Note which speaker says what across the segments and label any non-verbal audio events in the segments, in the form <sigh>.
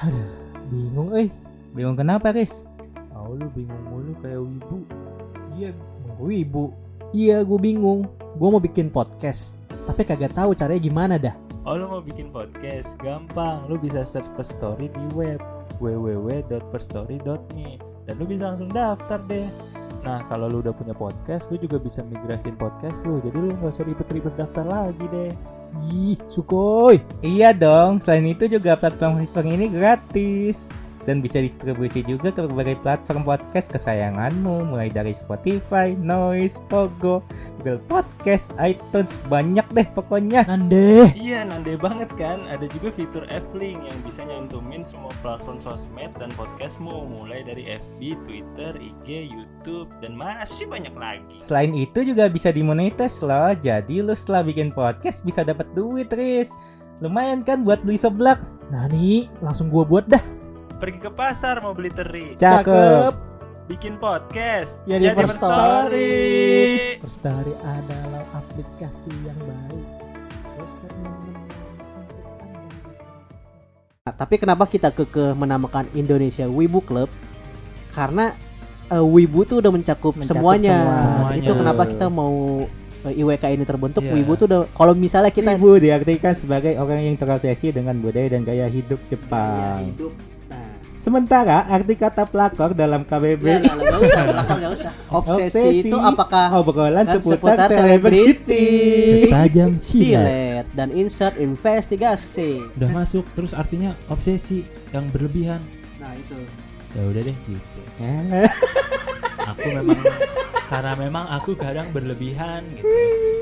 Speaker 1: Aduh, bingung eh.
Speaker 2: Bingung kenapa, Riz?
Speaker 1: Oh, lu bingung mulu kayak wibu. Iya, wibu. Iya, gue bingung. Gue mau bikin podcast, tapi kagak tahu caranya gimana dah.
Speaker 3: Oh lu mau bikin podcast? Gampang, lu bisa search First Story di web www.firststory.me dan lu bisa langsung daftar deh. Nah kalau lu udah punya podcast, lu juga bisa migrasin podcast lu. Jadi lu nggak usah ribet-ribet daftar lagi deh.
Speaker 1: Ih, sukoy.
Speaker 2: Iya dong, selain itu juga platform History ini gratis dan bisa distribusi juga ke berbagai platform podcast kesayanganmu mulai dari Spotify, Noise, Pogo, Google Podcast, iTunes, banyak deh pokoknya.
Speaker 1: Nande.
Speaker 3: Iya, nande banget kan? Ada juga fitur F-Link yang bisa nyantumin semua platform sosmed dan podcastmu mulai dari FB, Twitter, IG, YouTube, dan masih banyak lagi.
Speaker 2: Selain itu juga bisa dimonetize loh, jadi lu setelah bikin podcast bisa dapat duit, Riz. Lumayan kan buat beli seblak?
Speaker 1: Nani, langsung gua buat dah.
Speaker 3: Pergi ke pasar mau beli teri,
Speaker 2: Cakep.
Speaker 3: bikin podcast.
Speaker 1: Ya, di
Speaker 3: Jadi
Speaker 1: First
Speaker 3: Story.
Speaker 1: First Story adalah aplikasi yang baik. Website yang menyenangkan untuk Anda.
Speaker 4: Nah, tapi kenapa kita kekeh menamakan Indonesia Wibu Club? Karena eh, Wibu tuh udah mencakup,
Speaker 2: Mencakup
Speaker 4: semuanya.
Speaker 2: semua.
Speaker 3: Semuanya.
Speaker 4: Itu kenapa kita mau eh, IWK ini terbentuk?
Speaker 3: Iya.
Speaker 4: Wibu tuh udah kalau misalnya kita
Speaker 2: Ibu diartikan sebagai orang yang terobsesi dengan budaya dan gaya hidup Jepang.
Speaker 4: hidup.
Speaker 2: Sementara arti kata pelakor dalam KBB
Speaker 4: ya, lah, usah, nggak usah. <laughs> Obsesi, itu apakah
Speaker 2: obrolan
Speaker 4: dan
Speaker 2: seputar, selebriti?
Speaker 3: Setajam <laughs>
Speaker 4: silet dan insert investigasi.
Speaker 3: Udah masuk, terus artinya obsesi yang berlebihan.
Speaker 4: Nah, itu.
Speaker 3: Ya udah deh gitu. <laughs>
Speaker 2: Eh,
Speaker 3: Aku memang karena memang aku kadang berlebihan gitu.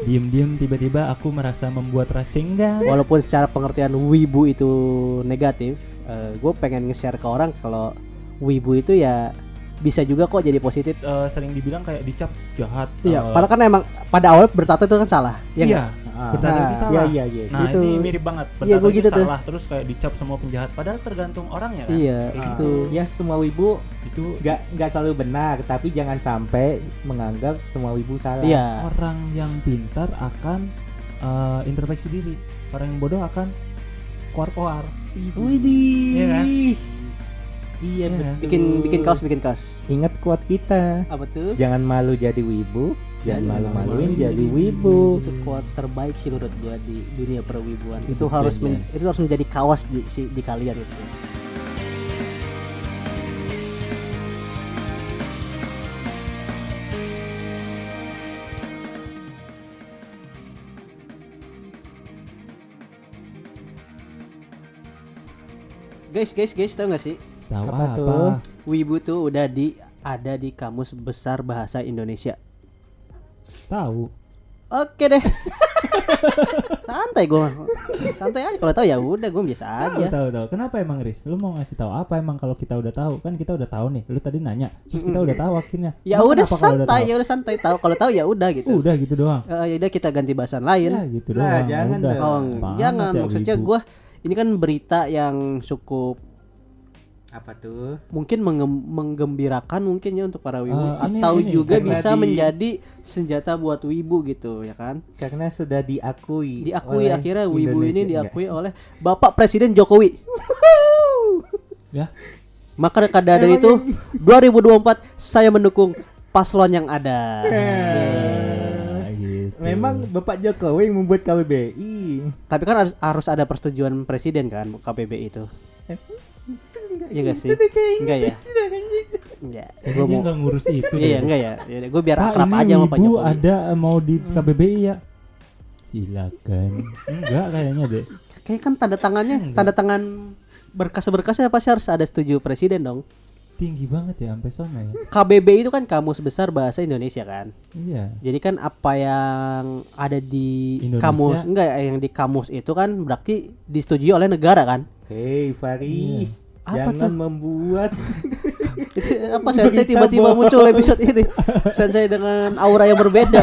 Speaker 3: Diem-diem tiba-tiba aku merasa membuat rasinggan.
Speaker 4: Walaupun secara pengertian wibu itu negatif, gue pengen nge-share ke orang kalau wibu itu ya bisa juga kok jadi positif.
Speaker 3: Eh, sering dibilang kayak dicap jahat.
Speaker 4: Iya,
Speaker 3: eh,
Speaker 4: padahal kan emang pada awal bertato itu kan salah. Ya
Speaker 3: iya,
Speaker 4: nggak? Ah.
Speaker 3: bertato itu
Speaker 4: Nah,
Speaker 3: salah.
Speaker 2: Iya iya iya.
Speaker 3: Nah
Speaker 4: Gitu.
Speaker 3: ini mirip banget.
Speaker 4: Iya,
Speaker 3: Bertato
Speaker 4: gua
Speaker 3: itu
Speaker 4: gitu tuh.
Speaker 3: salah terus kayak dicap semua penjahat. Padahal tergantung orangnya kan.
Speaker 4: Iya,
Speaker 3: Kayak
Speaker 4: ah.
Speaker 3: gitu.
Speaker 2: Ya semua wibu
Speaker 3: Itu
Speaker 2: nggak nggak selalu benar, tapi jangan sampai menganggap semua wibu salah.
Speaker 4: Iya.
Speaker 3: orang yang pintar akan eh, introspeksi diri. Orang yang bodoh akan koar-koar.
Speaker 2: Widih.
Speaker 3: Iya kan?
Speaker 2: Iya
Speaker 3: Iya
Speaker 2: betul.
Speaker 3: kan?
Speaker 4: Bikin bikin kaos, bikin kaos.
Speaker 2: Ingat kuat kita.
Speaker 4: Apa tuh?
Speaker 2: Jangan malu jadi wibu, jangan
Speaker 3: Jangan
Speaker 2: malu-maluin
Speaker 3: malu-maluin
Speaker 2: jadi
Speaker 3: jadi
Speaker 2: wibu.
Speaker 4: Itu quotes terbaik sih menurut gua di dunia perwibuan.
Speaker 3: Itu
Speaker 4: Itu, harus men- itu harus menjadi kawas di si- di kalian itu. Guys, guys, guys, tahu nggak sih?
Speaker 3: Tahu
Speaker 2: Apa
Speaker 3: apa?
Speaker 2: tuh?
Speaker 4: Wibu tuh udah di ada di kamus besar bahasa Indonesia.
Speaker 3: Tahu.
Speaker 4: Oke deh. <laughs> Santai gue. Santai aja kalau tahu ya udah gue biasa
Speaker 3: Tahu
Speaker 4: aja.
Speaker 3: tahu tahu. Kenapa emang Riz? Lu mau ngasih tahu apa emang kalau kita udah tahu? Kan kita udah tahu nih. Lu tadi nanya. Terus kita udah tahu akhirnya.
Speaker 4: Ya
Speaker 3: Emang
Speaker 4: udah santai,
Speaker 3: tahu?
Speaker 4: ya udah santai tahu. Kalau tahu ya udah gitu.
Speaker 3: Udah gitu doang.
Speaker 4: Eh, ya udah kita ganti bahasan lain.
Speaker 3: Ya gitu
Speaker 2: Nah,
Speaker 3: doang.
Speaker 2: jangan
Speaker 3: udah.
Speaker 2: dong.
Speaker 4: oh, jangan
Speaker 3: ya,
Speaker 4: maksudnya gue ini kan berita yang cukup
Speaker 2: Apa tuh?
Speaker 4: mungkin menggem- menggembirakan mungkin ya untuk para wibu
Speaker 3: Eh, ini-
Speaker 4: atau
Speaker 3: ini,
Speaker 4: juga
Speaker 2: karena
Speaker 4: bisa
Speaker 2: di-
Speaker 4: menjadi senjata buat wibu gitu ya kan.
Speaker 2: Karena sudah diakui.
Speaker 4: Diakui
Speaker 2: oleh
Speaker 4: akhirnya wibu ini diakui oleh Bapak Presiden Jokowi. <laughs>
Speaker 3: Ya.
Speaker 4: Maka kada dari itu 2024 saya mendukung paslon yang ada.
Speaker 3: Ah, gitu.
Speaker 2: Memang Bapak Jokowi yang membuat KBBI.
Speaker 4: Tapi kan harus, harus ada persetujuan presiden kan KBB itu. Iya gak sih? Enggak ya? Enggak.
Speaker 3: Jadi
Speaker 4: Gua
Speaker 3: dia
Speaker 4: mau
Speaker 3: nggak ngurus itu.
Speaker 4: Iya enggak ya? Gue biar
Speaker 3: Pak,
Speaker 4: akrab aja sama Pak
Speaker 3: ibu
Speaker 4: Jokowi.
Speaker 3: ada eh, mau di KBBI ya? Silakan. Enggak kayaknya deh.
Speaker 4: Kayak kan tanda tangannya,
Speaker 3: Enggak.
Speaker 4: tanda tangan berkas-berkasnya pasti harus ada setuju presiden dong.
Speaker 3: Tinggi banget ya sampai sana ya.
Speaker 4: KBB itu kan kamus besar bahasa Indonesia kan.
Speaker 3: Iya.
Speaker 4: Jadi kan apa yang ada di
Speaker 3: Indonesia.
Speaker 4: kamus enggak yang di kamus itu kan berarti disetujui oleh negara kan?
Speaker 2: Hei Faris,
Speaker 4: Iya. Apa
Speaker 2: jangan
Speaker 4: tuh?
Speaker 2: membuat <laughs>
Speaker 4: apa sensei tiba-tiba muncul episode ini sensei dengan aura yang berbeda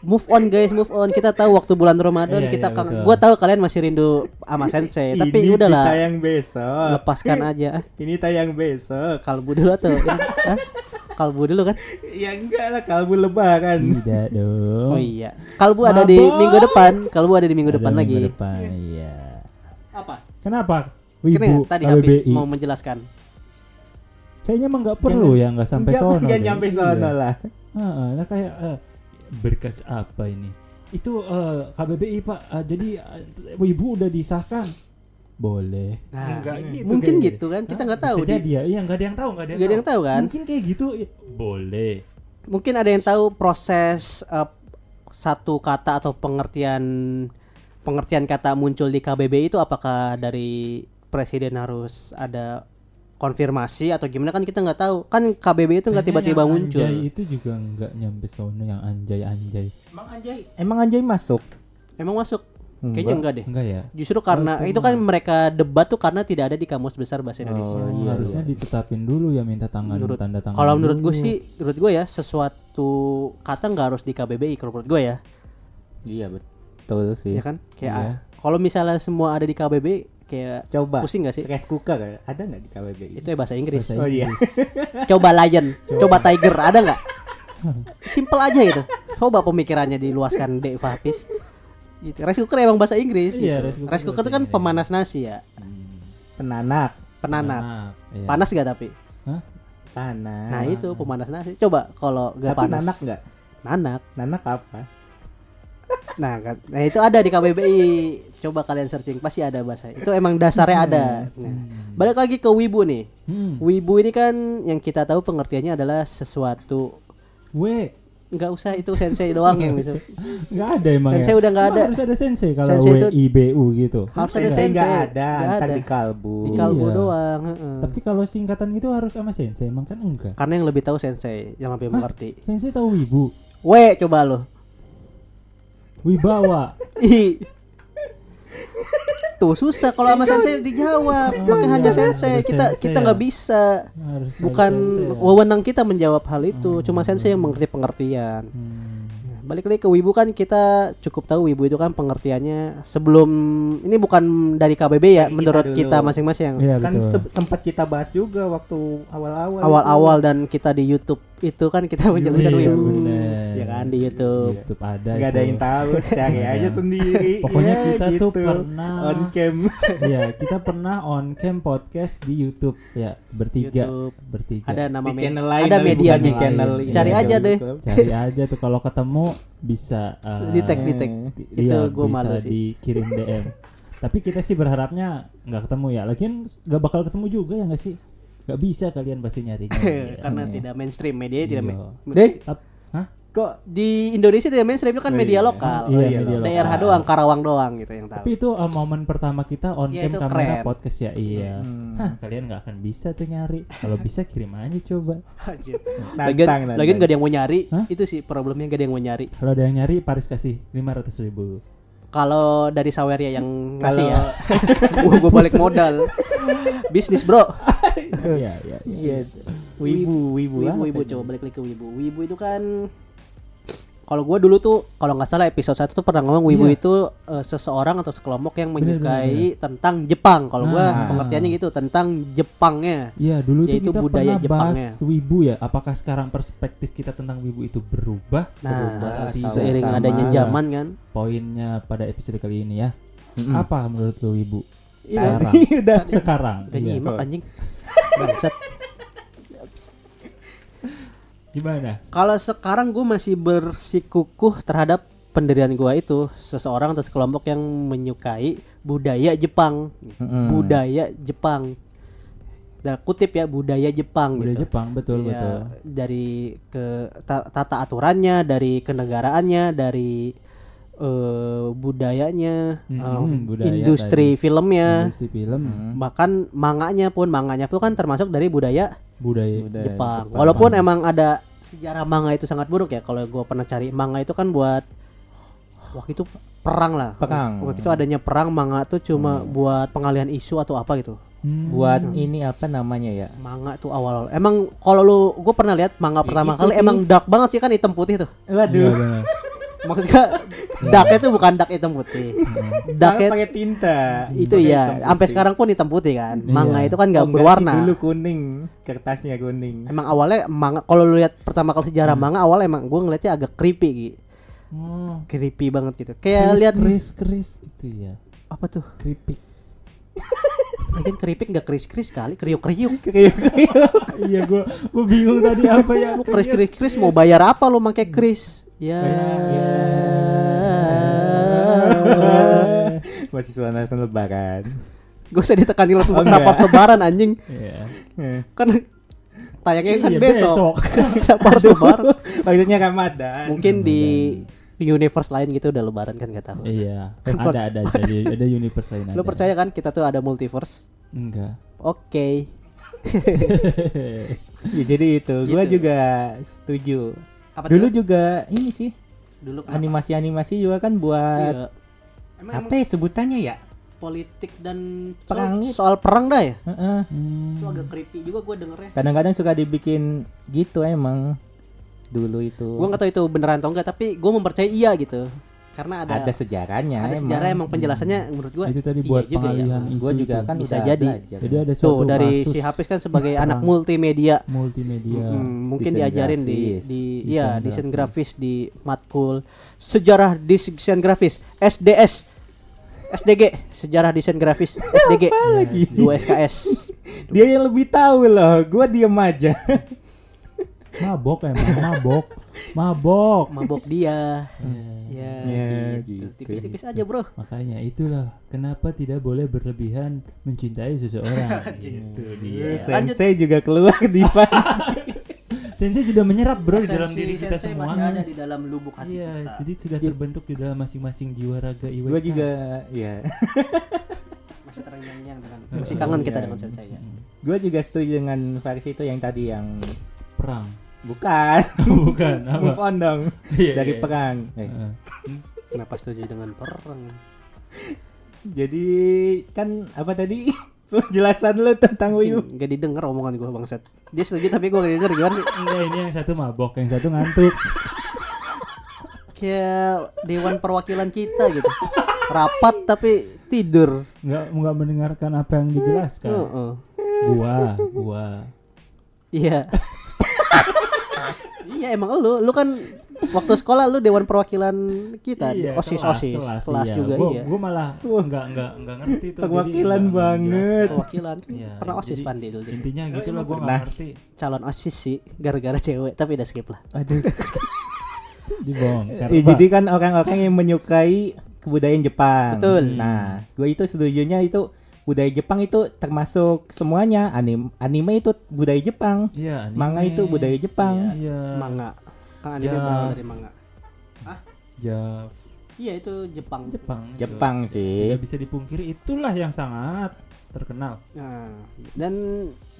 Speaker 4: move on guys move on kita tahu waktu bulan Ramadan
Speaker 3: Iya,
Speaker 4: kita
Speaker 3: iya, betul.
Speaker 4: gua tahu kalian masih rindu sama sensei tapi
Speaker 2: ini
Speaker 4: udahlah
Speaker 2: tayang besok.
Speaker 4: lepaskan <laughs> aja
Speaker 2: Ini tayang besok.
Speaker 4: kalbu dulu atau <laughs> kalbu dulu kan
Speaker 2: Ya enggak lah kalbu lebaran.
Speaker 3: Tidak dong.
Speaker 4: oh iya kalbu ada di
Speaker 3: Mabok.
Speaker 4: minggu depan kalbu ada di minggu
Speaker 3: Ada
Speaker 4: depan lagi
Speaker 3: Minggu depan, iya.
Speaker 4: apa
Speaker 3: Kenapa? Wibu
Speaker 4: Kira tadi habis
Speaker 3: KBBI.
Speaker 4: mau menjelaskan.
Speaker 3: Kayaknya emang nggak perlu ya nggak sampai sono.
Speaker 2: nggak nyampe
Speaker 3: Iya.
Speaker 2: sono lah.
Speaker 3: Heeh, nah kayak eh, berkas apa ini? Itu eh, KBBI Pak. Eh, jadi eh, Wibu udah disahkan. Boleh.
Speaker 4: Nah,
Speaker 3: Enggak gitu
Speaker 4: mungkin
Speaker 3: kayaknya.
Speaker 4: gitu kan, kita nggak tahu
Speaker 3: Bisa
Speaker 4: di-
Speaker 3: jadi ya. Iya, nggak ada yang tahu, nggak ada yang,
Speaker 4: ada yang tahu kan?
Speaker 3: Mungkin kayak gitu. Boleh.
Speaker 4: Mungkin ada yang tahu proses eh, satu kata atau pengertian pengertian kata muncul di KBBI itu apakah dari presiden harus ada konfirmasi atau gimana kan kita nggak tahu kan KBBI itu nggak tiba-tiba muncul
Speaker 3: Anjay itu juga nggak nyampe sono yang anjay-anjay.
Speaker 2: Emang anjay, emang anjay masuk.
Speaker 4: emang masuk kayaknya enggak deh
Speaker 3: Enggak ya?
Speaker 4: justru karena itu kan mereka debat tuh karena tidak ada di kamus besar bahasa Indonesia
Speaker 3: Oh,
Speaker 2: iya,
Speaker 3: harusnya ditetapin dulu ya minta tangan
Speaker 4: Menurut-
Speaker 3: tanda tangan.
Speaker 4: kalau menurut gue sih menurut gue ya sesuatu kata nggak harus di KBBI kalau menurut gue ya
Speaker 2: Iya betul sih.
Speaker 4: ya kan kayak
Speaker 3: Iya.
Speaker 4: kalau misalnya semua ada di KBBI kayak
Speaker 2: Coba.
Speaker 4: pusing gak sih
Speaker 2: Rice cooker ada nggak di KBBI?
Speaker 4: itu ya bahasa Inggris
Speaker 3: Bahasa
Speaker 2: Oh iya. <laughs>
Speaker 4: coba lion coba tiger ada nggak simple aja itu coba pemikirannya diluaskan Dek Fapis gitu. rice cooker emang bahasa Inggris
Speaker 3: Iya,
Speaker 4: gitu.
Speaker 3: rice cooker
Speaker 4: rice cooker itu kan
Speaker 3: Inggris.
Speaker 4: pemanas nasi ya
Speaker 2: Penanak.
Speaker 4: penanak
Speaker 3: Iya.
Speaker 4: panas gak tapi
Speaker 3: Hah?
Speaker 2: Panas.
Speaker 4: nah itu pemanas nasi coba kalau gak
Speaker 2: Tapi
Speaker 4: panas
Speaker 2: nanak nggak?
Speaker 4: nanak
Speaker 2: Nanak apa?
Speaker 4: Nah kan nah itu ada di KBBI coba kalian searching pasti ada bahasa itu emang dasarnya ada nah, balik lagi ke wibu nih
Speaker 3: Hmm.
Speaker 4: wibu ini kan yang kita tahu pengertiannya adalah sesuatu
Speaker 3: W.
Speaker 4: nggak usah itu sensei doang yang bisa <laughs>
Speaker 3: Nggak ada emang
Speaker 4: Sensei
Speaker 3: ya?
Speaker 4: udah nggak ada.
Speaker 3: Harus ada sensei kalau
Speaker 4: Sensei itu-
Speaker 3: I B U gitu.
Speaker 4: harus ada
Speaker 2: Sensei nggak ada,
Speaker 4: Nggak ada.
Speaker 2: di kalbu.
Speaker 4: di kalbu
Speaker 3: Iya.
Speaker 4: doang heeh.
Speaker 3: Tapi kalau singkatan gitu harus sama sensei, emang kan enggak.
Speaker 4: karena yang lebih tahu sensei yang lebih mengerti
Speaker 3: Sensei tahu wibu,
Speaker 4: we coba lo
Speaker 3: wibawa. <laughs>
Speaker 4: Tuh susah kalau sama sensei dijawab. Pakai hanya sensei. Kita
Speaker 3: sensei
Speaker 4: kita
Speaker 3: ya.
Speaker 4: nggak bisa.
Speaker 3: Harus
Speaker 4: bukan
Speaker 3: sensei ya.
Speaker 4: wewenang kita menjawab hal itu. Cuma sensei yang mengerti pengertian.
Speaker 3: Hmm.
Speaker 4: balik lagi ke wibu kan kita cukup tahu wibu itu kan pengertiannya sebelum ini bukan dari KBB ya
Speaker 2: Kita
Speaker 4: menurut
Speaker 2: dulu.
Speaker 4: kita masing-masing.
Speaker 3: Iya
Speaker 2: Kan sempat kita bahas juga waktu awal-awal.
Speaker 4: awal-awal dan kita di YouTube itu kan kita menjelaskan
Speaker 3: Iya,
Speaker 4: wibu
Speaker 3: bener.
Speaker 4: ya kan di YouTube
Speaker 3: YouTube ada.
Speaker 2: Gak ada yang tahu, cari
Speaker 3: Iya.
Speaker 2: aja sendiri.
Speaker 3: Pokoknya
Speaker 2: Ya,
Speaker 3: kita tuh
Speaker 2: gitu.
Speaker 3: pernah
Speaker 2: on cam. <laughs>
Speaker 3: Iya, kita pernah on cam podcast di YouTube ya bertiga,
Speaker 4: YouTube.
Speaker 3: bertiga.
Speaker 4: ada nama
Speaker 2: di channel lain
Speaker 4: ada medianya
Speaker 2: di channel
Speaker 3: Iya.
Speaker 2: ini.
Speaker 4: Cari aja deh.
Speaker 3: Cari aja tuh kalau ketemu bisa <laughs> uh,
Speaker 4: di tag di tag
Speaker 3: di-
Speaker 4: itu
Speaker 3: iya,
Speaker 4: gue malu sih
Speaker 3: dikirim DM. <laughs> Tapi kita sih berharapnya nggak ketemu ya. Lagian nggak bakal ketemu juga ya nggak sih? Nggak bisa kalian pasti nyarinya. <laughs> Iya.
Speaker 4: karena tidak mainstream media tidak
Speaker 3: Iya.
Speaker 4: ma-
Speaker 2: Deh,
Speaker 3: Ap- Hah?
Speaker 2: kok
Speaker 4: di Indonesia tidak mainstream itu kan
Speaker 2: Oh,
Speaker 4: media
Speaker 2: iya.
Speaker 4: lokal
Speaker 3: Iya,
Speaker 2: iya,
Speaker 3: media lokal.
Speaker 4: daerah doang Karawang doang gitu yang tahu
Speaker 3: Tapi itu uh, momen pertama kita on
Speaker 4: Iya,
Speaker 3: cam
Speaker 4: itu
Speaker 3: kamera
Speaker 4: keren.
Speaker 3: podcast ya. Iya.
Speaker 2: Hmm.
Speaker 3: Hah, kalian nggak akan bisa tuh nyari. Kalau bisa kirim aja coba. <laughs>
Speaker 4: Lagian, lagian gak ada yang mau nyari
Speaker 3: Hah?
Speaker 4: itu sih problemnya gak ada yang mau nyari
Speaker 3: Kalau ada yang nyari, Paris kasih 500 ribu.
Speaker 4: Kalau dari Saweria yang ngasih
Speaker 2: Kalau-
Speaker 4: ya <laughs> gue gue balik modal bisnis bro <laughs>
Speaker 3: Iya, iya.
Speaker 2: Iya. Wibu, wibu,
Speaker 4: wibu
Speaker 2: apa
Speaker 4: wibu
Speaker 2: ini?
Speaker 4: coba balik lagi ke wibu wibu itu kan kalau gue dulu tuh kalau nggak salah episode 1 tuh pernah ngomong wibu
Speaker 3: Iya.
Speaker 4: itu eh, seseorang atau sekelompok yang
Speaker 3: Bener,
Speaker 4: menyukai tentang Jepang kalau gue
Speaker 3: Nah.
Speaker 4: pengertiannya gitu tentang Jepangnya
Speaker 3: Iya, dulu itu
Speaker 4: Yaitu
Speaker 3: kita
Speaker 4: budaya
Speaker 3: pernah
Speaker 4: Jepangnya.
Speaker 3: bahas wibu ya. Apakah sekarang perspektif kita tentang wibu itu berubah?
Speaker 4: nah
Speaker 3: Berubah,
Speaker 2: sama-
Speaker 4: seiring
Speaker 2: sama.
Speaker 4: adanya zaman kan
Speaker 3: Poinnya pada episode kali ini ya.
Speaker 2: Mm-mm.
Speaker 3: Apa menurut lu wibu?
Speaker 4: Iya.
Speaker 3: Sekarang.
Speaker 2: Udah. <laughs>
Speaker 3: sekarang.
Speaker 4: gak
Speaker 3: Iya.
Speaker 4: nyimak anjing Bangsat. <laughs>
Speaker 3: Gimana?
Speaker 4: Kalau sekarang gue masih bersikukuh terhadap pendirian gue itu seseorang atau sekelompok yang menyukai budaya Jepang,
Speaker 2: Mm-mm.
Speaker 4: budaya Jepang. Dan kutip ya budaya Jepang
Speaker 3: Budaya
Speaker 4: gitu.
Speaker 3: Jepang betul
Speaker 4: Iya,
Speaker 3: betul.
Speaker 4: Dari ke ta- tata aturannya, dari kenegaraannya, dari eh, budayanya,
Speaker 3: Mm-mm,
Speaker 4: eh,
Speaker 3: budaya
Speaker 4: industri
Speaker 3: tadi.
Speaker 4: filmnya,
Speaker 3: Industri film,
Speaker 4: bahkan manganya pun manganya pun kan termasuk dari budaya
Speaker 3: budaya.
Speaker 2: Budaya
Speaker 4: Jepang.
Speaker 2: Jepang.
Speaker 4: Walaupun emang ada sejarah manga itu sangat buruk ya. Kalau gua pernah cari manga itu kan buat waktu itu perang lah.
Speaker 2: Perang.
Speaker 4: Waktu itu adanya perang manga tuh cuma buat pengalihan isu atau apa gitu.
Speaker 3: Hmm.
Speaker 2: Buat ini apa namanya ya?
Speaker 4: Manga tuh awal emang kalau lu gue pernah lihat manga pertama
Speaker 2: itu
Speaker 4: kali
Speaker 2: sih.
Speaker 4: emang dark banget sih kan hitam putih tuh.
Speaker 3: Iya,
Speaker 2: Waduh.
Speaker 4: Maksudnya darknya tuh bukan dark hitam putih.
Speaker 2: Darknya
Speaker 4: Darknya
Speaker 2: pakai tinta.
Speaker 4: itu ya sampai sekarang pun hitam putih kan. Manga
Speaker 3: Iya.
Speaker 4: itu kan
Speaker 2: Oh,
Speaker 4: nggak
Speaker 2: enggak
Speaker 4: berwarna.
Speaker 2: sih, dulu kuning, kertasnya kuning.
Speaker 4: Emang awalnya manga kalau lu lihat pertama kali
Speaker 2: Hmm.
Speaker 4: sejarah manga awal emang gue ngeliatnya agak creepy gitu.
Speaker 3: Oh.
Speaker 4: creepy banget gitu. Kayak lihat
Speaker 3: keris keris gitu ya.
Speaker 4: apa tuh?
Speaker 3: Keripik.
Speaker 4: Lagian keripik nggak kris kris kali, kriuk kriuk.
Speaker 3: iya gua gua bingung tadi apa ya.
Speaker 4: Lu kris kris kris mau bayar apa lu pakai kris? Ya.
Speaker 2: Masih suasana lebaran.
Speaker 4: Gue usah ditekanin langsung
Speaker 2: Oh,
Speaker 4: kenapa harus lebaran anjing?
Speaker 3: Iya.
Speaker 2: Eh,
Speaker 4: Kan tayangnya kan
Speaker 3: Iya,
Speaker 4: besok. kenapa <laughs> harus lebaran?
Speaker 2: Maksudnya Ramadan.
Speaker 4: Mungkin di universe lain gitu udah lebaran kan gak tahu.
Speaker 3: Iya. <laughs> Ada ada ada ada universe lain.
Speaker 4: Lu
Speaker 3: ada.
Speaker 4: percaya kan kita tuh ada multiverse?
Speaker 3: Enggak.
Speaker 4: Oke. <laughs>
Speaker 2: Ya, jadi itu, gua
Speaker 4: Gitu.
Speaker 2: juga setuju.
Speaker 4: Apa
Speaker 2: Dulu
Speaker 4: tuh?
Speaker 2: juga ini sih
Speaker 4: dulu kenapa?
Speaker 2: animasi-animasi juga kan buat
Speaker 4: Iya. Emang,
Speaker 2: apa ya sebutannya ya?
Speaker 4: politik dan
Speaker 2: Perang
Speaker 4: soal,
Speaker 2: itu.
Speaker 4: soal perang dah ya?
Speaker 2: Heeh.
Speaker 3: Hmm.
Speaker 4: Itu agak creepy juga gue dengernya.
Speaker 2: Kadang-kadang suka dibikin gitu emang dulu itu.
Speaker 4: Gue nggak tahu itu beneran atau enggak, tapi gue mempercayai iya gitu. Karena ada
Speaker 2: ada sejarahnya
Speaker 4: ada sejarah emang penjelasannya menurut gue
Speaker 3: Itu tadi
Speaker 4: iya
Speaker 3: buat
Speaker 4: juga ya.
Speaker 3: pengalihan isu.
Speaker 2: Gua juga
Speaker 3: itu.
Speaker 2: kan
Speaker 4: Bisa jadi.
Speaker 2: belajar.
Speaker 3: Jadi ada
Speaker 4: Tuh dari si Hafiz kan sebagai <laughs> anak multimedia.
Speaker 3: multimedia.
Speaker 4: Mm, mungkin
Speaker 2: Desain
Speaker 4: diajarin di
Speaker 2: grafis.
Speaker 4: di
Speaker 3: Desain
Speaker 4: ya desain
Speaker 3: grafis.
Speaker 4: grafis di matkul sejarah desain grafis SDS SDG sejarah desain grafis SDG dua SKS <laughs>
Speaker 2: Dia yang lebih tahu loh, gua diem aja. <laughs>
Speaker 3: Mabok emang, mabok. Mabok.
Speaker 4: mabok dia ya,
Speaker 2: Ya,
Speaker 4: gitu.
Speaker 2: gitu.
Speaker 4: tipis-tipis aja bro
Speaker 3: Makanya itulah kenapa tidak boleh berlebihan mencintai seseorang. <laughs> gitu dia.
Speaker 4: Lanjut.
Speaker 2: Sensei juga keluar di depan. <laughs>
Speaker 3: Sensei sudah menyerap bro di dalam diri kita
Speaker 4: sensei
Speaker 3: semua.
Speaker 4: masih ada di dalam lubuk hati
Speaker 3: Iya,
Speaker 4: kita
Speaker 3: jadi sudah terbentuk di dalam masing-masing jiwa raga IWK.
Speaker 2: gua juga ya.
Speaker 4: masih terngiang-ngiang dengan masih kangen kita dengan sensei ya
Speaker 3: Mm.
Speaker 2: Gua juga setuju dengan versi itu yang tadi yang
Speaker 3: perang.
Speaker 2: Bukan. <laughs>
Speaker 3: Bukan <laughs>
Speaker 2: Move
Speaker 3: apa?
Speaker 2: on dong
Speaker 3: Iya,
Speaker 2: dari
Speaker 3: iya.
Speaker 2: perang. Eh,
Speaker 3: Heeh.
Speaker 4: kenapa setuju dengan perang
Speaker 2: Jadi kan apa tadi <laughs> penjelasan lu tentang Wii U?
Speaker 4: Anjing, gak didengar omongan gue bangsat dia setuju tapi gue gak denger gimana sih
Speaker 3: Enggak, ini yang satu mabok, yang satu ngantuk.
Speaker 4: kayak dewan perwakilan kita gitu rapat tapi tidur
Speaker 3: Enggak enggak mendengarkan apa yang dijelaskan.
Speaker 4: Heeh.
Speaker 3: Gua, gua.
Speaker 4: iya <laughs> iya emang lu lu kan waktu sekolah lu dewan perwakilan kita
Speaker 3: Iya,
Speaker 4: osis
Speaker 3: kelas,
Speaker 4: osis
Speaker 3: kelas,
Speaker 4: kelas,
Speaker 3: iya.
Speaker 4: juga
Speaker 3: gua,
Speaker 4: iya
Speaker 3: Gua malah enggak enggak enggak ngerti tuh. jadi
Speaker 2: Perwakilan
Speaker 3: enggak
Speaker 2: banget.
Speaker 4: perwakilan
Speaker 3: Iya,
Speaker 4: pernah osis
Speaker 3: jadi
Speaker 4: pandil jadi
Speaker 3: Intinya gitu lah gua
Speaker 2: pernah.
Speaker 3: enggak ngerti.
Speaker 4: calon osis sih gara-gara cewek tapi udah skip lah
Speaker 2: Aduh. <laughs>
Speaker 3: Dibongkar. Pak.
Speaker 2: jadi kan orang-orang yang menyukai kebudayaan Jepang.
Speaker 4: Betul.
Speaker 2: Nah, gue itu setujunya itu budaya Jepang itu termasuk semuanya anime anime itu budaya Jepang.
Speaker 3: Iya, anime.
Speaker 2: Manga itu budaya Jepang.
Speaker 3: Iya.
Speaker 4: manga kan anime
Speaker 3: Ya.
Speaker 4: berawal dari manga
Speaker 3: Ja-
Speaker 4: iya itu Jepang
Speaker 3: Jepang. itu.
Speaker 2: Jepang sih.
Speaker 3: Tidak bisa dipungkiri itulah yang sangat terkenal.
Speaker 4: nah, dan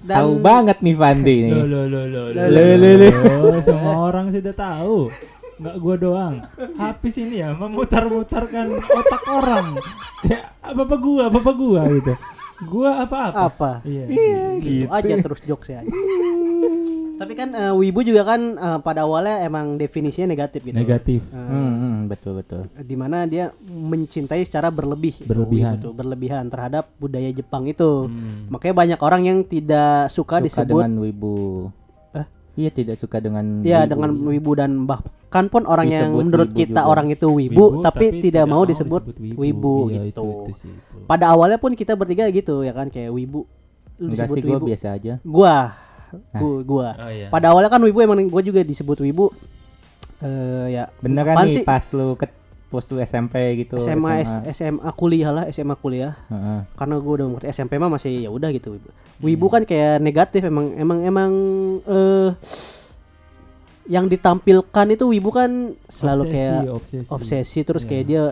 Speaker 4: dan
Speaker 2: Tahu banget nih Fandi <laughs> nih.
Speaker 3: Lo lo lo lo lo.
Speaker 2: Lo, lo, lo.
Speaker 3: lo. Semua orang sudah tahu. Enggak gua doang. Habis ini ya memutar-mutarkan otak orang. Kayak apa-apa gua, apa-apa gua gitu. Gua apa-apa.
Speaker 4: apa
Speaker 3: Iya.
Speaker 4: gitu,
Speaker 2: Gitu.
Speaker 4: aja terus jokes ya tapi kan eh, wibu juga kan eh, pada awalnya emang definisinya negatif gitu
Speaker 3: Negatif.
Speaker 4: Eh,
Speaker 2: Hmm, hmm, betul betul.
Speaker 4: di mana dia mencintai secara berlebih gitu,
Speaker 3: Berlebihan.
Speaker 4: wibu tuh, berlebihan terhadap budaya Jepang itu
Speaker 3: Hmm.
Speaker 4: makanya banyak orang yang tidak suka,
Speaker 2: Suka
Speaker 4: disebut
Speaker 2: dengan wibu. Iya tidak suka dengan
Speaker 4: ya
Speaker 2: wibu.
Speaker 4: dengan wibu dan bahkan pun orang yang
Speaker 2: Disebut
Speaker 4: menurut
Speaker 2: wibu
Speaker 4: kita
Speaker 2: juga.
Speaker 4: orang itu wibu, tapi, tidak, mau disebut,
Speaker 3: wibu,
Speaker 4: wibu,
Speaker 3: Iya,
Speaker 4: gitu
Speaker 3: Itu, itu sih, itu.
Speaker 4: pada awalnya pun kita bertiga gitu ya kan kayak wibu lu
Speaker 2: Enggak
Speaker 4: disebut
Speaker 2: sih gue
Speaker 4: wibu
Speaker 2: biasa aja.
Speaker 4: gua gua, gua.
Speaker 3: Oh iya.
Speaker 4: pada awalnya kan wibu emang gue juga disebut wibu eh ya
Speaker 2: Beneran
Speaker 4: apaan
Speaker 2: nih
Speaker 4: sih?
Speaker 2: pas lu ke lu SMP gitu.
Speaker 4: SMA, S- SMA kuliah lah SMA kuliah.
Speaker 2: Heeh.
Speaker 4: karena gue udah ngerti SMP mah masih ya udah gitu. Wibu wibu kan kayak negatif emang emang emang eh yang ditampilkan itu wibu kan selalu
Speaker 3: Obsesi,
Speaker 4: kayak
Speaker 3: obsesi,
Speaker 4: obsesi terus
Speaker 3: Iya.
Speaker 4: kayak dia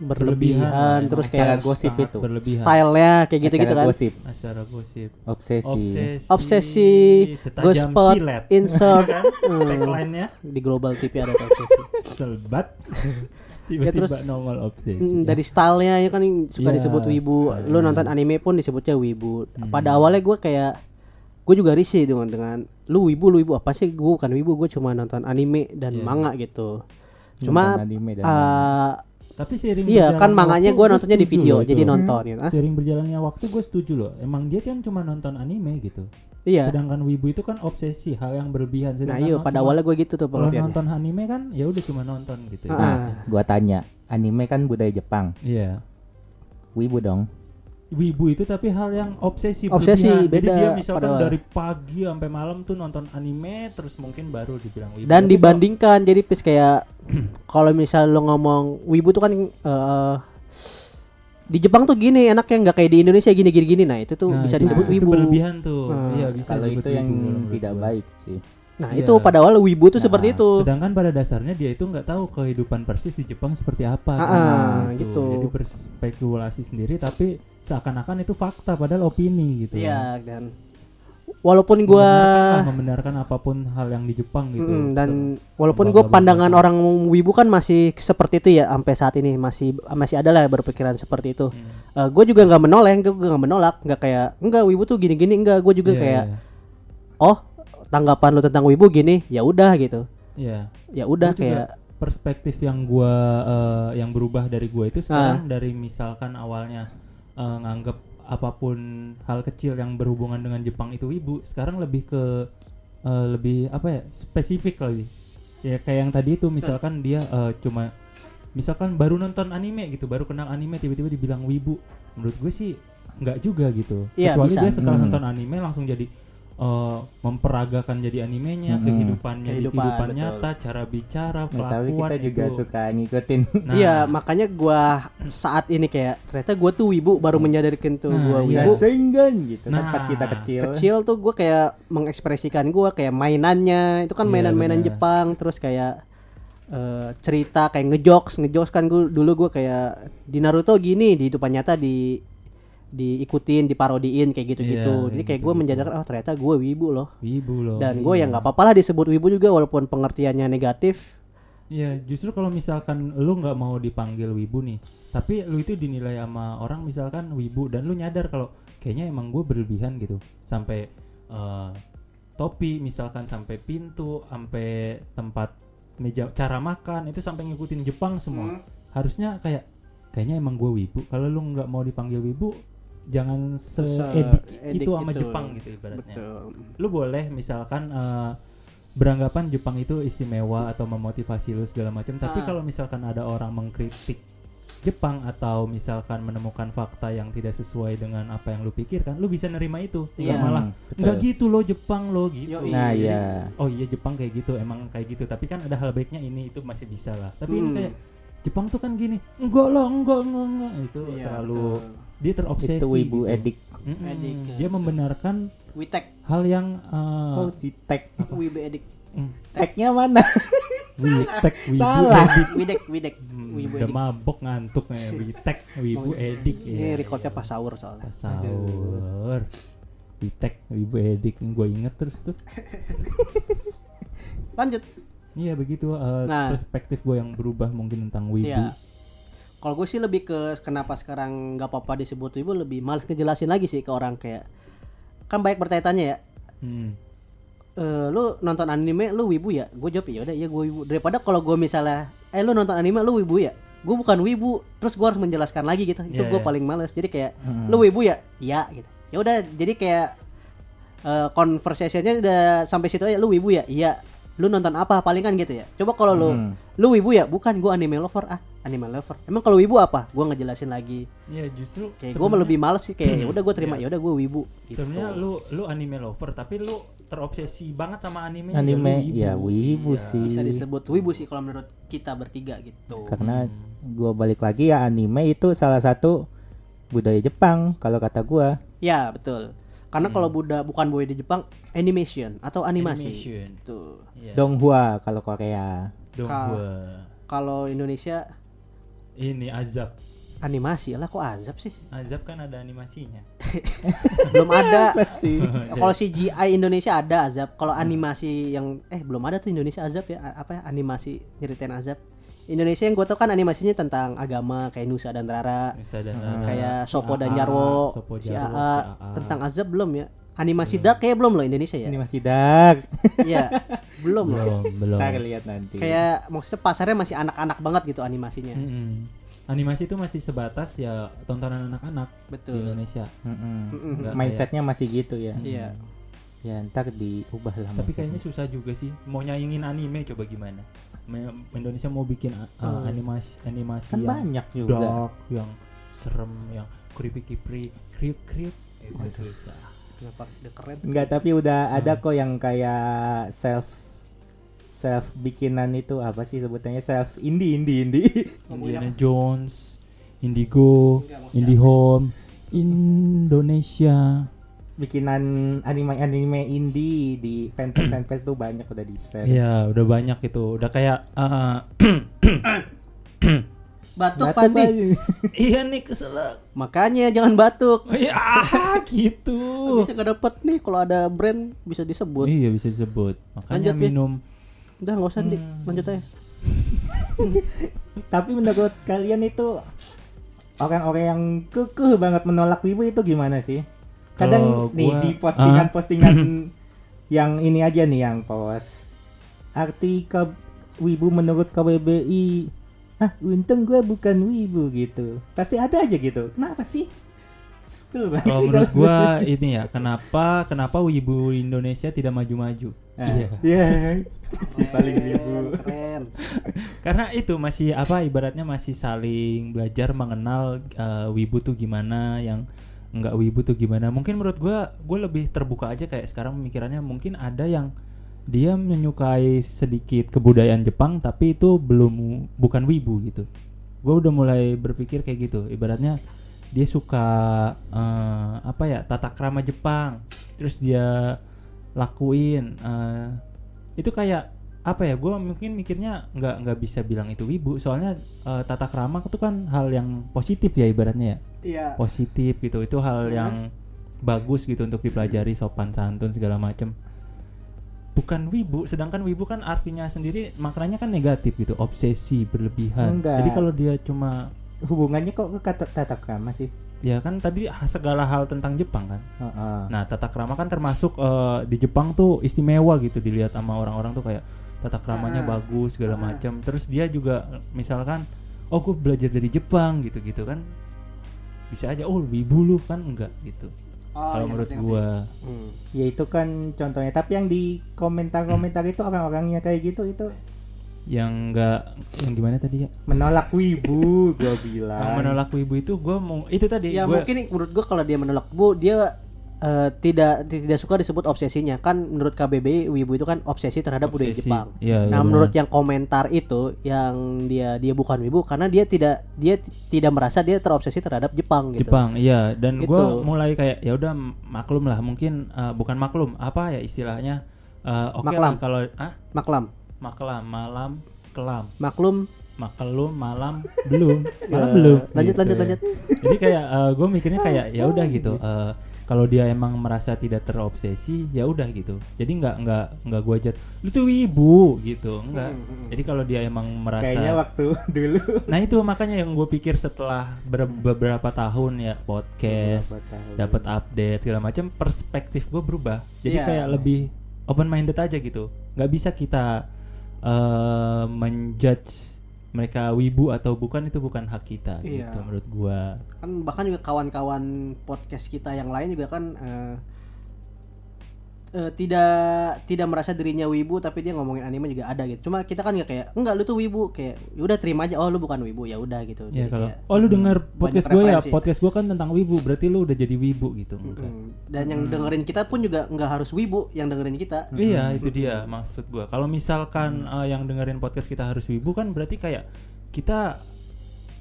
Speaker 4: berlebihan
Speaker 3: lah,
Speaker 4: terus kayak
Speaker 2: gosip itu.
Speaker 3: berlebihan.
Speaker 4: stylenya kayak gitu gitu kan.
Speaker 2: Gosip,
Speaker 3: acara gosip.
Speaker 2: Obsesi.
Speaker 3: obsesi.
Speaker 4: Obsesi. Gospel. insert. <laughs>
Speaker 3: Kan?
Speaker 4: Hmm.
Speaker 3: tagline-nya.
Speaker 4: Di global TV ada obsesi
Speaker 3: selbat
Speaker 4: Ya,
Speaker 3: tiba-tiba
Speaker 4: terus,
Speaker 3: nongol obsesi
Speaker 4: Mm, dari stylenya ya kan suka
Speaker 3: Iya,
Speaker 4: disebut wibu.
Speaker 3: Style.
Speaker 4: lu nonton anime pun disebutnya wibu.
Speaker 3: Hmm.
Speaker 4: pada awalnya gue kayak gue juga risih dengan dengan lu wibu lu wibu apa sih? Gue bukan wibu gue cuma nonton anime dan
Speaker 3: Iya.
Speaker 4: manga gitu. Cuma
Speaker 2: Nonton anime dan
Speaker 4: uh,
Speaker 3: tapi seiring
Speaker 4: iya kan manganya gue nontonnya di video
Speaker 3: loh
Speaker 4: jadi nonton gitu ah
Speaker 3: seiring berjalannya waktu gue setuju loh. Emang dia kan cuma nonton anime gitu
Speaker 4: iya
Speaker 3: sedangkan wibu itu kan obsesi hal yang berlebihan
Speaker 4: nah
Speaker 3: sedangkan
Speaker 4: iya
Speaker 3: non-
Speaker 4: pada
Speaker 3: cuma-
Speaker 4: awalnya gue gitu tuh
Speaker 3: kalau nonton anime kan ya udah cuma nonton gitu
Speaker 4: Ah.
Speaker 2: Nah, gua tanya, anime kan budaya Jepang.
Speaker 3: iya
Speaker 2: Wibu dong.
Speaker 3: wibu itu tapi hal yang obsesi
Speaker 4: Obsesi,
Speaker 3: berlebihan. Jadi
Speaker 4: beda
Speaker 3: dia misalkan
Speaker 4: padahal.
Speaker 3: dari pagi sampai malam tuh nonton anime terus mungkin baru dibilang wibu.
Speaker 4: dan
Speaker 3: Tapi
Speaker 4: dibandingkan jadi pis kayak <clears throat> kalau misal lo ngomong wibu tuh kan eh, di Jepang tuh gini enaknya nggak kayak di Indonesia gini gini gini nah itu tuh
Speaker 3: kalau-
Speaker 4: bisa
Speaker 3: itu-
Speaker 4: disebut
Speaker 3: itu
Speaker 4: wibu
Speaker 3: berlebihan tuh.
Speaker 4: Nah,
Speaker 3: Iya, bisa
Speaker 2: Kalau itu yang
Speaker 3: wibu
Speaker 2: tidak baik sih.
Speaker 4: nah
Speaker 3: Iya.
Speaker 4: itu padahal wibu tuh
Speaker 2: Nah,
Speaker 4: seperti itu
Speaker 3: Sedangkan pada dasarnya dia itu nggak tahu kehidupan persis di Jepang seperti apa.
Speaker 4: Ah,
Speaker 3: kan.
Speaker 4: ah, gitu.
Speaker 3: Jadi berspekulasi sendiri tapi seakan-akan itu fakta padahal opini gitu.
Speaker 4: Iya dan walaupun gua
Speaker 3: Membenarkan, membenarkan apa pun hal yang di Jepang gitu.
Speaker 4: Mm, dan
Speaker 3: Se-
Speaker 4: walaupun gue pandangan orang wibu kan masih seperti itu ya sampai saat ini masih masih ada lah berpikiran seperti itu.
Speaker 3: Hmm.
Speaker 4: gue juga nggak menolak, gue nggak menolak, nggak kayak enggak wibu tuh gini-gini enggak, gue juga
Speaker 3: Iya,
Speaker 4: kayak
Speaker 3: iya.
Speaker 4: oh tanggapan lu tentang wibu gini, ya udah gitu,
Speaker 3: Iya.
Speaker 4: ya udah kayak
Speaker 3: perspektif yang gua eh, yang berubah dari gua itu sekarang
Speaker 4: Ah.
Speaker 3: dari misalkan awalnya eh, nganggep apa pun hal kecil yang berhubungan dengan Jepang itu wibu, sekarang lebih ke eh, lebih apa ya spesifik lagi. Ya kayak yang tadi itu misalkan dia eh, cuma misalkan baru nonton anime gitu, baru kenal anime tiba-tiba dibilang wibu. Menurut gue sih nggak juga gitu.
Speaker 4: Iya,
Speaker 3: Kecuali
Speaker 4: bisa.
Speaker 3: dia setelah
Speaker 2: Hmm.
Speaker 3: nonton anime langsung jadi eh, memperagakan jadi animenya,
Speaker 2: Mm-mm.
Speaker 3: kehidupannya di
Speaker 4: Kehidupan,
Speaker 3: kehidupan
Speaker 4: betul.
Speaker 3: nyata, cara bicara,
Speaker 2: Nah, tapi
Speaker 3: pelakuan
Speaker 2: kita juga
Speaker 3: itu.
Speaker 2: suka ngikutin.
Speaker 3: Nah,
Speaker 4: iya makanya gua saat ini kayak ternyata gue tuh wibu baru menyadarkan tuh
Speaker 3: Nah,
Speaker 4: gue
Speaker 3: iya.
Speaker 4: wibu
Speaker 2: Rasengan gitu kan
Speaker 3: Nah,
Speaker 2: pas kita kecil.
Speaker 4: kecil tuh gue kayak mengekspresikan gue kayak mainannya itu kan
Speaker 3: Iya,
Speaker 4: mainan-mainan
Speaker 3: benar.
Speaker 4: Jepang terus kayak eh, cerita kayak ngejokes ngejokes kan gue dulu gue kayak di Naruto gini di hidupan nyata di diikutin diparodiin kayak gitu-gitu
Speaker 3: Iya,
Speaker 4: jadi
Speaker 3: kayak
Speaker 4: kayak gue
Speaker 3: gitu-gitu.
Speaker 4: menjadikan oh ternyata gue wibu loh
Speaker 3: wibu loh.
Speaker 4: dan gue
Speaker 3: iya.
Speaker 4: ya nggak apa-apa lah disebut wibu juga walaupun pengertiannya negatif
Speaker 3: Iya, justru kalau misalkan lu nggak mau dipanggil wibu nih, tapi lu itu dinilai sama orang misalkan wibu dan lu nyadar kalau kayaknya emang gue berlebihan gitu, sampai eh, topi misalkan sampai pintu, sampai tempat meja cara makan itu sampai ngikutin Jepang semua. Harusnya kayak kayaknya emang gue wibu. Kalau lu nggak mau dipanggil wibu, jangan seedik
Speaker 4: edik
Speaker 3: itu sama
Speaker 4: itu.
Speaker 3: Jepang gitu ibaratnya
Speaker 4: betul
Speaker 3: lu boleh misalkan eh, beranggapan Jepang itu istimewa atau memotivasi lu segala macam tapi
Speaker 4: Ah.
Speaker 3: kalau misalkan ada orang mengkritik Jepang atau misalkan menemukan fakta yang tidak sesuai dengan apa yang lu pikirkan lu bisa nerima itu
Speaker 4: Iya.
Speaker 3: malah
Speaker 2: Hmm, betul.
Speaker 3: nggak gitu loh Jepang lo gitu
Speaker 4: Yoi.
Speaker 2: Nah, iya.
Speaker 3: oh iya Jepang kayak gitu emang kayak gitu tapi kan ada hal baiknya ini itu masih bisa lah tapi ini
Speaker 4: Hmm.
Speaker 3: kayak Jepang tuh kan gini enggak lah enggak enggak, enggak. itu
Speaker 4: Iya,
Speaker 3: terlalu
Speaker 4: betul.
Speaker 3: Dia terobsesi
Speaker 2: Itu wibu
Speaker 3: gitu.
Speaker 2: edik.
Speaker 3: Mm-mm.
Speaker 4: Edik,
Speaker 3: dia
Speaker 4: ya.
Speaker 3: membenarkan
Speaker 4: witek
Speaker 3: hal yang
Speaker 2: Oh, tag. <laughs>
Speaker 4: wibu edik
Speaker 3: mm,
Speaker 2: Tagnya mana?
Speaker 3: Witek, wibu,
Speaker 2: Salah.
Speaker 3: edik.
Speaker 4: widek widek
Speaker 3: Hmm,
Speaker 4: wibu
Speaker 3: udah
Speaker 4: edik
Speaker 3: mabok ngantuk <laughs> nih, witek, wibu, edik.
Speaker 4: ini
Speaker 3: iya.
Speaker 4: recordnya pas sahur soalnya
Speaker 3: Pas sahur. Witek, wibu, edik, gue inget terus tuh. <laughs>
Speaker 4: lanjut
Speaker 3: Iya begitu eh,
Speaker 4: Nah.
Speaker 3: perspektif gue yang berubah mungkin tentang wibu.
Speaker 4: Iya. Kalau gue sih lebih ke kenapa sekarang nggak apa-apa disebut wibu lebih males ngejelasin lagi sih ke orang kayak kan baik bertanya-tanya ya.
Speaker 3: Hmm.
Speaker 4: Eh, lu nonton anime lu wibu ya? Gue jawab ya udah iya gue wibu. Daripada kalau gue misalnya eh lu nonton anime lu wibu ya? Gue bukan wibu, terus gue harus menjelaskan lagi gitu. Itu
Speaker 3: Iya,
Speaker 4: gue
Speaker 3: iya.
Speaker 4: paling males. Jadi kayak
Speaker 2: Hmm.
Speaker 4: lu wibu ya? Iya gitu. Ya udah jadi kayak eh conversation-nya udah sampai situ aja lu wibu ya? Iya. Lu nonton apa paling kan gitu ya. Coba kalau lu
Speaker 2: Hmm.
Speaker 4: lu wibu ya? Bukan gue anime lover ah. Anime lover. Emang kalau wibu apa? Gue ngejelasin lagi.
Speaker 3: Iya justru.
Speaker 4: Kayak gue lebih males sih kayak ya udah gue terima
Speaker 3: Iya.
Speaker 4: ya udah gue wibu gitu.
Speaker 3: Sebenarnya lu lu anime lover tapi lu terobsesi banget sama anime.
Speaker 2: Anime ya wibu
Speaker 3: Iya.
Speaker 2: sih.
Speaker 4: Bisa disebut wibu sih kalau menurut kita bertiga gitu.
Speaker 2: Karena
Speaker 3: Hmm.
Speaker 2: gua balik lagi ya anime itu salah satu budaya Jepang kalau kata gua.
Speaker 4: Ya betul. Karena
Speaker 3: Hmm.
Speaker 4: kalau Buddha bukan boy di Jepang, animation atau animasi.
Speaker 3: Animation.
Speaker 4: Tuh.
Speaker 3: Iya.
Speaker 2: Donghua kalau Korea.
Speaker 3: Dong
Speaker 4: Ka-
Speaker 3: gua.
Speaker 4: Kalau Indonesia
Speaker 3: Ini azab.
Speaker 4: animasi lah kok azab sih?
Speaker 3: Azab kan ada animasinya. <laughs>
Speaker 4: belum ada. <laughs>
Speaker 2: Sih. <laughs>
Speaker 4: Kalau CGI Indonesia ada azab. Kalau animasi yang eh belum ada tuh Indonesia azab ya apa ya animasi nyeritain azab. Indonesia yang gue tau kan animasinya tentang agama kayak Nusa dan Rara,
Speaker 3: Nusa dan
Speaker 2: Hmm.
Speaker 3: Rara,
Speaker 4: kayak
Speaker 3: si
Speaker 4: Sopo dan
Speaker 3: AA,
Speaker 4: Jarwo,
Speaker 3: Sopo
Speaker 4: si
Speaker 3: Jarwo,
Speaker 4: AA,
Speaker 3: si AA.
Speaker 4: tentang azab belum ya? Animasi dark kayak belum loh Indonesia ya?
Speaker 2: Ini masih dark. <laughs>
Speaker 4: Iya, belum loh.
Speaker 3: belum belum.
Speaker 2: Kita lihat nanti.
Speaker 4: Kayak maksudnya pasarnya masih anak-anak banget gitu animasinya.
Speaker 3: Mm-mm. Animasi itu masih sebatas ya tontonan anak-anak di
Speaker 4: Betul.
Speaker 3: Indonesia.
Speaker 2: Mm-mm.
Speaker 3: Nggak
Speaker 2: Mindsetnya masih gitu ya.
Speaker 4: Iya.
Speaker 2: Ya ntar diubah lah.
Speaker 3: Tapi
Speaker 2: mindsetnya.
Speaker 3: kayaknya susah juga sih mau nyaingin anime coba gimana. Me- Indonesia mau bikin uh,
Speaker 4: Hmm.
Speaker 3: animasi animasi
Speaker 2: kan
Speaker 3: yang
Speaker 2: banyak juga.
Speaker 3: dark, yang serem, yang kripi kipri kriuk kriuk itu susah
Speaker 4: Kenapa udah keren?
Speaker 2: Enggak, tapi udah ada kok yang kayak self self bikinan itu. Apa sih sebutannya? Self indie indie indie. <laughs>
Speaker 3: Indiana Jones Indigo Indihome Indonesia
Speaker 2: bikinan anime anime indie di fanpage fanpage tuh banyak udah di share.
Speaker 3: Iya udah banyak itu udah kayak eh, <coughs>
Speaker 4: Batuk,
Speaker 2: Batuk,
Speaker 4: Pandi.
Speaker 2: Pak. <coughs>
Speaker 3: iya nih keselak
Speaker 4: Makanya jangan batuk.
Speaker 3: ya <laughs> gitu
Speaker 4: Bisa nggak dapet nih kalau ada brand bisa disebut.
Speaker 3: iya bisa disebut makanya
Speaker 4: Lanjut, Bis.
Speaker 3: minum
Speaker 4: Udah nggak usah.
Speaker 3: Hmm.
Speaker 4: Lanjut aja. <laughs>
Speaker 2: Tapi menurut kalian itu orang-orang yang kekeh banget menolak wibu itu gimana sih? Kadang nih
Speaker 3: gua-
Speaker 2: di postingan-postingan <laughs> yang ini aja nih yang post arti ke wibu menurut KBBI. Ah, untung gue bukan wibu gitu. Pasti ada aja gitu. Kenapa sih? Sebel banget
Speaker 3: kalau
Speaker 2: sih
Speaker 3: menurut gua <laughs> ini ya kenapa kenapa wibu Indonesia tidak maju-maju
Speaker 2: Ah,
Speaker 3: iya
Speaker 2: Iya. <laughs> si paling wibu.
Speaker 4: Keren.
Speaker 3: karena itu masih apa ibaratnya masih saling belajar mengenal eh, wibu tuh gimana yang nggak wibu tuh gimana. Mungkin menurut gua gue lebih terbuka aja kayak sekarang pemikirannya. Mungkin ada yang dia menyukai sedikit kebudayaan Jepang tapi itu belum bukan wibu gitu. Gue udah mulai berpikir kayak gitu. Ibaratnya dia suka eh, apa ya tata krama Jepang. Terus dia lakuin eh, itu kayak apa ya gue mungkin mikirnya nggak nggak bisa bilang itu wibu soalnya eh, tata krama itu kan hal yang positif ya ibaratnya ya
Speaker 4: Iya.
Speaker 3: positif gitu itu hal
Speaker 4: Iya.
Speaker 3: yang bagus gitu untuk dipelajari sopan santun segala macem bukan wibu sedangkan wibu kan artinya sendiri maknanya kan negatif gitu obsesi berlebihan
Speaker 2: Enggak.
Speaker 3: jadi kalau dia cuma
Speaker 2: Hubungannya kok ke kata tata krama sih?
Speaker 3: ya kan tadi segala hal tentang Jepang kan
Speaker 2: Heeh.
Speaker 3: Nah, tata krama kan termasuk eh, di Jepang tuh istimewa gitu dilihat sama orang-orang tuh kayak tata kramanya
Speaker 4: Ah.
Speaker 3: bagus segala
Speaker 4: Ah.
Speaker 3: macam. Terus dia juga misalkan oh gue belajar dari Jepang gitu-gitu kan. Bisa aja oh wibu lu kan enggak gitu.
Speaker 4: Oh,
Speaker 3: Kalau
Speaker 4: iya,
Speaker 3: menurut
Speaker 4: ngerti,
Speaker 3: gua.
Speaker 4: Hmm.
Speaker 2: Ya itu kan contohnya. Tapi yang di komentar-komentar itu orang-orangnya kayak gitu itu
Speaker 3: yang enggak yang gimana tadi ya?
Speaker 2: menolak wibu, gua bilang.
Speaker 3: Yang menolak wibu itu gua mau itu tadi
Speaker 4: Ya
Speaker 3: gua
Speaker 4: mungkin menurut gua kalau dia menolak bu dia eh, tidak tidak suka disebut obsesinya kan menurut KBBI wibu itu kan obsesi terhadap budaya
Speaker 3: obsesi.
Speaker 4: Jepang.
Speaker 3: Iya, iya
Speaker 4: Nah,
Speaker 3: benar.
Speaker 4: menurut yang komentar itu yang dia dia bukan wibu karena dia tidak dia tidak merasa dia terobsesi terhadap Jepang gitu.
Speaker 3: Jepang iya dan gua
Speaker 4: Itu.
Speaker 3: mulai kayak ya udah maklum lah mungkin eh, bukan maklum apa ya istilahnya Eh, oke lah kalau ah
Speaker 4: Maklam.
Speaker 3: maklam malam kelam
Speaker 4: Maklum.
Speaker 3: maklum malam belum <laughs> malam belum
Speaker 4: Lanjut
Speaker 3: gitu.
Speaker 4: lanjut lanjut.
Speaker 3: jadi kayak gue mikirnya kayak ya udah gitu eh, kalau dia emang merasa tidak terobsesi ya udah gitu. Jadi nggak nggak nggak gue jat lu tuh wibu gitu. Enggak jadi kalau dia emang merasa
Speaker 2: Kayaknya waktu <laughs> dulu.
Speaker 3: nah itu makanya yang gue pikir setelah ber- beberapa tahun ya podcast dapat update segala macam perspektif gue berubah. Jadi
Speaker 4: Iya.
Speaker 3: kayak lebih open minded aja gitu. Nggak bisa kita eh menjudge mereka wibu atau bukan itu bukan hak kita
Speaker 4: Iya.
Speaker 3: gitu menurut gua
Speaker 4: Kan bahkan juga kawan-kawan podcast kita yang lain juga kan eh, eh, tidak tidak merasa dirinya wibu tapi dia ngomongin anime juga ada gitu. Cuma kita kan nggak kayak enggak lu tuh wibu kayak ya udah terima aja oh lu bukan wibu ya udah gitu.
Speaker 3: ya
Speaker 4: Jadi
Speaker 3: kalau
Speaker 4: kayak,
Speaker 3: oh lu denger podcast gue ya podcast gua kan tentang wibu berarti lu udah jadi wibu gitu enggak
Speaker 4: Mm. Dan yang dengerin kita pun juga nggak harus wibu yang dengerin kita.
Speaker 3: Iya itu dia maksud gua. Kalau misalkan eh, yang dengerin podcast kita harus wibu kan berarti kayak kita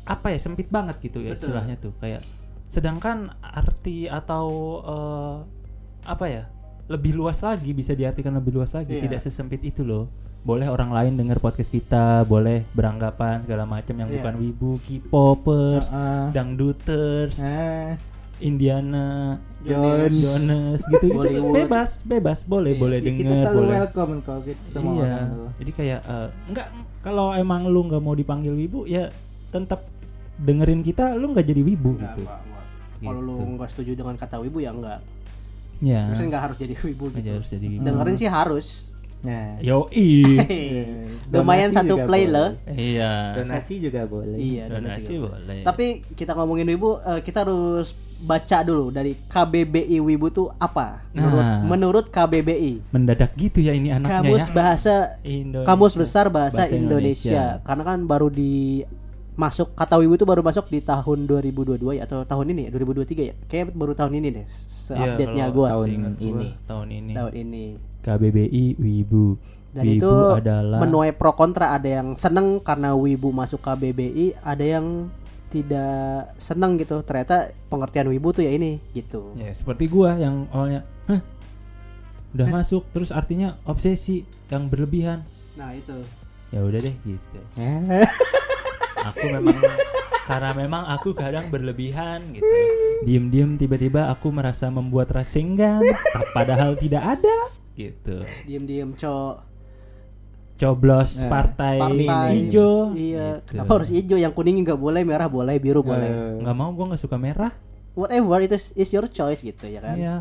Speaker 3: apa ya sempit banget gitu ya
Speaker 4: Betul.
Speaker 3: istilahnya tuh kayak. Sedangkan arti atau eh, apa ya lebih luas lagi bisa diartikan lebih luas lagi.
Speaker 4: Iya.
Speaker 3: Tidak sesempit itu loh. Boleh orang lain denger podcast kita, boleh beranggapan segala macam yang
Speaker 4: Iya.
Speaker 3: bukan wibu, K-popers,
Speaker 2: Heeh.
Speaker 3: dangduters,
Speaker 2: Ah,
Speaker 3: Indiana,
Speaker 2: Jones.
Speaker 3: Jonas gitu, gitu. Bebas bebas boleh
Speaker 4: Iya.
Speaker 3: boleh
Speaker 2: ya kita selalu
Speaker 3: boleh
Speaker 2: welcome kok gitu semua
Speaker 3: iya
Speaker 2: orang
Speaker 3: jadi kayak eh, enggak kalau emang lu nggak mau dipanggil wibu ya tetap dengerin kita lu nggak jadi wibu
Speaker 4: Nggak,
Speaker 3: gitu.
Speaker 4: Kalau lu
Speaker 3: Gitu.
Speaker 4: nggak setuju dengan kata wibu ya enggak.
Speaker 3: Ya
Speaker 4: Maksudnya nggak harus jadi wibu gitu.
Speaker 3: harus jadi wibu
Speaker 4: Dengerin sih harus.
Speaker 2: Nah,
Speaker 3: yo
Speaker 4: Hehehe. <laughs> Lumayan satu play
Speaker 2: boleh.
Speaker 4: loh.
Speaker 3: iya
Speaker 2: donasi juga boleh
Speaker 4: Iya, donasi
Speaker 3: donasi boleh
Speaker 4: Tapi kita ngomongin wibu, eh, kita harus baca dulu dari KBBI wibu tuh apa? Menurut
Speaker 3: Nah.
Speaker 4: menurut KBBI.
Speaker 3: mendadak gitu ya ini anaknya
Speaker 4: Kamus
Speaker 3: ya
Speaker 4: Bahasa
Speaker 3: Indonesia.
Speaker 4: Kamus Besar Bahasa,
Speaker 3: Bahasa
Speaker 4: Indonesia.
Speaker 3: Indonesia.
Speaker 4: Karena kan baru di masuk kata wibu itu baru masuk di tahun 2022 ya atau tahun ini ya? 2023 ya? Kayak baru tahun ini deh
Speaker 3: Iya,
Speaker 4: update nya
Speaker 3: kalau
Speaker 4: gua.
Speaker 2: tahun ini.
Speaker 3: tahun ini.
Speaker 4: Tahun ini.
Speaker 3: KBBI Wibu.
Speaker 4: Dan
Speaker 3: Wibu
Speaker 4: itu
Speaker 3: adalah
Speaker 4: menuai pro kontra. Ada yang seneng karena wibu masuk KBBI ada yang tidak seneng gitu. Ternyata pengertian wibu tuh ya ini gitu.
Speaker 3: Ya seperti gua yang awalnya Hah, udah masuk terus artinya obsesi yang berlebihan.
Speaker 4: Nah itu.
Speaker 3: Ya udah deh gitu.
Speaker 2: Eh, <laughs>
Speaker 3: aku memang karena memang aku kadang berlebihan gitu. Diem-diem tiba-tiba aku merasa membuat rasenggan padahal tidak ada gitu.
Speaker 4: Diem-diem cok.
Speaker 3: Coblos
Speaker 2: Nah,
Speaker 3: partai,
Speaker 4: partai.
Speaker 3: hijau
Speaker 4: iya.
Speaker 3: gitu.
Speaker 4: kenapa harus hijau? Yang kuning nggak boleh merah boleh biru boleh.
Speaker 2: Eh,
Speaker 3: nggak mau gua nggak suka merah.
Speaker 4: Whatever itu is- is your choice gitu ya kan?
Speaker 3: Iya.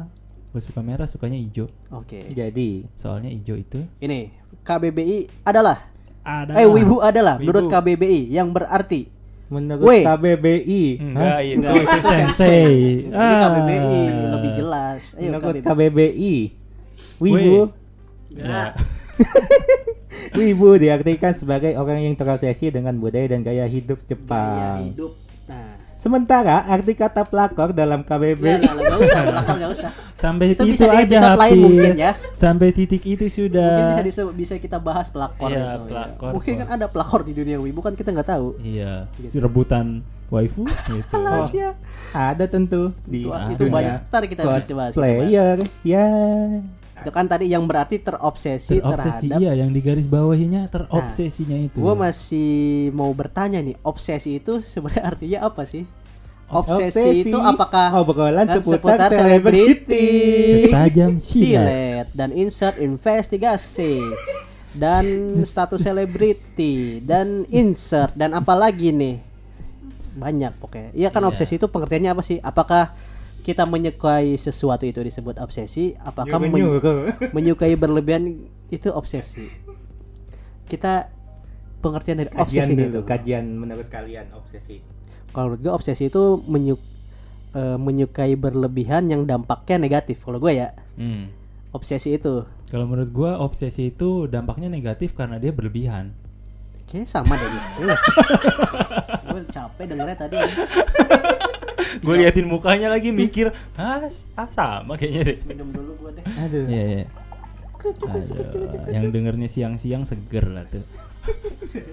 Speaker 3: Gue suka merah sukanya hijau.
Speaker 4: Oke.
Speaker 2: Jadi?
Speaker 3: Soalnya hijau itu
Speaker 4: ini KBBI adalah
Speaker 3: ada
Speaker 4: eh wibu adalah menurut
Speaker 3: Wibu.
Speaker 4: KBBI yang berarti.
Speaker 2: Menurut
Speaker 4: Weh.
Speaker 2: KBBI
Speaker 3: enggak itu
Speaker 4: Enggak,
Speaker 3: itu
Speaker 4: itu
Speaker 3: sensei.
Speaker 4: Ini
Speaker 3: Ah.
Speaker 4: KBBI lebih jelas. Ayo
Speaker 2: menurut
Speaker 4: KBBI
Speaker 2: KBBI Wibu.
Speaker 3: Ya <laughs>
Speaker 2: Wibu diartikan sebagai orang yang terobsesi dengan budaya dan gaya hidup
Speaker 4: gaya
Speaker 2: Jepang
Speaker 4: hidup nah
Speaker 2: sementara arti kata pelakor dalam
Speaker 4: ya
Speaker 2: KBBI
Speaker 4: lah, lah, nggak usah pelakor nggak usah.
Speaker 3: Sampai
Speaker 4: Itu
Speaker 3: itu,
Speaker 4: bisa di
Speaker 3: aja
Speaker 4: episode lain
Speaker 3: Hafiz.
Speaker 4: mungkin ya.
Speaker 3: sampai titik itu sudah.
Speaker 4: Mungkin bisa bisa kita bahas pelakor
Speaker 3: Iya,
Speaker 4: itu ya.
Speaker 3: pelakor,
Speaker 4: mungkin kan ada pelakor di dunia wibu kan kita nggak tahu.
Speaker 3: Iya
Speaker 4: Gitu.
Speaker 3: rebutan waifu gitu.
Speaker 2: Oh, ada tentu di
Speaker 4: itu, itu
Speaker 2: dunia
Speaker 4: banyak ntar kita bisa bahas.
Speaker 2: cosplayer ya
Speaker 4: itu kan tadi yang berarti terobsesi,
Speaker 3: terobsesi
Speaker 4: terhadap
Speaker 3: iya yang di garis bawahinya terobsesinya itu.
Speaker 4: Gue masih mau bertanya nih, obsesi itu sebenarnya artinya apa sih? Obsesi,
Speaker 2: Obsesi.
Speaker 4: itu apakah
Speaker 2: obrolan
Speaker 4: dan
Speaker 2: seputar selebriti.
Speaker 3: setajam <laughs>
Speaker 4: silet. Dan insert investigasi. Dan status selebriti. Dan insert. Dan apalagi nih? Banyak pokoknya. Iya kan
Speaker 3: Iya.
Speaker 4: obsesi itu pengertiannya apa sih? Apakah kita menyukai sesuatu itu disebut obsesi apakah men- menyukai berlebihan itu obsesi. Kita pengertian dari
Speaker 2: kajian
Speaker 4: obsesi
Speaker 2: dulu
Speaker 4: itu
Speaker 2: kajian menurut kalian obsesi.
Speaker 4: Kalau menurut gue obsesi itu menyuk eh, menyukai berlebihan yang dampaknya negatif kalau gue ya.
Speaker 3: Hmm.
Speaker 4: obsesi itu.
Speaker 3: Kalau menurut gua obsesi itu dampaknya negatif karena dia berlebihan.
Speaker 4: Kayaknya sama deh gue <laughs> capek dengernya tadi. <laughs>
Speaker 3: gue liatin mukanya lagi mikir ah, ah sama kayaknya deh
Speaker 4: Minum dulu gue deh.
Speaker 2: aduh
Speaker 3: Iya, iya. Aduh, yang dengernya siang-siang seger lah tuh.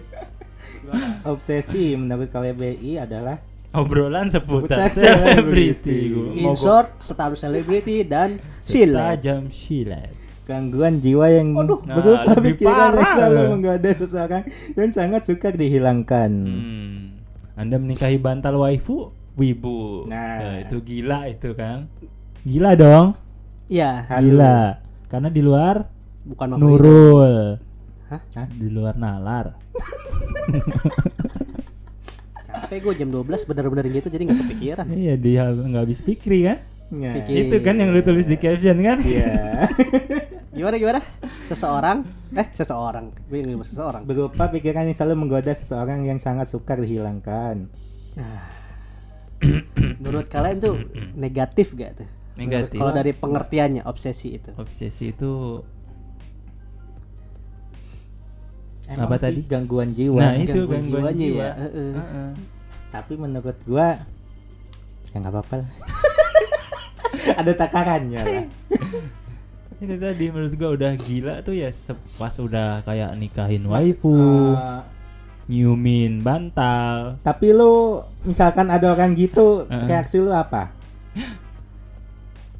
Speaker 3: <laughs>
Speaker 2: obsesi menurut KBBI adalah
Speaker 3: Obrolan seputar selebriti.
Speaker 4: In short, status selebriti dan silet.
Speaker 3: Tajam silat.
Speaker 2: gangguan jiwa yang
Speaker 4: Aduh.
Speaker 2: berupa
Speaker 3: Nah, lebih
Speaker 2: pikiran yang selalu menggoda seseorang dan sangat sukar dihilangkan.
Speaker 3: Hmm. Anda menikahi bantal waifu, wibu.
Speaker 2: Nah.
Speaker 3: itu gila itu kan. Gila dong.
Speaker 4: Iya,
Speaker 2: Aduh.
Speaker 3: Gila. Karena di luar
Speaker 4: bukan Mako
Speaker 3: nurul.
Speaker 4: Hah?
Speaker 2: Hah?
Speaker 3: Di luar nalar.
Speaker 4: Capek gue jam 12 bener-bener gitu jadi nggak kepikiran.
Speaker 3: Iya, dia nggak habis pikir kan?
Speaker 2: Nah,
Speaker 4: Pikir.
Speaker 3: Itu kan yang lu tulis di caption kan?
Speaker 2: Iya. <laughs>
Speaker 4: Gimana gimana? Seseorang, eh seseorang, gue nggak seseorang.
Speaker 2: berupa pikiran yang selalu menggoda seseorang yang sangat sukar dihilangkan. <clears throat>
Speaker 4: Menurut kalian tuh negatif gak tuh?
Speaker 3: Negatif.
Speaker 4: Kalau dari pengertiannya obsesi itu.
Speaker 3: Obsesi itu
Speaker 2: Emang
Speaker 3: Apa
Speaker 2: sih
Speaker 3: tadi?
Speaker 2: Gangguan jiwa.
Speaker 3: Nah, itu
Speaker 4: Gangguan
Speaker 3: gangguan
Speaker 4: jiwanya
Speaker 3: jiwa.
Speaker 4: ya, heeh.
Speaker 3: Heeh.
Speaker 2: Tapi menurut gua ya nggak apa-apa lah. <laughs> Ada takarannya lah. <laughs>
Speaker 3: itu tadi menurut gua udah gila tuh ya pas udah kayak nikahin waifu
Speaker 2: Eh,
Speaker 3: nyumin bantal
Speaker 2: tapi lu misalkan ada orang gitu,
Speaker 3: Heeh.
Speaker 2: reaksi lu apa?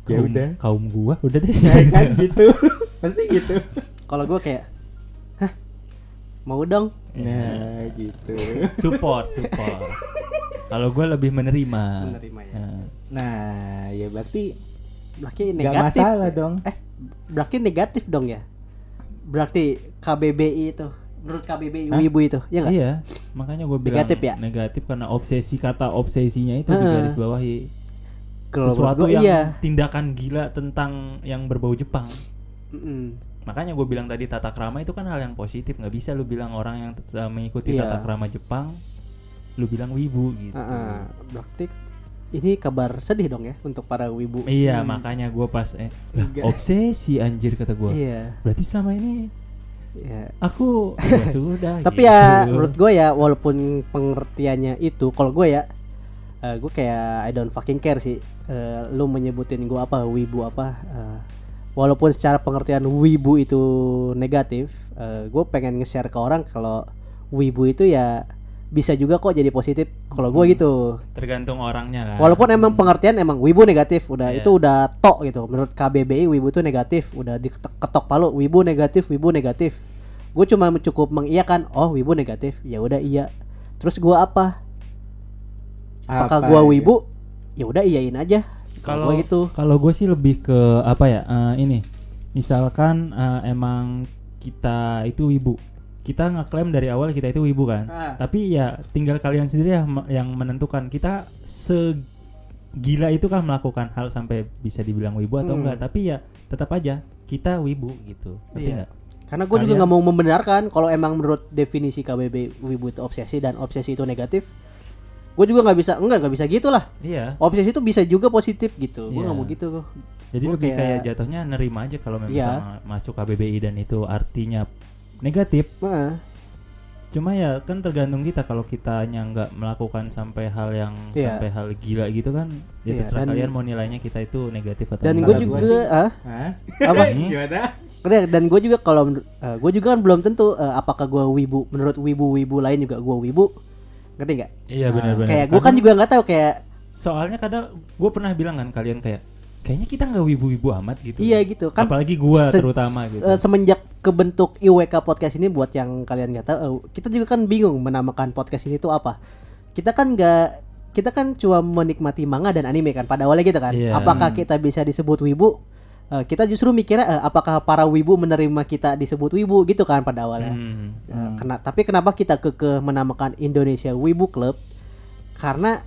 Speaker 2: Ya
Speaker 3: kaum,
Speaker 2: udah.
Speaker 3: kaum gua udah deh
Speaker 2: Ya kan <laughs> gitu. Pasti gitu.
Speaker 4: Kalau gue kayak, hah, mau dong?
Speaker 2: Nah, gitu.
Speaker 3: support support kalau gua lebih menerima
Speaker 4: Menerima ya.
Speaker 3: Nah,
Speaker 2: Nah, ya berarti
Speaker 4: Berarti negatif.
Speaker 2: masalah dong.
Speaker 4: Eh, berarti negatif dong ya? Berarti KBBI itu, menurut KBBI? Wibu itu, ya nggak?
Speaker 3: iya makanya gua bilang
Speaker 4: Negatif ya?
Speaker 3: negatif karena obsesi kata obsesinya itu di
Speaker 4: Heeh.
Speaker 3: garis bawahi
Speaker 4: menurut
Speaker 3: sesuatu
Speaker 4: gua
Speaker 3: yang
Speaker 4: iya.
Speaker 3: tindakan gila tentang yang berbau Jepang
Speaker 4: Mm-mm.
Speaker 3: makanya gue bilang tadi tata krama itu kan hal yang positif nggak bisa lu bilang orang yang uh, mengikuti
Speaker 4: Iya.
Speaker 3: tata krama Jepang lu bilang wibu gitu
Speaker 4: Ah, ah. berarti ini kabar sedih dong ya untuk para wibu.
Speaker 3: iya makanya gue pas eh lah, obsesi anjir kata gue
Speaker 4: Iya.
Speaker 3: berarti selama ini
Speaker 4: Ya.
Speaker 3: Aku ya <laughs> sudah.
Speaker 4: Tapi
Speaker 3: gitu.
Speaker 4: ya menurut gue ya walaupun pengertiannya itu kalau gue ya eh, gue kayak I don't fucking care sih. Eh, lu menyebutin gue apa wibu apa eh, walaupun secara pengertian wibu itu negatif, eh, gue pengen nge-share ke orang kalau wibu itu ya bisa juga kok jadi positif. Kalau gue gitu.
Speaker 3: tergantung orangnya kan.
Speaker 4: Walaupun emang pengertian emang wibu negatif, udah
Speaker 3: Iya.
Speaker 4: itu udah tok gitu. Menurut KBBI wibu itu negatif, udah diketok palu wibu negatif, wibu negatif. Gue cuma cukup mengiyakan, oh wibu negatif, ya udah iya. Terus gua apa? Apakah
Speaker 2: Apa
Speaker 4: gua
Speaker 2: ya?
Speaker 4: wibu? Ya udah iyain aja.
Speaker 3: kalau
Speaker 4: gitu.
Speaker 3: kalau gue sih lebih ke apa ya eh, ini misalkan eh, emang kita itu wibu kita ngeklaim dari awal kita itu wibu kan
Speaker 4: Ah.
Speaker 3: tapi ya tinggal kalian sendiri ya yang menentukan kita segila itu kan melakukan hal sampai bisa dibilang wibu atau
Speaker 4: Hmm.
Speaker 3: enggak tapi ya tetap aja kita wibu gitu
Speaker 4: Iya.
Speaker 3: nggak?
Speaker 4: Karena gue juga nggak mau membenarkan kalau emang menurut definisi KBB wibu itu obsesi dan obsesi itu negatif. Gue juga nggak bisa, enggak nggak bisa gitu lah.
Speaker 3: iya
Speaker 4: Obsesi itu bisa juga positif gitu. Gue
Speaker 3: Iya.
Speaker 4: nggak mau gitu kok.
Speaker 3: jadi
Speaker 4: Gua
Speaker 3: lebih kayak...
Speaker 4: kayak-
Speaker 3: jatuhnya nerima aja kalau memang
Speaker 4: Iya.
Speaker 3: masuk KBBI dan itu artinya negatif
Speaker 4: Heeh.
Speaker 3: Cuma ya kan tergantung kita kalau kitanya nggak melakukan sampai hal yang
Speaker 4: Iya.
Speaker 3: sampai hal gila gitu kan ya
Speaker 4: Iya,
Speaker 3: terserah
Speaker 4: dan-
Speaker 3: kalian mau nilainya kita itu negatif atau
Speaker 4: Dan
Speaker 3: enggak.
Speaker 4: gue juga,
Speaker 2: gua sih-
Speaker 4: ah,
Speaker 2: Hah? <laughs>
Speaker 4: apa?
Speaker 2: Gimana?
Speaker 4: Keren, dan gue juga kalau gue juga kan belum tentu eh, apakah gue wibu menurut wibu-wibu lain juga gue wibu ngerti nggak
Speaker 3: Iya benar-benar.
Speaker 4: kayak gue kan juga nggak tahu kayak
Speaker 3: soalnya kadang gue pernah bilang kan kalian kayak kayaknya kita nggak wibu-wibu amat gitu.
Speaker 4: iya gitu kan
Speaker 3: Apalagi gua
Speaker 4: se-
Speaker 3: terutama gitu.
Speaker 4: se- semenjak kebentuk IWK podcast ini buat yang kalian nggak tahu eh, kita juga kan bingung menamakan podcast ini tuh apa kita kan nggak kita kan cuma menikmati manga dan anime kan pada awalnya gitu kan
Speaker 3: Iya.
Speaker 4: apakah kita bisa disebut wibu Eh, kita justru mikirnya eh, apakah para wibu menerima kita disebut wibu gitu kan pada awalnya
Speaker 3: Hmm.
Speaker 4: Ya, kena- tapi kenapa kita kekeh menamakan Indonesia Wibu Club? Karena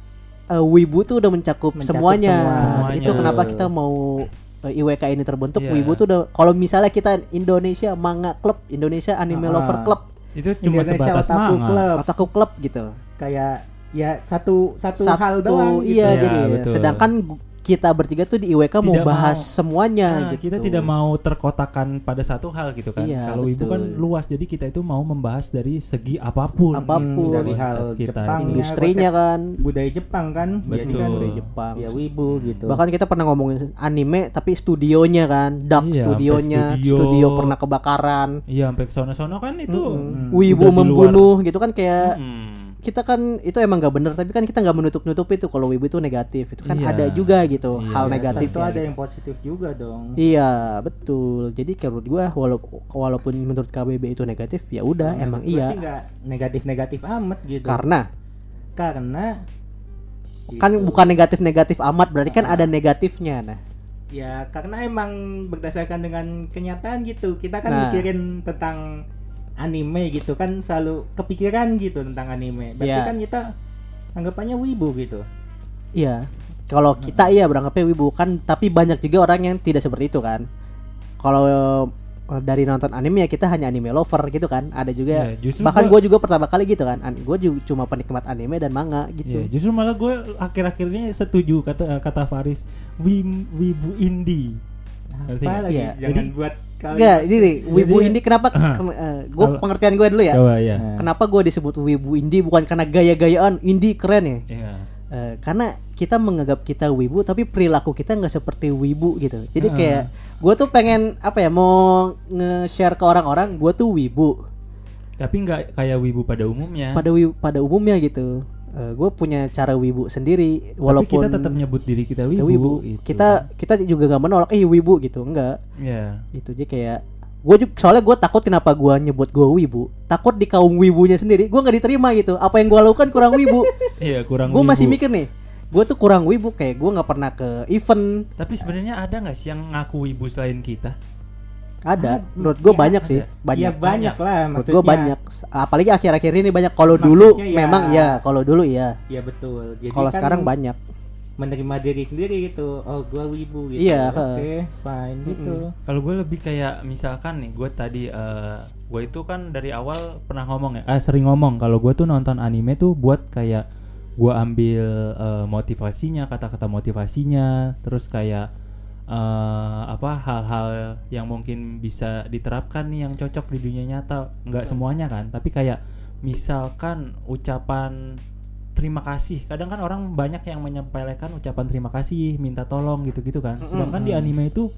Speaker 4: eh, Wibu tuh udah mencakup,
Speaker 2: Mencakup
Speaker 4: semuanya.
Speaker 2: semua.
Speaker 3: Semuanya.
Speaker 4: Itu kenapa kita mau eh, IWK ini terbentuk?
Speaker 3: Iya.
Speaker 4: Wibu tuh udah kalau misalnya kita Indonesia Manga Club, Indonesia Anime
Speaker 2: Ah.
Speaker 4: Lover Club,
Speaker 3: Itu cuma
Speaker 2: Indonesia
Speaker 3: sebatas
Speaker 2: Otaku
Speaker 3: manga.
Speaker 2: Club.
Speaker 4: Otaku Club gitu.
Speaker 2: Kayak ya satu satu, hal doang gitu.
Speaker 4: iya
Speaker 3: Iya,
Speaker 4: jadi
Speaker 3: betul.
Speaker 4: sedangkan kita bertiga tuh di IWK mau bahas
Speaker 3: mau.
Speaker 4: semuanya
Speaker 3: Nah,
Speaker 4: gitu.
Speaker 3: kita tidak mau terkotakan pada satu hal gitu kan.
Speaker 4: Iya,
Speaker 3: Kalau wibu
Speaker 4: betul.
Speaker 3: kan luas, jadi kita itu mau membahas dari segi apa
Speaker 4: pun. Apa pun.
Speaker 3: gitu
Speaker 2: dari hal
Speaker 3: kita
Speaker 2: Jepang,
Speaker 3: itu.
Speaker 4: Industrinya kan.
Speaker 2: budaya Jepang kan jadi
Speaker 3: Betul.
Speaker 2: kan
Speaker 4: Budaya Jepang.
Speaker 2: ya wibu gitu
Speaker 4: Bahkan kita pernah ngomongin anime tapi studionya kan, dark
Speaker 3: Iya,
Speaker 4: studionya,
Speaker 3: studio.
Speaker 4: studio pernah kebakaran.
Speaker 3: Iya, sampai ke sono-sono kan itu.
Speaker 4: Mm-mm.
Speaker 2: Hmm.
Speaker 4: Wibu membunuh gitu kan kayak
Speaker 3: Mm.
Speaker 4: Kita kan itu emang gak bener tapi kan kita nggak menutup nutup itu kalau wibu itu negatif. Itu kan
Speaker 3: Iya.
Speaker 4: ada juga gitu
Speaker 3: Iya,
Speaker 4: hal
Speaker 3: iya.
Speaker 4: negatif
Speaker 2: itu ada yang positif juga dong.
Speaker 4: Iya betul. Jadi kayak menurut gua walaupun walaupun menurut KBB itu negatif ya udah emang
Speaker 2: Menurut gua
Speaker 4: iya.
Speaker 2: sih nggak negatif-negatif amat gitu.
Speaker 4: Karena?
Speaker 2: Karena
Speaker 4: kan
Speaker 2: gitu.
Speaker 4: bukan negatif negatif amat berarti kan ada negatifnya nah.
Speaker 2: Ya karena emang berdasarkan dengan kenyataan gitu. Kita kan
Speaker 4: Nah.
Speaker 2: mikirin tentang anime gitu kan selalu kepikiran gitu tentang anime. Berarti
Speaker 4: Iya.
Speaker 2: kan kita anggapannya wibu gitu.
Speaker 4: Iya. Kalau kita iya beranggapannya wibu kan tapi banyak juga orang yang tidak seperti itu kan. Kalau eh, dari nonton anime ya kita hanya anime lover gitu kan. Ada juga
Speaker 3: justru
Speaker 4: bahkan
Speaker 3: gua-
Speaker 4: gue juga pertama kali gitu kan. Gue juga cuma penikmat anime dan manga gitu.
Speaker 3: Iya, justru malah gue akhir-akhir ini setuju kata kata Faris wim, wibu indie.
Speaker 2: Apa lagi?
Speaker 4: Iya.
Speaker 2: jangan
Speaker 3: Jadi-
Speaker 2: buat
Speaker 4: Enggak, ini nih, wibu
Speaker 3: Jadi-
Speaker 4: indie kenapa gue
Speaker 3: Kalau-
Speaker 4: pengertian gue dulu ya.
Speaker 3: Coba ya.
Speaker 2: Nah.
Speaker 4: Kenapa gue disebut wibu indie bukan karena gaya-gayaan indie keren ya?
Speaker 3: Iya.
Speaker 4: Eh, karena kita menganggap kita wibu tapi perilaku kita nggak seperti wibu gitu. Jadi
Speaker 3: Ah.
Speaker 4: kayak gue tuh pengen apa ya mau nge-share ke orang-orang gue tuh wibu
Speaker 3: Tapi nggak kayak wibu pada umumnya.
Speaker 4: pada wi- pada umumnya gitu. Gue punya cara wibu sendiri
Speaker 3: Tapi
Speaker 4: walaupun
Speaker 3: kita tetap nyebut diri kita
Speaker 4: kita
Speaker 3: wibu.
Speaker 4: wibu.
Speaker 3: gitu.
Speaker 4: Kita kita juga nggak menolak eh wibu gitu enggak.
Speaker 3: Iya.
Speaker 4: itu aja kayak gue juga soalnya gue takut kenapa gue nyebut gue wibu takut di kaum wibunya sendiri gue nggak diterima gitu apa yang gue lakukan kurang wibu <laughs>
Speaker 3: Iya, kurang
Speaker 4: gue masih
Speaker 3: wibu.
Speaker 4: mikir nih gue tuh kurang wibu kayak gue nggak pernah ke event
Speaker 3: Tapi sebenarnya ada nggak sih yang ngaku wibu selain kita?
Speaker 4: Ada. Menurut gue
Speaker 2: ya
Speaker 4: banyak sih.
Speaker 2: Ya
Speaker 4: banyak.
Speaker 2: banyak lah
Speaker 4: menurut
Speaker 2: maksudnya.
Speaker 4: gue banyak. Apalagi akhir-akhir ini banyak. Kalau dulu
Speaker 2: ya-
Speaker 4: memang ya kalau dulu iya.
Speaker 2: Ya betul. Jadi
Speaker 4: kalau
Speaker 2: kan
Speaker 4: sekarang banyak.
Speaker 2: menerima diri sendiri gitu. Oh gua wibu gitu.
Speaker 4: Iya,
Speaker 2: oke
Speaker 4: he.
Speaker 2: fine gitu.
Speaker 3: Kalau gue lebih kayak misalkan nih, gue tadi eh gue itu kan dari awal pernah ngomong ya, eh, sering ngomong kalau gue tuh nonton anime tuh buat kayak gue ambil eh, motivasinya, kata-kata motivasinya, terus kayak eh, apa hal-hal yang mungkin bisa diterapkan nih yang cocok di dunia nyata. Nggak semuanya kan tapi kayak misalkan ucapan terima kasih. Kadang kan orang banyak yang menyampaikan ucapan terima kasih minta tolong gitu-gitu kan. Sedangkan di anime itu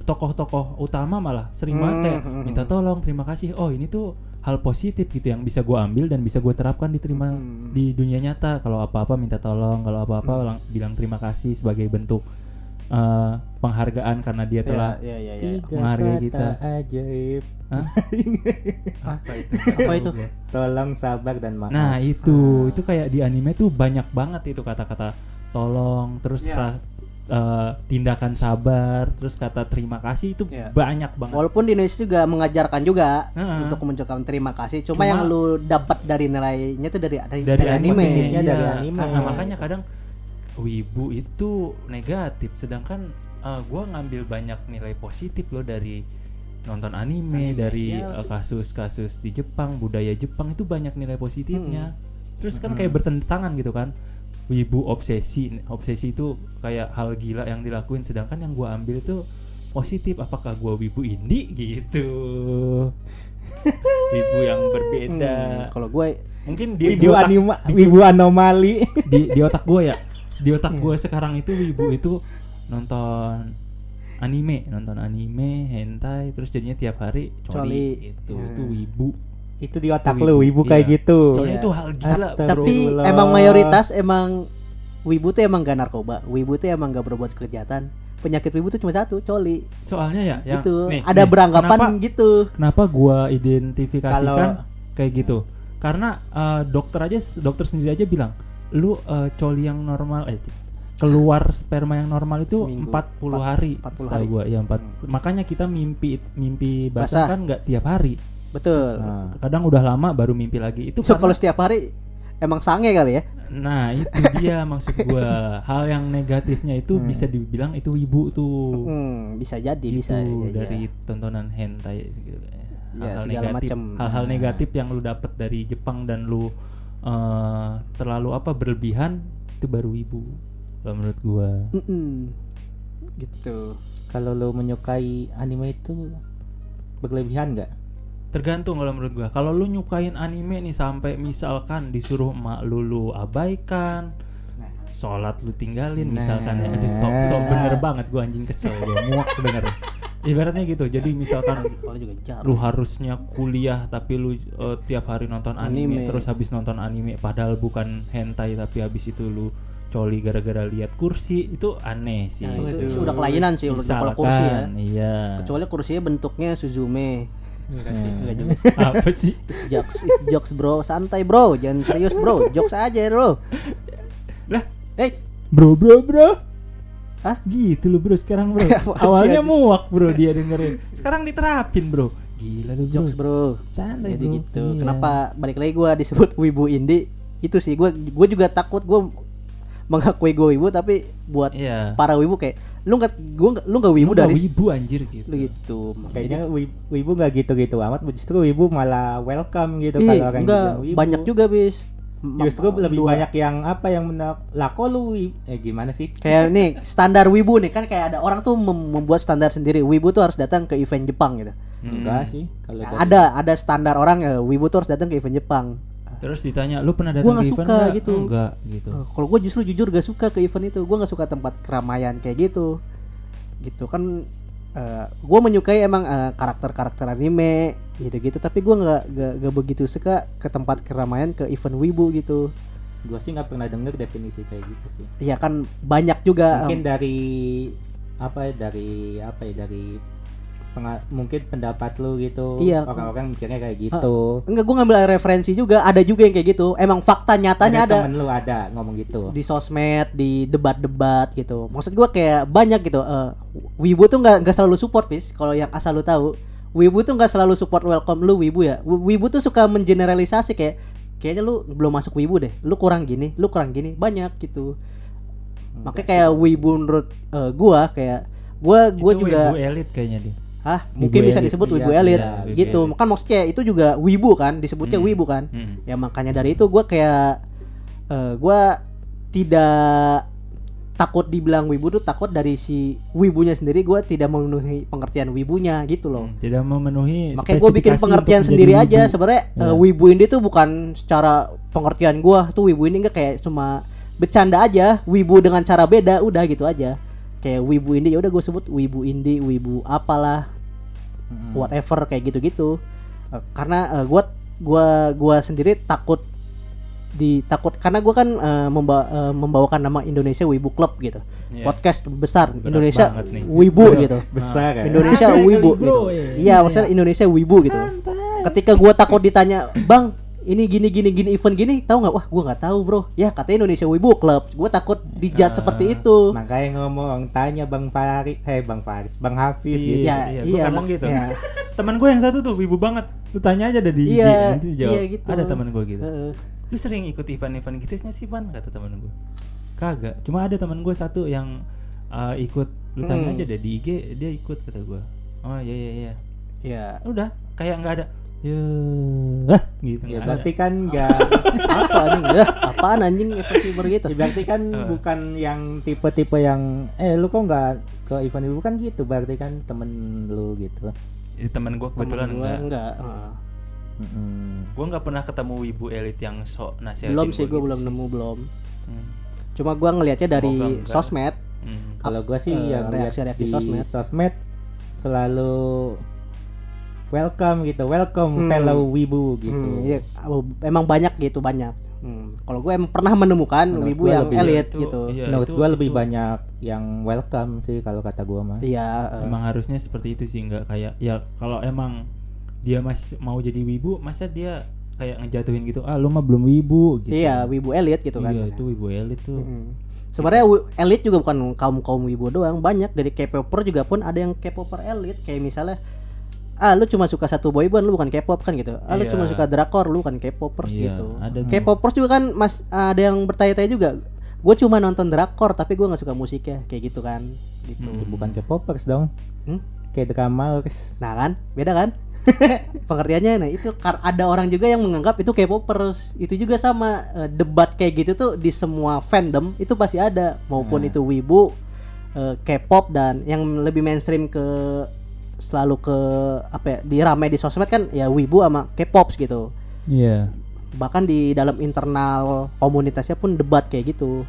Speaker 3: tokoh-tokoh utama malah sering banget kayak minta tolong terima kasih. Oh ini tuh hal positif gitu yang bisa gua ambil dan bisa gue terapkan diterima di dunia nyata. Kalau apa-apa minta tolong kalau apa-apa lang- bilang terima kasih sebagai bentuk eh, penghargaan karena dia telah
Speaker 4: ya ya ya
Speaker 2: Tiga
Speaker 3: menghargai
Speaker 2: kata
Speaker 3: kita.
Speaker 2: ajaib.
Speaker 3: Hah? <laughs> apa itu
Speaker 4: apa itu
Speaker 2: Tolong sabar dan maaf.
Speaker 3: Nah itu itu kayak di anime tuh banyak banget itu kata-kata tolong terus
Speaker 4: Iya.
Speaker 3: ra- eh, tindakan sabar terus kata terima kasih itu
Speaker 4: Iya.
Speaker 3: banyak banget.
Speaker 4: Walaupun di Indonesia juga mengajarkan juga
Speaker 3: Heeh.
Speaker 4: untuk mengucapkan terima kasih, cuma,
Speaker 3: Cuma-
Speaker 4: yang lu dapat dari nilainya itu dari dari,
Speaker 3: dari,
Speaker 4: dari anime.
Speaker 2: Positifnya
Speaker 3: Iya.
Speaker 2: dari anime.
Speaker 3: Nah, makanya kadang wibu itu negatif. Sedangkan eh, gua ngambil banyak nilai positif loh dari nonton anime, dari
Speaker 4: iya.
Speaker 3: eh, kasus-kasus di Jepang budaya Jepang itu banyak nilai positifnya. Terus kan kayak bertentangan gitu kan. Wibu obsesi obsesi itu kayak hal gila yang dilakuin. Sedangkan yang gua ambil itu positif. Apakah gua wibu indie? <laughs> Gitu. <laughs> Wibu yang berbeda.
Speaker 4: Hmm, kalau gue
Speaker 3: mungkin di, di
Speaker 2: Wibu
Speaker 3: otak,
Speaker 2: anima, wibu anomali.
Speaker 3: di, di otak gue ya di otak
Speaker 4: Iya.
Speaker 3: gue sekarang itu wibu itu nonton anime nonton anime hentai terus jadinya tiap hari
Speaker 4: Coli.
Speaker 3: coli itu
Speaker 4: Ya.
Speaker 3: itu wibu
Speaker 2: itu di otak
Speaker 3: Wibu,
Speaker 2: lu, wibu kayak
Speaker 3: iya.
Speaker 2: gitu.
Speaker 3: soalnya
Speaker 4: Iya.
Speaker 3: itu hal gila
Speaker 2: Astaga.
Speaker 3: bro.
Speaker 4: tapi
Speaker 2: Astagfirullah.
Speaker 4: emang mayoritas emang wibu tuh emang gak narkoba, wibu tuh emang gak berbuat kejahatan. Penyakit wibu tuh cuma satu, coli.
Speaker 3: soalnya ya yang-
Speaker 4: gitu.
Speaker 3: nih,
Speaker 4: Ada
Speaker 3: nih,
Speaker 4: beranggapan
Speaker 3: kenapa,
Speaker 4: gitu.
Speaker 3: kenapa gue identifikasikan
Speaker 2: Kalau-
Speaker 3: kayak gitu karena eh, dokter aja dokter sendiri aja bilang lu eh, coli yang normal eh keluar sperma yang normal itu
Speaker 4: Seminggu.
Speaker 3: 40
Speaker 4: Empat-
Speaker 3: hari
Speaker 4: 40
Speaker 3: setahu
Speaker 4: hari.
Speaker 3: gua ya empat makanya kita mimpi mimpi basah
Speaker 4: Basah.
Speaker 3: kan nggak tiap hari
Speaker 4: Betul.
Speaker 2: Nah,
Speaker 3: kadang udah lama baru mimpi lagi itu
Speaker 4: So kalau setiap hari emang sange kali ya?
Speaker 3: nah itu dia maksud gua <laughs> hal yang negatifnya itu bisa dibilang itu ibu tuh
Speaker 4: Hmm, bisa jadi,
Speaker 3: itu
Speaker 4: bisa. ya,
Speaker 3: dari
Speaker 4: ya.
Speaker 3: tontonan hentai gitu.
Speaker 4: Ya,
Speaker 3: hal-hal
Speaker 4: segala
Speaker 3: negatif
Speaker 4: macam.
Speaker 3: hal-hal negatif yang lu dapat dari Jepang dan lu eh, terlalu apa berlebihan itu baru ibu kalau menurut gua
Speaker 4: Mm-mm. Gitu.
Speaker 2: kalau lu menyukai anime itu berlebihan nggak?
Speaker 3: tergantung kalau menurut gua kalau lu nyukain anime nih sampai misalkan disuruh emak lu lu abaikan sholat lu tinggalin misalkan ya aduh sok sok
Speaker 4: Nah.
Speaker 3: bener banget gua anjing kesel gua muak denger <laughs> ibaratnya gitu jadi misalkan
Speaker 4: Kalau juga jarum.
Speaker 3: lu harusnya kuliah tapi lu eh, tiap hari nonton anime,
Speaker 4: Anime.
Speaker 3: terus habis nonton anime padahal bukan hentai tapi habis itu lu coli gara-gara lihat kursi itu aneh sih
Speaker 4: Nah, itu,
Speaker 3: Itu.
Speaker 4: itu udah kelainan sih udah kalau kursi ya.
Speaker 3: Misalkan, iya
Speaker 4: Kecuali kursinya bentuknya Suzume. Enggak sih, enggak juga. <laughs>
Speaker 3: apa sih
Speaker 4: It's jokes, it's jokes bro, santai bro, jangan serius bro, jokes aja bro.
Speaker 3: lah
Speaker 4: Eh,
Speaker 3: bro bro bro
Speaker 4: Hah?
Speaker 3: gitu lu bro sekarang bro <laughs> awalnya muak bro dia dengerin sekarang diterapin bro gila lu bro
Speaker 4: jokes bro.
Speaker 3: santai
Speaker 4: Jadi
Speaker 3: bro
Speaker 4: gitu.
Speaker 3: Iya.
Speaker 4: Kenapa balik lagi gua disebut wibu indie? Itu sih gua gua juga takut gua mengakui gue wibu tapi buat
Speaker 3: iya
Speaker 4: para wibu kayak lu nggak gua nggak- lu nggak wibu
Speaker 3: Lu
Speaker 4: dari
Speaker 3: wibu anjir gitu
Speaker 4: lu gitu.
Speaker 2: Kayaknya wi- wibu nggak gitu-gitu amat, justru wibu malah welcome gitu
Speaker 4: Ih,
Speaker 2: kalau orang
Speaker 4: enggak
Speaker 2: wibu.
Speaker 4: banyak juga bis.
Speaker 2: Justru
Speaker 4: Ma-
Speaker 2: lebih
Speaker 4: dua.
Speaker 2: banyak yang apa yang menolak lah kok lu eh gimana sih?
Speaker 4: kayak nih standar wibu nih kan kayak ada orang tuh mem- membuat standar sendiri wibu tuh harus datang ke event Jepang gitu
Speaker 3: Hmm.
Speaker 2: Enggak sih kalau dari-
Speaker 4: ada ada standar orang ya wibu tuh harus datang ke event Jepang
Speaker 3: Terus ditanya, lu pernah
Speaker 4: Gua
Speaker 3: datang
Speaker 4: nggak
Speaker 3: ke event
Speaker 4: suka
Speaker 3: nggak?"
Speaker 4: gitu.
Speaker 3: Enggak gitu.
Speaker 4: Eh, kalau gue justru jujur gak suka ke event itu gue nggak suka tempat keramaian kayak gitu gitu kan gue menyukai emang eh, karakter-karakter anime gitu-gitu tapi gue nggak nggak begitu suka ke tempat keramaian ke event wibu gitu
Speaker 2: gua sih nggak pernah denger definisi kayak gitu sih.
Speaker 4: Iya kan banyak juga
Speaker 2: Mungkin dari apa ya dari apa ya dari mungkin pendapat lu gitu.
Speaker 4: Iya.
Speaker 2: Orang-orang mikirnya kayak gitu.
Speaker 4: enggak gue ngambil referensi juga ada juga yang kayak gitu emang fakta nyatanya ada,
Speaker 2: temen lu ada ngomong gitu.
Speaker 4: di sosmed di debat-debat gitu maksud gue kayak banyak gitu eh, wibu tuh nggak nggak selalu support pis kalau yang asal lu tahu wibu tuh nggak selalu support welcome lu wibu ya Wi- wibu tuh suka mengeneralisasi kayak kayaknya lu belum masuk wibu deh lu kurang gini lu kurang gini banyak gitu makanya kayak wibu menurut eh, gua kayak gua gua
Speaker 3: Itu
Speaker 4: juga
Speaker 3: wibu elit kayaknya dia.
Speaker 4: Hah,
Speaker 3: Wibu
Speaker 4: mungkin bisa disebut
Speaker 2: iya,
Speaker 4: wibu elit
Speaker 3: iya, wibu
Speaker 4: gitu.
Speaker 3: elit.
Speaker 4: Kan maksudnya itu juga wibu kan, disebutnya
Speaker 3: Hmm.
Speaker 4: wibu kan.
Speaker 3: Hmm.
Speaker 4: Ya makanya dari itu gua kayak eh, gua tidak takut dibilang wibu tuh takut dari si wibunya sendiri gue tidak memenuhi pengertian wibunya gitu loh.
Speaker 3: Hmm, tidak memenuhi
Speaker 4: Makanya gue bikin pengertian sendiri aja.
Speaker 3: wibu.
Speaker 4: Sebenarnya
Speaker 3: Ya.
Speaker 4: eh, wibu ini tuh bukan secara pengertian gue tuh wibu ini enggak kayak cuma bercanda aja. Wibu dengan cara beda, udah gitu aja. Kayak wibu indie ya udah gue sebut wibu indie, wibu apalah,
Speaker 2: Mm-mm.
Speaker 4: whatever kayak gitu-gitu. Eh, karena eh, gua gua gua sendiri takut di takut karena gua kan eh, memba- eh, membawakan nama Indonesia Wibu Club gitu.
Speaker 3: Iya.
Speaker 4: Podcast besar
Speaker 3: Berat
Speaker 4: Indonesia
Speaker 3: banget nih.
Speaker 4: Wibu gitu. <laughs>
Speaker 2: besar ya
Speaker 4: Indonesia Wibu gitu.
Speaker 3: Iya,
Speaker 4: Iya, maksudnya Indonesia Wibu gitu. Ketika gua takut ditanya, "Bang, ini gini gini gini event gini, tahu nggak?" Wah, gua nggak tahu, Bro. Ya, katanya Indonesia Wibu Club. Gua takut dijudge
Speaker 3: Ah.
Speaker 4: seperti itu.
Speaker 2: makanya ngomong tanya bang Faris eh bang Faris bang Hafiz gitu
Speaker 3: Iya,
Speaker 4: Ya,
Speaker 3: iya, gua
Speaker 4: iya,
Speaker 3: kadang gitu.
Speaker 4: iya. <laughs>
Speaker 3: Temen gue yang satu tuh wibu banget. Lu tanya aja ada di IG,
Speaker 4: Iya,
Speaker 3: nanti dijawab.
Speaker 4: iya gitu.
Speaker 3: Ada temen gue gitu.
Speaker 4: Heeh.
Speaker 3: Lu sering ikut event-event gitu nggak sih Pan? Kata temen gue. Kagak. Cuma ada temen gue satu yang uh, ikut. Lu tanya
Speaker 4: Hmm.
Speaker 3: aja deh di IG dia ikut kata gue. Oh iya iya iya.
Speaker 4: Iya.
Speaker 3: Udah kayak nggak ada. Ya, gitu.
Speaker 2: ya <laughs>
Speaker 3: nggak
Speaker 2: berarti
Speaker 3: ada.
Speaker 2: kan enggak
Speaker 4: apa anjing ya apaan anjing ever gitu
Speaker 2: ya, berarti kan
Speaker 3: Eh.
Speaker 2: bukan yang tipe-tipe yang eh lu kok nggak ke event itu kan gitu berarti kan temen lu gitu
Speaker 3: Ya, temen gue kebetulan
Speaker 4: Temen gua
Speaker 3: enggak.
Speaker 4: enggak heeh.
Speaker 2: Mm-mm.
Speaker 3: Gue nggak pernah ketemu wibu elit yang sok nasihatin
Speaker 4: belum sih
Speaker 3: gua
Speaker 4: gue
Speaker 3: gitu
Speaker 4: belum
Speaker 3: sih.
Speaker 4: nemu belum
Speaker 3: Hmm.
Speaker 4: cuma gua ngelihatnya dari
Speaker 3: Semoga
Speaker 4: sosmed
Speaker 3: Hmm.
Speaker 2: kalau gua sih
Speaker 4: Eh,
Speaker 2: yang
Speaker 4: reaksi-reaksi
Speaker 2: di
Speaker 4: sosmed.
Speaker 2: sosmed. selalu welcome gitu welcome
Speaker 4: Hmm.
Speaker 2: fellow wibu gitu.
Speaker 4: Hmm, iya, oh, emang banyak gitu banyak. Hmm, kalau gue emang pernah menemukan
Speaker 2: Menurut
Speaker 4: wibu yang elit
Speaker 3: Itu-
Speaker 4: gitu.
Speaker 3: iya,
Speaker 2: menurut
Speaker 3: itu-
Speaker 2: gua lebih
Speaker 3: itu.
Speaker 2: banyak yang welcome sih kalau kata gua mah.
Speaker 4: Iya eh,
Speaker 3: Emang harusnya seperti itu sih nggak kayak ya kalau emang dia masih mau jadi wibu masa dia kayak ngejatuhin gitu ah lu mah belum wibu gitu.
Speaker 4: iya wibu elit gitu kan.
Speaker 3: Iya, itu wibu elit tuh.
Speaker 4: Hmm. Sebenarnya elit juga bukan kaum kaum wibu doang, banyak. Dari K-popper juga pun ada yang K-popper elit. Kayak misalnya ah lu cuma suka satu boyband lu bukan K-pop kan gitu. Ah lu
Speaker 3: Iya.
Speaker 4: cuma suka drakor lu bukan K-popers
Speaker 3: Iya,
Speaker 4: gitu.
Speaker 3: ada.
Speaker 4: K-popers juga kan mas ada yang bertanya-tanya juga. Gue cuma nonton drakor tapi gue nggak suka musiknya kayak gitu kan. Gitu.
Speaker 3: Hmm.
Speaker 2: bukan K-popers dong
Speaker 4: Hmm?
Speaker 2: kayak dramers
Speaker 4: Nah kan, beda kan? <laughs> Pengertiannya nah itu kar- ada orang juga yang menganggap itu K-popers. Itu juga sama eh, debat kayak gitu tuh di semua fandom itu pasti ada maupun
Speaker 2: Nah.
Speaker 4: itu wibu, eh, K-pop dan yang lebih mainstream ke selalu ke apa ya, di rame di sosmed kan ya wibu sama K-pop gitu.
Speaker 3: Iya.
Speaker 4: Bahkan di dalam internal komunitasnya pun debat kayak gitu.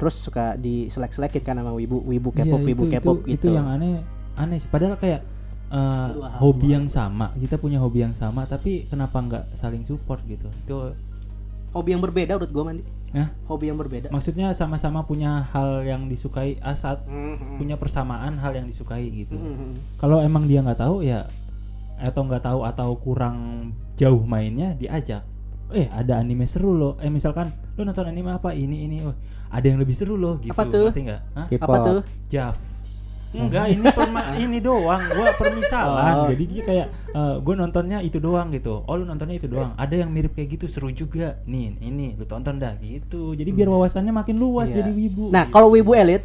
Speaker 4: Terus suka diselek-selekin kan sama wibu, wibu K-pop,
Speaker 3: Iya,
Speaker 4: wibu K-pop
Speaker 3: itu,
Speaker 4: gitu.
Speaker 3: Itu yang aneh aneh sih padahal kayak uh,
Speaker 4: Dua
Speaker 3: hobi yang sama, kita punya hobi yang sama tapi kenapa nggak saling support gitu. Itu
Speaker 4: Hobi yang berbeda menurut gue mandi.
Speaker 3: Ya
Speaker 4: Hobi yang berbeda.
Speaker 3: maksudnya sama-sama punya hal yang disukai asal
Speaker 4: Hmm.
Speaker 3: punya persamaan hal yang disukai gitu.
Speaker 4: Mhm.
Speaker 3: Kalau emang dia nggak tahu ya atau nggak tahu atau kurang jauh mainnya diajak. Eh ada anime seru loh. Eh misalkan lu nonton anime apa ini ini. Oh ada yang lebih seru loh gitu.
Speaker 4: Apa tuh?
Speaker 3: Ngerti nggak? Hah?
Speaker 2: K-pop
Speaker 4: Apa tuh?
Speaker 3: Jav. Enggak, ini perma- <laughs> ini doang. Gua permisalan.
Speaker 4: Oh.
Speaker 3: Jadi dia kayak eh, gua nontonnya itu doang gitu. Oh, lu nontonnya itu doang. Ada yang mirip kayak gitu seru juga. Nih, ini lu tonton dah gitu. Jadi biar wawasannya makin luas
Speaker 4: Iya.
Speaker 3: jadi wibu.
Speaker 4: Nah, kalau wibu elit,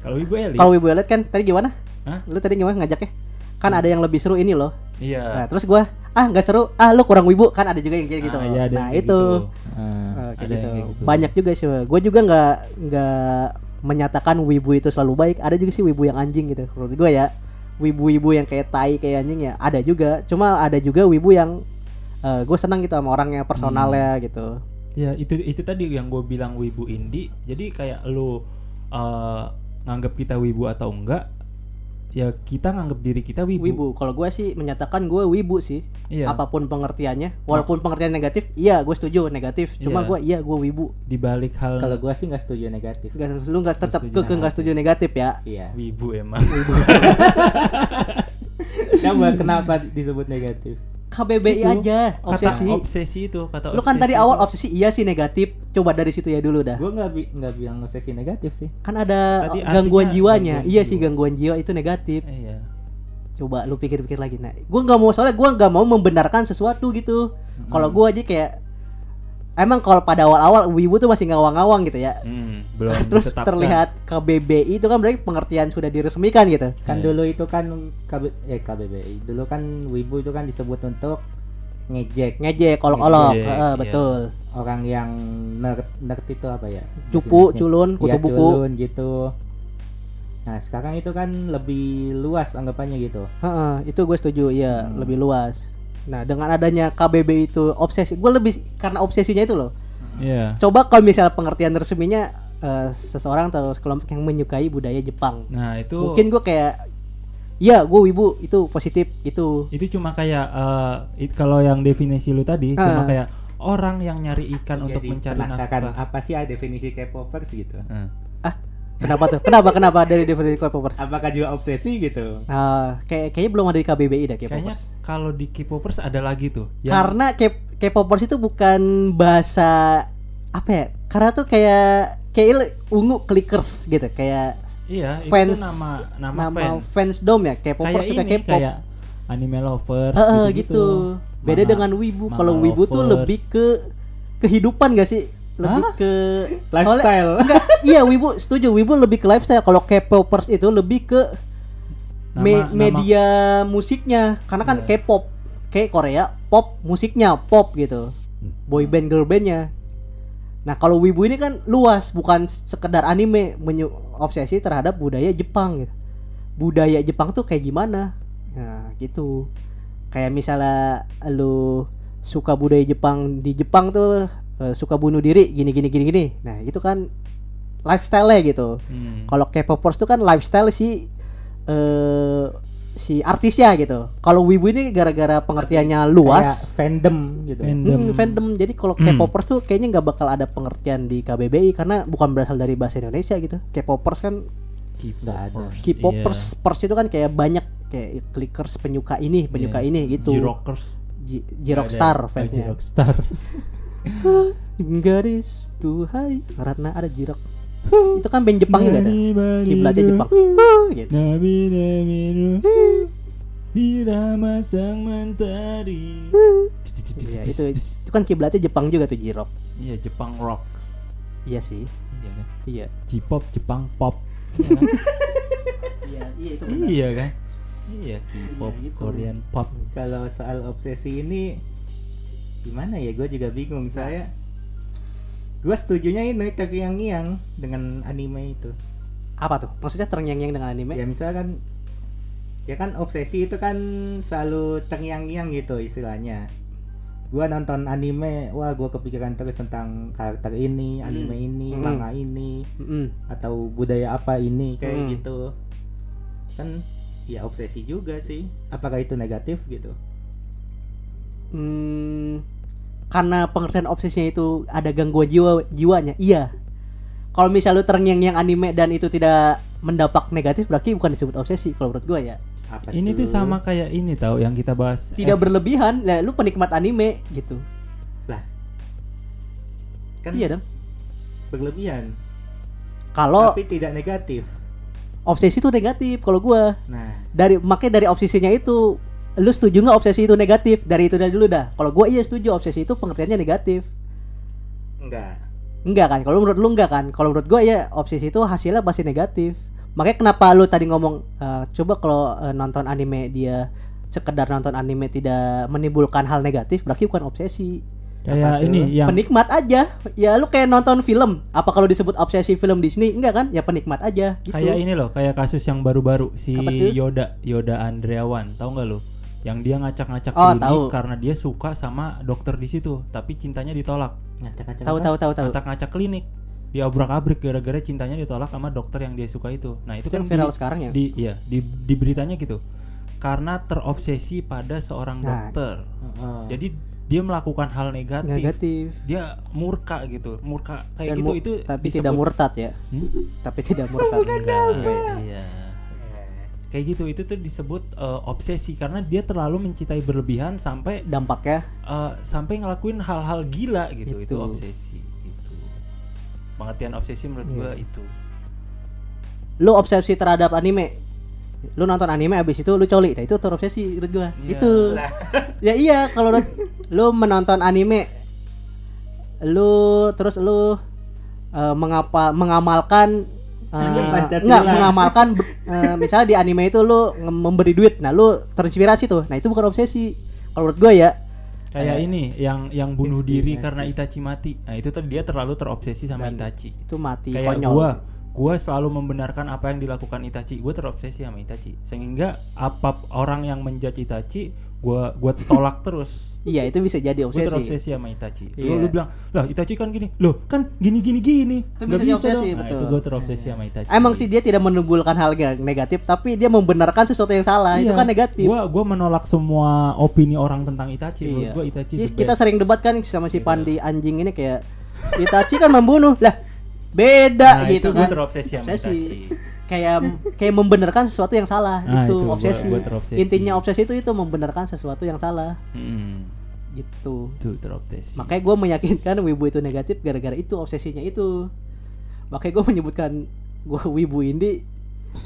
Speaker 3: kalau wibu elit.
Speaker 4: kalau wibu elit kan tadi gimana?
Speaker 3: Hah?
Speaker 4: Lu tadi gimana ngajaknya? Kan ada yang lebih seru ini loh.
Speaker 3: Iya.
Speaker 4: Nah, terus gua ah nggak seru, ah lu kurang wibu kan ada juga yang kayak gitu.
Speaker 3: Ah, iya,
Speaker 4: nah, itu
Speaker 3: gitu.
Speaker 4: Eh, kayak gitu.
Speaker 3: kayak gitu.
Speaker 4: Banyak juga sih. Gue juga nggak nggak menyatakan wibu itu selalu baik. Ada juga sih wibu yang anjing gitu. Menurut gue ya, wibu-wibu yang kayak tai kayak anjing ya ada juga. Cuma ada juga wibu yang gue senang gitu sama orangnya personalnya
Speaker 3: Hmm.
Speaker 4: gitu.
Speaker 3: Ya itu itu tadi yang gue bilang wibu indie. Jadi kayak lu eh, nganggap kita wibu atau enggak, ya kita nganggap diri kita wibu.
Speaker 4: Wibu. Kalau gue sih menyatakan gue wibu sih.
Speaker 3: Iya.
Speaker 4: Apa pun pengertiannya, walaupun pengertian negatif, iya gue setuju negatif. Cuma
Speaker 3: Iya.
Speaker 4: gue iya gue wibu.
Speaker 3: Di balik hal
Speaker 2: kalau gua sih nggak setuju negatif
Speaker 4: Gak, lu nggak tetap
Speaker 3: Setuju
Speaker 4: ke nggak setuju negatif ya.
Speaker 2: iya
Speaker 3: wibu emang.
Speaker 2: coba <laughs> kenapa disebut negatif
Speaker 4: KBBI
Speaker 3: Itu,
Speaker 4: aja obsesi.
Speaker 3: Kata obsesi itu kata
Speaker 4: Lu kan
Speaker 3: obsesi
Speaker 4: tadi
Speaker 3: itu.
Speaker 4: awal obsesi iya sih negatif. Coba dari situ ya dulu dah.
Speaker 2: gua nggak bi- nggak bilang obsesi negatif sih
Speaker 4: Kan ada
Speaker 3: Tadi
Speaker 4: gangguan jiwanya.
Speaker 3: gangguan
Speaker 4: iya
Speaker 3: jiwa.
Speaker 4: sih gangguan jiwa itu negatif.
Speaker 3: Eh, Iya.
Speaker 4: Coba lu pikir-pikir lagi. Nah, gua nggak mau soalnya gua nggak mau membenarkan sesuatu gitu. Kalau gua aja kayak emang kalau pada awal-awal wibu tuh masih ngawang-ngawang gitu ya.
Speaker 3: Hmm, <laughs> belum
Speaker 4: Terus
Speaker 3: ditetapkan.
Speaker 4: terlihat KBBI itu kan berarti pengertian sudah diresmikan gitu.
Speaker 2: kan
Speaker 3: Iya.
Speaker 2: dulu itu kan KB, eh KBBI dulu kan wibu itu kan disebut untuk ngejek
Speaker 4: ngejek olok-olok
Speaker 3: Ngejek,
Speaker 4: Heeh,
Speaker 3: iya.
Speaker 4: betul
Speaker 2: orang yang nerd nerd itu apa ya
Speaker 4: Cupu, culun, kutu
Speaker 2: Iya,
Speaker 4: buku.
Speaker 2: culun gitu nah sekarang itu kan lebih luas anggapannya gitu
Speaker 4: Heeh, itu gue setuju ya
Speaker 2: Hmm.
Speaker 4: lebih luas nah dengan adanya KBB itu obsesi gue lebih karena obsesinya itu loh
Speaker 3: Iya.
Speaker 4: coba kalau misalnya pengertian resminya eh, seseorang atau sekelompok yang menyukai budaya Jepang
Speaker 3: Nah, itu
Speaker 4: mungkin gue kayak ya gue wibu itu positif itu
Speaker 3: itu cuma kayak eh, it- kalau yang definisi lu tadi cuma
Speaker 4: Ah.
Speaker 3: kayak orang yang nyari ikan untuk
Speaker 2: Jadi
Speaker 3: mencari
Speaker 2: penasaran
Speaker 3: nafkah.
Speaker 2: apa sih definisi K-popers gitu
Speaker 3: Nah,
Speaker 4: ah kenapa tuh kenapa kenapa dari definisi K-popers
Speaker 2: apakah juga obsesi gitu
Speaker 4: Ah, kayak kayaknya belum ada di KBBI dah
Speaker 3: kayaknya
Speaker 4: K-popers
Speaker 3: kalau di K-popers ada lagi tuh. yang-
Speaker 4: karena K-popers itu bukan bahasa apa ya karena tuh kayak kayak ungu clickers gitu kayak
Speaker 3: iya
Speaker 4: fans
Speaker 3: itu nama nama, fans.
Speaker 4: fans dom ya
Speaker 3: kayak
Speaker 4: K-popers suka
Speaker 3: ini
Speaker 4: K-pop
Speaker 3: kayak anime lovers
Speaker 4: Eh, eh,
Speaker 3: gitu,
Speaker 4: gitu. Beda
Speaker 3: Manga-
Speaker 4: dengan wibu. Kalau wibu tuh lebih ke kehidupan gak sih? Lebih
Speaker 2: Hah?
Speaker 4: ke
Speaker 2: lifestyle
Speaker 4: Soalnya, enggak, <laughs> iya wibu setuju. Wibu lebih ke lifestyle. Kalau K-popers itu lebih ke me-
Speaker 3: Nama- nama-
Speaker 4: media musiknya. Karena kan
Speaker 3: Iya.
Speaker 4: K-pop, kayak Korea, pop musiknya pop gitu. Boy band girl bandnya. Nah kalau wibu ini kan luas, bukan sekedar anime, menyu- obsesi terhadap budaya Jepang gitu. Budaya Jepang tuh kayak gimana? Nah gitu. Kayak misalnya lu suka budaya Jepang di Jepang tuh eh, suka bunuh diri gini gini gini gini. Nah itu kan lifestyle gitu.
Speaker 3: Hmm.
Speaker 4: Kalau K-popers tuh kan lifestyle si eh si artisnya gitu. Kalau wibu ini gara-gara pengertiannya
Speaker 2: kayak
Speaker 4: luas,
Speaker 2: fandom gitu
Speaker 3: Fandom.
Speaker 4: Hmm, fandom. Jadi kalau
Speaker 3: Hmm.
Speaker 4: K-popers tuh kayaknya nggak bakal ada pengertian di KBBI karena bukan berasal dari bahasa Indonesia gitu. K-popers kan.
Speaker 3: K-popers,
Speaker 4: K-popers
Speaker 3: iya.
Speaker 4: pers itu kan kayak banyak kayak clickers penyuka ini, penyuka
Speaker 3: Iya.
Speaker 4: ini gitu.
Speaker 3: J-rockers
Speaker 4: J- J-Rockstar
Speaker 3: Ada. Oh,
Speaker 4: fansnya. <laughs> <laughs> Gadis duhai Ratna ada Jirok. itu kan band Jepang juga ada. Kiblatnya Jepang. gitu.
Speaker 3: Nabi Nabi Irama sang mentari
Speaker 4: Iya, itu itu kan kiblatnya Jepang juga tuh Jirok.
Speaker 3: Iya Jepang rocks
Speaker 4: Iya sih.
Speaker 3: Iya kan
Speaker 4: Iya.
Speaker 3: J-pop Jepang pop
Speaker 4: Iya, iya itu
Speaker 3: Iya kan Iya K-pop
Speaker 4: Iya, gitu.
Speaker 3: Korean pop
Speaker 2: kalau soal obsesi ini gimana ya gue juga bingung saya gue setujunya ini terngiang-ngiang dengan anime itu
Speaker 4: Apa tuh? Maksudnya terngiang-ngiang dengan anime?
Speaker 2: ya misalkan ya kan obsesi itu kan selalu terngiang-ngiang gitu istilahnya gua nonton anime wah gua kepikiran terus tentang karakter ini anime ini
Speaker 4: Hmm.
Speaker 2: manga ini
Speaker 4: Mm-mm.
Speaker 2: atau budaya apa ini kayak
Speaker 4: Hmm.
Speaker 2: gitu kan ya obsesi juga sih apakah itu negatif gitu
Speaker 4: Hmm, karena pengertian obsesinya itu ada gangguan jiwa jiwanya. Iya. Kalau misal lu terngiang-ngiang anime dan itu tidak mendapat negatif berarti bukan disebut obsesi kalau menurut gua ya.
Speaker 2: apa
Speaker 3: Ini tuh sama kayak ini tahu yang kita bahas
Speaker 4: Tidak
Speaker 3: F-
Speaker 4: berlebihan, lah lu penikmat anime gitu.
Speaker 2: kan
Speaker 4: Iya dong.
Speaker 2: berlebihan
Speaker 4: Kalau
Speaker 2: tapi tidak negatif
Speaker 4: obsesi itu negatif kalau gua.
Speaker 2: nah
Speaker 4: Dari makanya dari obsesinya itu lu setuju nggak obsesi itu negatif? Dari itu dari dulu dah. Kalau gua iya setuju obsesi itu pengertiannya negatif.
Speaker 2: enggak
Speaker 4: Enggak kan? Kalau menurut lu enggak kan? Kalau menurut gua ya obsesi itu hasilnya pasti negatif. Makanya kenapa lu tadi ngomong eh, coba kalau eh, nonton anime dia sekedar nonton anime tidak menimbulkan hal negatif berarti bukan obsesi.
Speaker 3: kayak
Speaker 2: tuh?
Speaker 3: ini yang
Speaker 4: Penikmat aja. Ya lu kayak nonton film. Apa kalau disebut obsesi film Disney? Enggak kan? Ya penikmat aja gitu.
Speaker 3: kayak ini loh kayak kasus yang baru-baru si? Yoda Yoda Andreawan tahu nggak lo yang dia ngacak-ngacak
Speaker 4: Oh,
Speaker 3: klinik
Speaker 4: tahu.
Speaker 3: karena dia suka sama dokter di situ tapi cintanya ditolak
Speaker 2: ngacak-ngacak
Speaker 4: Tahu tahu tahu tahu.
Speaker 3: ngacak-ngacak klinik dia obrak-abrik gara-gara cintanya ditolak sama dokter yang dia suka itu nah itu
Speaker 4: Itu
Speaker 3: kan
Speaker 4: viral
Speaker 3: di,
Speaker 4: sekarang ya.
Speaker 3: di iya di, di beritanya gitu karena terobsesi pada seorang
Speaker 4: Nah.
Speaker 3: dokter
Speaker 2: Heeh.
Speaker 3: jadi dia melakukan hal negatif,
Speaker 4: Negatif.
Speaker 3: dia murka gitu murka kayak
Speaker 4: Dan
Speaker 3: gitu
Speaker 4: mu-
Speaker 3: itu
Speaker 4: tapi
Speaker 3: disebut-
Speaker 4: tidak murtad ya.
Speaker 3: Hmm?
Speaker 4: Tapi tidak murtad.
Speaker 3: Enggak,
Speaker 4: Iya.
Speaker 3: iya kayak gitu itu tuh disebut eh, obsesi karena dia terlalu mencintai berlebihan sampai
Speaker 4: Dampaknya?
Speaker 3: eh, sampai ngelakuin hal-hal gila gitu. Itu,
Speaker 4: Itu.
Speaker 3: obsesi itu. Pengertian obsesi menurut
Speaker 4: Iya.
Speaker 3: gua itu.
Speaker 4: Lu obsesi terhadap anime? Lu nonton anime abis itu lu coli. Nah itu terobsesi menurut gua.
Speaker 3: Iya.
Speaker 4: itu. <laughs> Ya iya kalau lu- lu menonton anime lu terus lu eh, mengapa mengamalkan
Speaker 2: Pancasila.
Speaker 4: enggak mengamalkan eh, misalnya di anime itu lu memberi duit nah lu terinspirasi tuh nah itu bukan obsesi kalau menurut gua ya
Speaker 3: Kayak ini yang yang bunuh diri
Speaker 2: Inspirasi.
Speaker 3: karena Itachi mati. Nah, itu tuh dia terlalu terobsesi sama
Speaker 4: Dan
Speaker 3: Itachi.
Speaker 4: itu mati
Speaker 3: Kayak
Speaker 4: konyol
Speaker 3: gua, gua selalu membenarkan apa yang dilakukan Itachi. Gua terobsesi sama Itachi. Sehingga apa orang yang menjudge Itachi, gua gua tolak terus. <laughs>
Speaker 4: iya itu bisa jadi
Speaker 3: Gue
Speaker 4: obsesi
Speaker 3: terobsesi sama Itachi. Lu,
Speaker 4: Iya.
Speaker 3: lu bilang, lah Itachi kan gini, loh kan gini gini gini.
Speaker 4: Itu bisa jadi obsesi,
Speaker 3: dong." Nah,
Speaker 4: betul.
Speaker 3: itu gue terobsesi sama Itachi.
Speaker 4: emang sih dia tidak menimbulkan hal yang negatif tapi dia membenarkan sesuatu yang salah itu
Speaker 3: Iya.
Speaker 4: kan negatif
Speaker 3: Gua gua menolak semua opini orang tentang Itachi.
Speaker 4: Iya.
Speaker 3: gua Itachi
Speaker 4: Jadi kita sering debat kan sama si
Speaker 3: Gitu.
Speaker 4: Pandi anjing ini kayak Itachi kan membunuh lah beda
Speaker 3: Nah,
Speaker 4: gitu
Speaker 3: itu
Speaker 4: kan
Speaker 3: gua terobsesi sama Itachi.
Speaker 4: Kayak kayak membenarkan sesuatu yang salah
Speaker 3: Nah,
Speaker 4: itu
Speaker 3: itu
Speaker 4: obsesi.
Speaker 3: gua terobsesi.
Speaker 4: intinya obsesi itu itu membenarkan sesuatu yang salah.
Speaker 3: Hmm,
Speaker 4: gitu.
Speaker 3: Itu terobsesi.
Speaker 4: makanya gue meyakinkan wibu itu negatif gara-gara itu obsesinya itu. Makanya gue menyebutkan gue wibu indie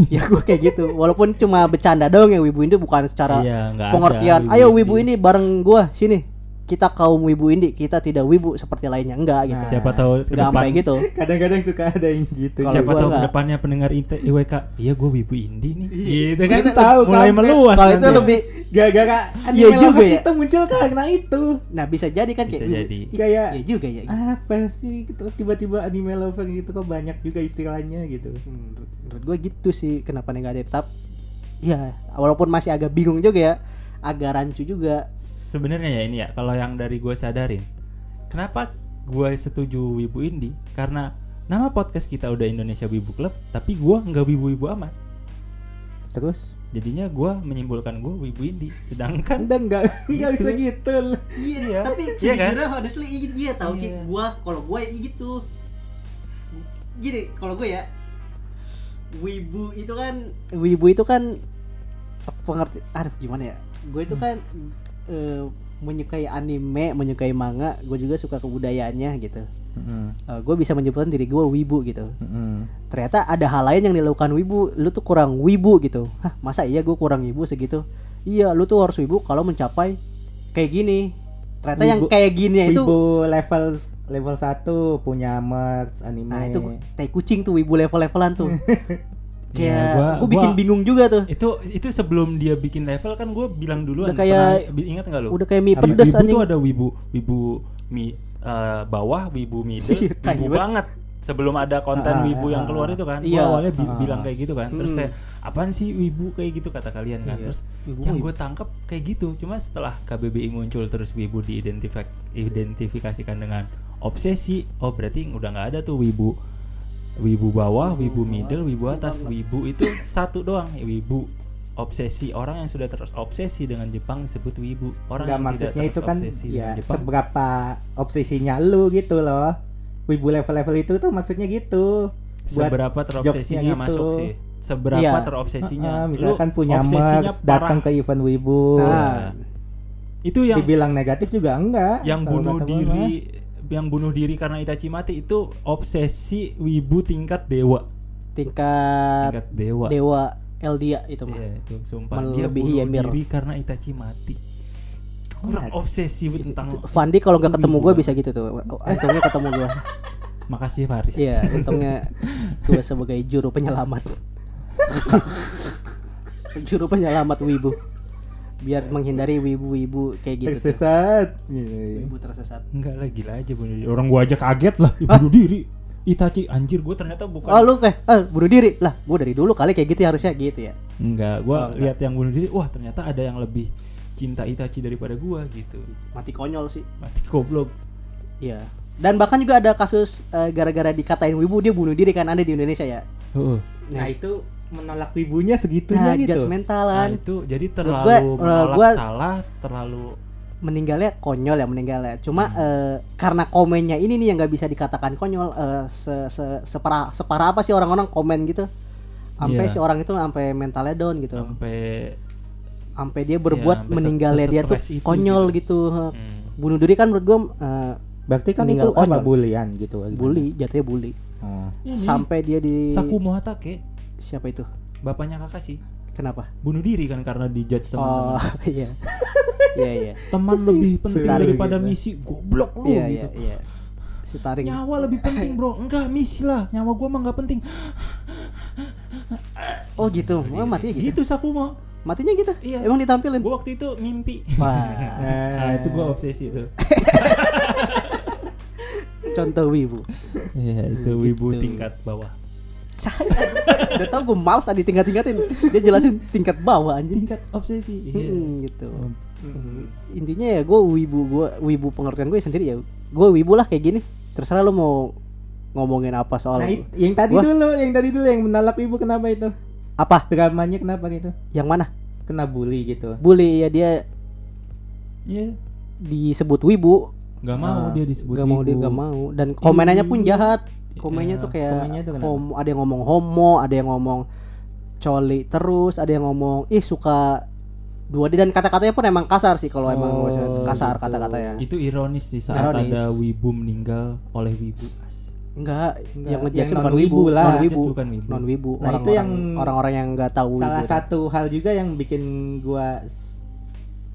Speaker 4: ya gue kayak gitu. Walaupun cuma bercanda dong ya wibu indie bukan secara
Speaker 3: Iya, ada
Speaker 4: pengertian
Speaker 3: wibu
Speaker 4: ayo
Speaker 3: indie."
Speaker 4: wibu ini bareng gue sini kita kaum wibu indie kita tidak wibu seperti lainnya enggak gitu
Speaker 2: Nah,
Speaker 3: Siapa tahu ke
Speaker 4: Nggak
Speaker 3: depan
Speaker 4: sampai gitu
Speaker 2: Kadang-kadang suka ada yang gitu.
Speaker 4: Kalau
Speaker 3: siapa tahu ke
Speaker 4: nggak.
Speaker 3: depannya pendengar IWK, iya gue wibu indie nih. Gitu kan
Speaker 2: Kita tahu,
Speaker 3: mulai
Speaker 2: kampret.
Speaker 3: meluas.
Speaker 4: kalau itu lebih
Speaker 2: Gara-gara anime
Speaker 4: Iya juga ya.
Speaker 2: itu muncul karena itu.
Speaker 4: nah bisa jadi kan
Speaker 3: Bisa
Speaker 4: kayak
Speaker 3: jadi.
Speaker 4: Ih,
Speaker 2: Kayak-
Speaker 4: iya juga ya
Speaker 2: Apa sih gitu, tiba-tiba anime lover gitu kok banyak juga istilahnya gitu.
Speaker 4: Hmm, menurut gue gitu sih kenapa negatif tapi ya walaupun masih agak bingung juga ya agak rancu juga
Speaker 3: sebenarnya ya ini ya kalau yang dari gue sadarin kenapa gue setuju wibu indie karena nama podcast kita udah Indonesia Wibu Club tapi gue nggak wibu-wibu amat
Speaker 2: Terus?
Speaker 3: jadinya gue menyimpulkan gue wibu indie sedangkan
Speaker 2: Anda nggak nggak bisa gitu.
Speaker 4: Iya, tapi
Speaker 3: Iya kan?
Speaker 4: sejujurnya honestly iya, iya tahu
Speaker 3: Iya.
Speaker 4: kayak gua kalau gua ya gitu. Gini, kalau gue ya wibu itu kan wibu itu kan pengerti aduh gimana ya? Gue itu kan eh, menyukai anime, menyukai manga, gue juga suka kebudayaannya gitu. gue bisa menyebutkan diri gue wibu gitu. Ternyata ada hal lain yang dilakukan wibu, lu tuh kurang wibu gitu. Hah, masa iya gue kurang wibu segitu? Iya, lu tuh harus wibu kalau mencapai kayak gini. Ternyata yang
Speaker 2: Wibu-
Speaker 4: kayak gini itu
Speaker 2: Wibu level level 1 punya merch anime.
Speaker 4: Nah itu tai kucing tuh wibu level-levelan tuh. <laughs>
Speaker 3: Ya,
Speaker 4: Kayak
Speaker 3: gua-
Speaker 4: gue bikin
Speaker 3: gua-
Speaker 4: bingung juga tuh.
Speaker 3: itu itu sebelum dia bikin level kan gue bilang duluan
Speaker 4: Udah kayak-
Speaker 3: pernah- ingat nggak lu
Speaker 4: Udah kayak mie
Speaker 3: Wibu-
Speaker 4: pedes
Speaker 3: wibu
Speaker 4: anjing.
Speaker 3: tuh ada wibu wibu mi eh, bawah wibu middle <laughs>
Speaker 4: Iya,
Speaker 3: wibu
Speaker 4: banget.
Speaker 3: sebelum ada konten
Speaker 2: Ah,
Speaker 3: wibu yang
Speaker 2: ah,
Speaker 3: keluar itu kan
Speaker 4: Iya.
Speaker 3: gua awalnya bi-
Speaker 2: Ah.
Speaker 3: bilang kayak gitu kan terus
Speaker 4: Hmm.
Speaker 3: kayak apaan sih wibu kayak gitu kata kalian kan
Speaker 4: Iya.
Speaker 3: terus
Speaker 4: Wibu,
Speaker 3: yang
Speaker 4: wibu.
Speaker 3: gue tangkap kayak gitu cuma setelah KBBI muncul terus wibu diidentifikasikan identifikasikan dengan obsesi oh berarti udah nggak ada tuh wibu wibu bawah wibu middle wibu atas wibu itu satu doang ya wibu obsesi orang yang sudah terobsesi dengan Jepang disebut wibu orang
Speaker 2: Nggak,
Speaker 3: yang tidak
Speaker 2: maksudnya itu kan ya
Speaker 3: Jepang
Speaker 2: seberapa obsesinya lu gitu loh. Wibu level-level itu tuh maksudnya gitu. Buat
Speaker 3: seberapa terobsesinya
Speaker 2: jokesnya
Speaker 3: masuk
Speaker 2: gitu.
Speaker 3: sih seberapa
Speaker 4: Iya.
Speaker 3: terobsesinya
Speaker 2: Ah,
Speaker 3: Lu
Speaker 2: misalkan punya
Speaker 3: obsesinya
Speaker 2: merch datang ke event Wibu.
Speaker 4: Nah,
Speaker 3: itu yang
Speaker 2: Dibilang negatif juga enggak.
Speaker 3: yang bunuh diri. Yang bunuh diri karena Itachi mati itu obsesi wibu tingkat dewa
Speaker 4: tingkat
Speaker 3: tingkat dewa
Speaker 4: dewa Eldia itu mah.
Speaker 3: Iya itu sumpah dia
Speaker 4: Melebihi
Speaker 3: bunuh
Speaker 4: Ymir.
Speaker 3: diri karena Itachi mati Itu kurang
Speaker 2: Iya.
Speaker 3: obsesi bu, tentang
Speaker 4: Fandi kalau nggak
Speaker 3: itu
Speaker 4: ketemu gue bisa gitu tuh. Untungnya ketemu gue. <laughs>
Speaker 3: makasih Faris
Speaker 4: Iya, untungnya gue sebagai juru penyelamat. <laughs> juru penyelamat wibu. Biar menghindari wibu-wibu kayak gitu. tuh.
Speaker 2: tersesat. Gitu.
Speaker 4: Wibu tersesat.
Speaker 3: enggak lah gila aja bunuh diri orang gua aja kaget lah ih, bunuh diri Itachi anjir gua ternyata bukan
Speaker 4: Oh lu kayak ah, bunuh diri lah. Gue dari dulu kali kayak gitu ya, harusnya gitu ya.
Speaker 3: enggak gua
Speaker 4: Oh,
Speaker 3: lihat yang bunuh diri wah ternyata ada yang lebih cinta Itachi daripada gua gitu
Speaker 4: Mati konyol sih.
Speaker 3: mati goblok
Speaker 4: Iya. Dan bahkan juga ada kasus eh, gara-gara dikatain wibu dia bunuh diri kan ada di Indonesia ya.
Speaker 3: Heeh.
Speaker 2: Nah, itu menolak wibunya segitunya
Speaker 4: Nah,
Speaker 2: gitu.
Speaker 3: Nah
Speaker 4: judgmentalan.
Speaker 3: itu jadi
Speaker 4: gua-
Speaker 3: terlalu
Speaker 4: eh,
Speaker 3: menolak
Speaker 4: gua-
Speaker 3: salah, terlalu
Speaker 4: meninggalnya konyol ya meninggalnya. Cuma eh, karena komennya ini nih yang nggak bisa dikatakan konyol eh, se, se- separah separah apa sih orang-orang komen gitu. Sampai
Speaker 3: Iya.
Speaker 4: si orang itu sampai mentalnya down gitu.
Speaker 3: sampai
Speaker 4: Sampai dia berbuat
Speaker 3: se-
Speaker 4: meninggalnya dia tuh
Speaker 3: itu
Speaker 4: konyol gitu.
Speaker 3: hmm,
Speaker 4: Bunuh diri kan menurut gua eh,
Speaker 2: Berarti kan itu apa bulian gitu.
Speaker 4: bully, jatuhnya bully.
Speaker 2: Oh.
Speaker 3: ini
Speaker 4: Sampai dia di
Speaker 3: Sakumo Hatake
Speaker 4: siapa itu?
Speaker 3: bapaknya Kakashi
Speaker 4: Kenapa?
Speaker 3: bunuh diri kan karena dijudge
Speaker 4: Oh,
Speaker 3: teman-teman <laughs>
Speaker 4: iya. <laughs> Iya, iya.
Speaker 3: teman lebih penting
Speaker 2: Selalu
Speaker 3: daripada
Speaker 2: gitu.
Speaker 3: misi goblok lu
Speaker 4: Iya,
Speaker 3: gitu
Speaker 4: iya, iya. Si taring.
Speaker 3: nyawa lebih penting bro enggak misi lah nyawa gua mah nggak penting
Speaker 4: Oh gitu. Oh, mati gitu.
Speaker 3: gitu Sakumo
Speaker 4: Matinya gitu.
Speaker 3: Iya.
Speaker 4: Emang ditampilin.
Speaker 3: Gue waktu itu mimpi.
Speaker 4: Wah, <laughs>
Speaker 3: nah, itu gue obsesi tuh.
Speaker 4: contoh wibu.
Speaker 3: Iya, itu wibu
Speaker 4: Gitu.
Speaker 3: tingkat bawah.
Speaker 4: Udah tau gue males tadi tingkat-tingkatin. Dia jelasin tingkat bawah anjing.
Speaker 3: Tingkat obsesi. Iya.
Speaker 4: Hmm, gitu. Intinya ya gue wibu gue wibu pengertian gue sendiri ya. Gue wibu lah kayak gini. Terserah lu mau ngomongin apa soal
Speaker 2: Nah, yang tadi
Speaker 4: Wah.
Speaker 2: dulu, yang tadi dulu yang menalak ibu kenapa itu?
Speaker 4: apa?
Speaker 2: Dramanya kenapa gitu?
Speaker 4: Yang mana?
Speaker 2: Kena bully gitu.
Speaker 4: Bully ya dia
Speaker 3: Iya.
Speaker 4: disebut wibu.
Speaker 3: Gak mau
Speaker 2: Ah,
Speaker 3: dia disebut
Speaker 4: gak mau dia
Speaker 3: wibu.
Speaker 4: gak mau dan komenannya pun
Speaker 3: Iya.
Speaker 4: jahat. Komennya
Speaker 3: Iya,
Speaker 4: tuh kayak
Speaker 2: komennya tuh
Speaker 4: homo, ada yang ngomong homo, ada yang ngomong coli terus, ada yang ngomong ih suka dua D dan kata-katanya pun emang kasar sih kalau emang
Speaker 2: Oh,
Speaker 4: gua- kasar
Speaker 2: gitu.
Speaker 4: kata-katanya.
Speaker 3: Itu ironis di saat
Speaker 4: Ironis.
Speaker 3: ada wibu meninggal oleh wibu. Asik.
Speaker 4: Enggak,
Speaker 2: Enggak,
Speaker 4: yang
Speaker 2: yang
Speaker 4: ngejackson bukan
Speaker 2: non-wibu
Speaker 4: wibu,
Speaker 2: lah.
Speaker 4: non wibu,
Speaker 3: Itu bukan wibu.
Speaker 4: non wibu.
Speaker 2: Nah, itu
Speaker 4: orang-orang
Speaker 2: yang
Speaker 4: orang-orang yang nggak tahu
Speaker 2: Salah
Speaker 4: wibu.
Speaker 2: satu hal juga yang bikin gua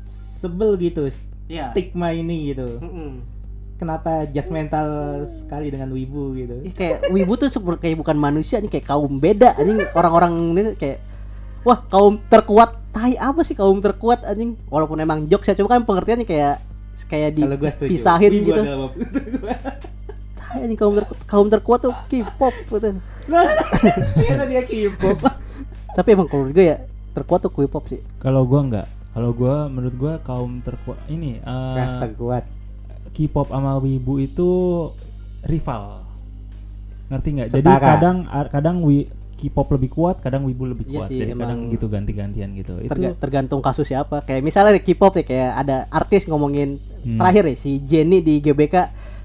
Speaker 2: sebel gitu
Speaker 4: Iya.
Speaker 2: stigma ini gitu.
Speaker 4: Mm-mm.
Speaker 2: Kenapa judgmental sekali dengan wibu gitu?
Speaker 4: Ih, kayak wibu tuh seperti kayak bukan manusia nih kayak kaum beda anjing orang-orang ini kayak wah kaum terkuat tai apa sih kaum terkuat anjing walaupun emang jokes ya cuma kan pengertiannya kayak kayak dipisahin
Speaker 2: Wibu
Speaker 4: gitu tai anjing kaum terkuat kaum terkuat tuh K-pop gitu.
Speaker 2: Ternyata dia K-pop.
Speaker 4: tapi emang kalau gue ya terkuat tuh K-pop sih
Speaker 3: Kalau gua enggak. Kalau gua menurut gua kaum terkuat ini eh,
Speaker 2: Ras terkuat.
Speaker 3: K-pop sama wibu itu rival. Ngerti nggak? Jadi kadang kadang wi K-pop lebih kuat, kadang wibu lebih
Speaker 4: Iya
Speaker 3: kuat.
Speaker 4: sih,
Speaker 3: Jadi kadang gitu ganti-gantian gitu. Itu
Speaker 4: Terga- tergantung kasus siapa kayak misalnya di K-pop ya kayak ada artis ngomongin
Speaker 3: Hmm.
Speaker 4: terakhir ya si Jenny di GBK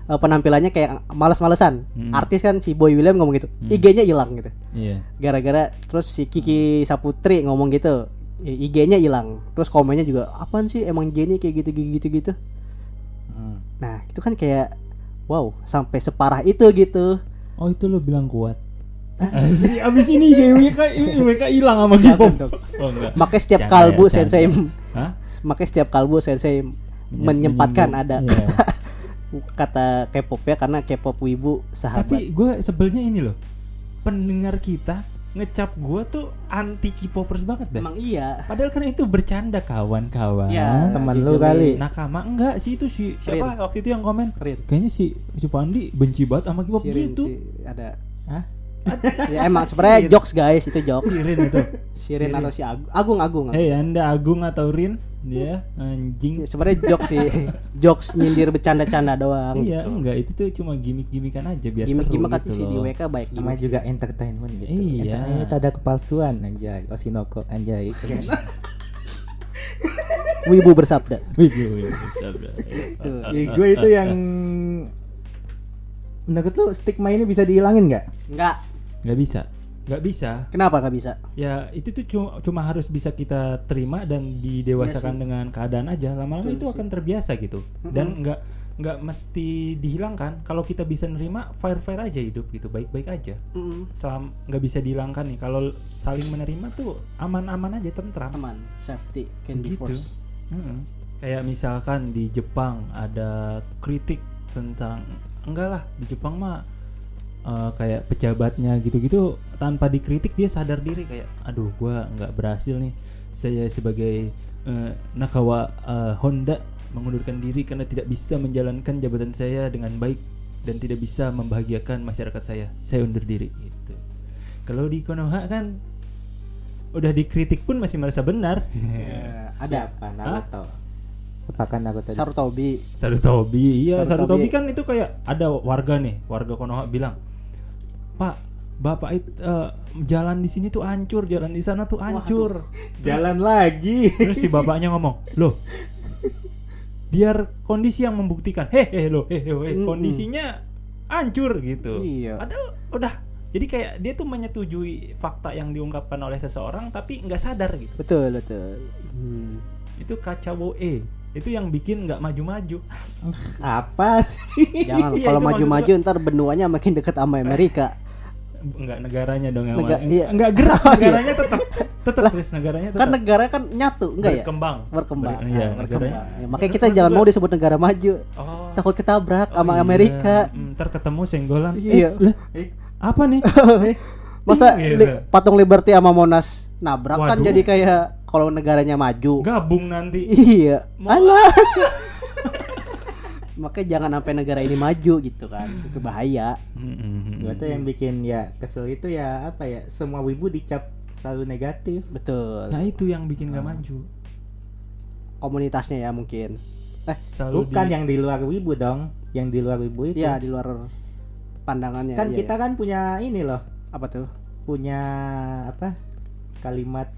Speaker 4: eh, penampilannya kayak males-malesan
Speaker 3: Hmm.
Speaker 4: artis kan si Boy William ngomong gitu
Speaker 3: Hmm.
Speaker 4: IG-nya hilang gitu
Speaker 3: iya.
Speaker 4: gara-gara terus si Kiki Saputri ngomong gitu i- IG-nya hilang terus komennya juga apaan sih emang Jenny kayak gitu gitu gitu
Speaker 2: Hmm.
Speaker 4: nah itu kan kayak wow sampai separah itu gitu
Speaker 3: Oh, itu lo bilang kuat. <laughs> Asli, abis ini GWK mereka hilang sama K-pop. Oh enggak.
Speaker 4: makanya setiap
Speaker 3: Canda
Speaker 4: kalbu
Speaker 3: ya, canda.
Speaker 4: sensei
Speaker 3: Hah?
Speaker 4: makanya setiap kalbu sensei menyempatkan ada
Speaker 3: Iya.
Speaker 4: kata K-pop ya karena K-pop wibu sahabat
Speaker 3: Tapi gue sebelnya ini loh. Pendengar kita ngecap gue tuh anti K-popers banget dah.
Speaker 4: emang iya
Speaker 3: Padahal kan itu bercanda kawan-kawan.
Speaker 4: Ya,
Speaker 2: Teman
Speaker 4: gitu
Speaker 2: lu kali.
Speaker 3: Nakama enggak sih itu si siapa waktu itu yang komen?
Speaker 4: Rin.
Speaker 3: Kayaknya si si Fandi benci banget sama K-pop
Speaker 4: Sirin
Speaker 3: gitu.
Speaker 4: sih ada
Speaker 2: Hah?
Speaker 4: ya emang sebenarnya jokes guys itu jokes
Speaker 3: Sirin itu.
Speaker 4: Sirin atau si Agung Agung Agung
Speaker 3: Hei Anda Agung atau Rin? Dia anjing.
Speaker 4: Ya, sebenarnya jokes sih <laughs> jokes nyindir bercanda-canda doang
Speaker 3: Iya,
Speaker 4: gitu.
Speaker 3: enggak itu tuh cuma gimmick-gimmickan aja biar
Speaker 4: gimmick-gimmick
Speaker 3: seru
Speaker 4: kan
Speaker 3: gitu
Speaker 4: sih di. WK baik gimmick
Speaker 2: juga entertainment gitu.
Speaker 3: Iya.
Speaker 2: Entertainment ada kepalsuan anjay. Osinoko anjay. <laughs>
Speaker 4: wibu bersabda
Speaker 3: Wih, wih, wih, sabda.
Speaker 4: Tuh.
Speaker 2: Ya, gue itu yang menurut lu stigma ini bisa dihilangin nggak?
Speaker 4: enggak
Speaker 3: Nggak bisa. Nggak bisa.
Speaker 4: kenapa nggak bisa
Speaker 3: Ya itu tuh cuma, cuma harus bisa kita terima dan didewasakan
Speaker 4: sih.
Speaker 3: dengan keadaan aja. Lama-lama itu
Speaker 4: sih.
Speaker 3: akan terbiasa gitu. Dan nggak nggak mesti dihilangkan. Kalau kita bisa nerima, fair fair aja hidup gitu, baik-baik aja.
Speaker 4: Mm-mm.
Speaker 3: Selam nggak bisa dihilangkan nih. Kalau saling menerima tuh aman-aman aja, tentram.
Speaker 4: aman safety can be
Speaker 3: Begitu.
Speaker 4: force
Speaker 3: Mm-mm. Kayak misalkan di Jepang ada kritik tentang enggak lah di Jepang mah eh, kayak pejabatnya gitu-gitu tanpa dikritik dia sadar diri kayak aduh gua nggak berhasil nih. Saya sebagai eh, Nakawa eh, Honda mengundurkan diri karena tidak bisa menjalankan jabatan saya dengan baik dan tidak bisa membahagiakan masyarakat saya. Saya undur diri gitu. Kalau di Konoha kan udah dikritik pun masih merasa benar. <laughs>
Speaker 4: Ya, ada
Speaker 2: Siapa Naruto? Apakah Naruto?
Speaker 4: Sarutobi.
Speaker 3: Sarutobi, iya.
Speaker 4: Sarutobi.
Speaker 3: Sarutobi kan itu kayak ada warga nih, warga Konoha bilang, Pak, bapak itu eh, jalan di sini tuh hancur, jalan di sana tuh hancur.
Speaker 2: Jalan lagi.
Speaker 3: Terus si bapaknya ngomong, loh, biar kondisi yang membuktikan, hehe loh, hehe,
Speaker 4: Mm-mm.
Speaker 3: kondisinya hancur gitu.
Speaker 4: Iya.
Speaker 3: Padahal udah, jadi kayak dia tuh menyetujui fakta yang diungkapkan oleh seseorang, tapi nggak sadar gitu.
Speaker 4: betul betul Hmm.
Speaker 3: Itu kacau e, itu yang bikin nggak maju-maju.
Speaker 2: Apa sih?
Speaker 4: jangan <laughs>
Speaker 3: Iya,
Speaker 4: kalau maju-maju ntar benuanya makin deket sama Amerika
Speaker 3: enggak negaranya dong yang
Speaker 4: Nega- iya.
Speaker 3: enggak gerak
Speaker 4: Oh, <laughs> iya.
Speaker 3: negaranya tetap tetap Chris negaranya tetap
Speaker 4: kan negara kan nyatu enggak ya
Speaker 3: berkembang
Speaker 4: berkembang
Speaker 3: Ber- iya,
Speaker 4: Ah, berkembang. Ya, makanya kita jangan
Speaker 3: juga-
Speaker 4: mau disebut negara maju
Speaker 3: oh
Speaker 4: takut ketabrak
Speaker 3: oh
Speaker 4: sama
Speaker 3: iya.
Speaker 4: Amerika
Speaker 3: Hmm, ntar ketemu senggolan
Speaker 4: Iya.
Speaker 3: Eh,
Speaker 2: Eh,
Speaker 3: apa nih <laughs>
Speaker 4: masa
Speaker 3: Gitu.
Speaker 4: li- patung Liberty sama Monas nabrak kan
Speaker 3: Waduh.
Speaker 4: jadi kayak kalau negaranya maju.
Speaker 3: Gabung nanti.
Speaker 4: Iya. Alas. <laughs> Makanya jangan sampai negara ini maju gitu kan. Itu bahaya.
Speaker 3: Mm-mm.
Speaker 2: Gua tuh yang bikin ya kesel itu ya apa ya semua wibu dicap selalu negatif.
Speaker 4: Betul.
Speaker 3: Nah itu yang bikin gak maju.
Speaker 4: Komunitasnya ya mungkin. Eh,
Speaker 3: Selalu
Speaker 2: Bukan
Speaker 3: di-
Speaker 2: yang di luar wibu dong, yang di luar wibu itu.
Speaker 4: iya di luar pandangannya.
Speaker 2: kan
Speaker 4: iya,
Speaker 2: kita
Speaker 4: iya.
Speaker 2: kan punya ini loh,
Speaker 4: apa tuh?
Speaker 2: punya apa? Kalimat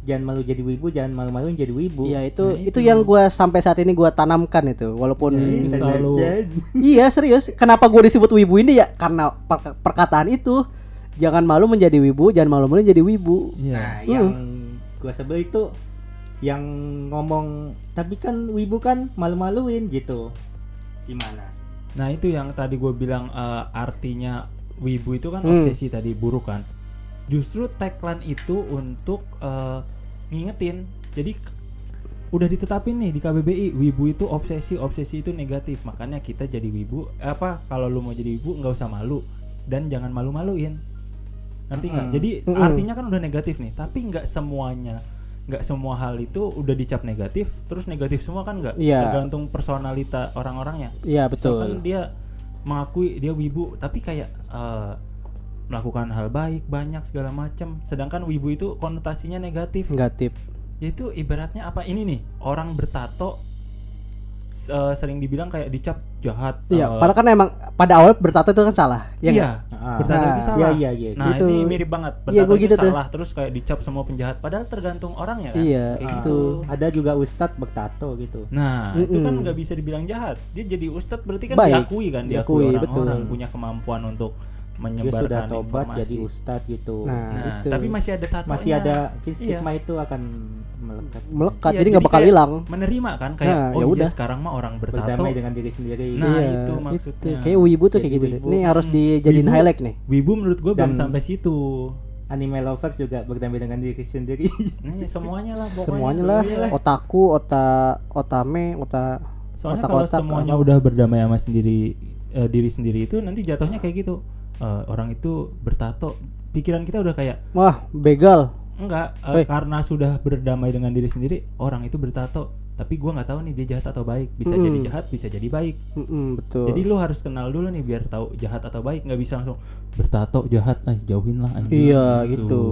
Speaker 2: jangan malu jadi wibu, jangan malu-maluin jadi wibu.
Speaker 4: Iya itu,
Speaker 3: Nah,
Speaker 4: itu
Speaker 3: itu.
Speaker 4: yang gua sampai saat ini gua tanamkan itu walaupun
Speaker 3: Ya, itu selalu-
Speaker 4: iya serius kenapa gue disebut wibu ini ya karena per- perkataan itu jangan malu menjadi wibu jangan malu malu jadi wibu
Speaker 3: Iya.
Speaker 2: Nah, yang gua sebel itu yang ngomong tapi kan wibu kan malu-maluin gitu. Gimana?
Speaker 3: Nah itu yang tadi gue bilang eh, artinya wibu itu kan
Speaker 4: Hmm.
Speaker 3: obsesi tadi buruk kan. Justru tagline itu untuk eh, ngingetin. Jadi udah ditetapin nih di KBBI wibu itu obsesi obsesi itu negatif makanya kita jadi wibu eh, apa kalau lu mau jadi wibu nggak usah malu dan jangan malu-maluin ngerti nggak
Speaker 2: Mm-mm.
Speaker 3: jadi
Speaker 4: Mm-mm.
Speaker 3: artinya kan udah negatif nih tapi nggak semuanya nggak semua hal itu udah dicap negatif terus negatif semua kan nggak
Speaker 4: Iya.
Speaker 3: tergantung personalita orang-orangnya
Speaker 4: iya
Speaker 3: Misalkan
Speaker 4: betul
Speaker 3: dia mengakui dia wibu tapi kayak eh, melakukan hal baik banyak segala macam sedangkan wibu itu konotasinya negatif
Speaker 4: negatif
Speaker 3: yaitu ibaratnya apa ini nih orang bertato eh, sering dibilang kayak dicap jahat
Speaker 4: iya
Speaker 3: eh,
Speaker 4: padahal kan emang pada awal bertato itu kan salah ya
Speaker 3: iya?
Speaker 2: Ah.
Speaker 3: bertato itu
Speaker 4: Nah,
Speaker 3: salah
Speaker 2: iya, iya, iya.
Speaker 3: nah
Speaker 4: Itu-
Speaker 3: ini mirip banget
Speaker 4: Iya,
Speaker 3: bertato itu
Speaker 4: gitu tuh.
Speaker 3: salah terus kayak dicap semua penjahat padahal tergantung orangnya kan
Speaker 4: Iya,
Speaker 3: kayak
Speaker 2: Ah,
Speaker 3: gitu
Speaker 2: Ada juga ustadz bertato gitu.
Speaker 3: Nah, itu kan nggak bisa dibilang jahat. Dia jadi ustadz berarti kan
Speaker 4: Baik.
Speaker 3: diakui kan,
Speaker 4: Diakui,
Speaker 3: orang-orang punya kemampuan untuk
Speaker 2: Dia sudah
Speaker 3: menyebarkan
Speaker 2: tobat
Speaker 3: informasi.
Speaker 2: jadi ustadz gitu.
Speaker 4: nah,
Speaker 3: Nah,
Speaker 4: itu
Speaker 3: tapi masih ada tatonya.
Speaker 2: Masih ada
Speaker 3: Iya.
Speaker 2: stigma itu akan melekat.
Speaker 4: melekat
Speaker 3: Iya,
Speaker 4: jadi nggak bakal hilang
Speaker 3: Menerima kan kayak
Speaker 4: Nah,
Speaker 3: oh
Speaker 4: ya
Speaker 3: iya
Speaker 4: udah.
Speaker 3: sekarang mah orang bertato.
Speaker 2: Berdamai dengan diri sendiri.
Speaker 3: Nah,
Speaker 4: Iya,
Speaker 3: itu maksudnya.
Speaker 4: kayak wibu tuh kayak gitu
Speaker 2: wibu.
Speaker 4: ini harus
Speaker 3: Hmm.
Speaker 4: dijadiin
Speaker 3: Wibu-
Speaker 4: highlight nih
Speaker 3: Wibu menurut gue belum
Speaker 2: Dan-
Speaker 3: sampai situ.
Speaker 2: Anime lovers juga berdamai dengan diri sendiri. <laughs>
Speaker 3: Nih semuanya lah pokoknya.
Speaker 4: semuanya lah otaku ota otame ota
Speaker 3: Soalnya
Speaker 4: otak-
Speaker 3: kalau
Speaker 4: otak,
Speaker 3: semuanya
Speaker 4: apa.
Speaker 3: udah berdamai sama sendiri eh, diri sendiri itu nanti jatuhnya kayak gitu. Eh, orang itu bertato, pikiran kita udah kayak
Speaker 4: wah begal
Speaker 3: Enggak,
Speaker 4: Hei.
Speaker 3: karena sudah berdamai dengan diri sendiri, orang itu bertato. Tapi gua nggak tahu nih dia jahat atau baik. Bisa
Speaker 4: Mm-mm.
Speaker 3: jadi jahat, bisa jadi baik.
Speaker 4: Mm-mm, betul
Speaker 3: Jadi lu harus kenal dulu nih biar tahu jahat atau baik. Nggak bisa langsung bertato jahat, ah jauhin lah anjing.
Speaker 4: iya gitu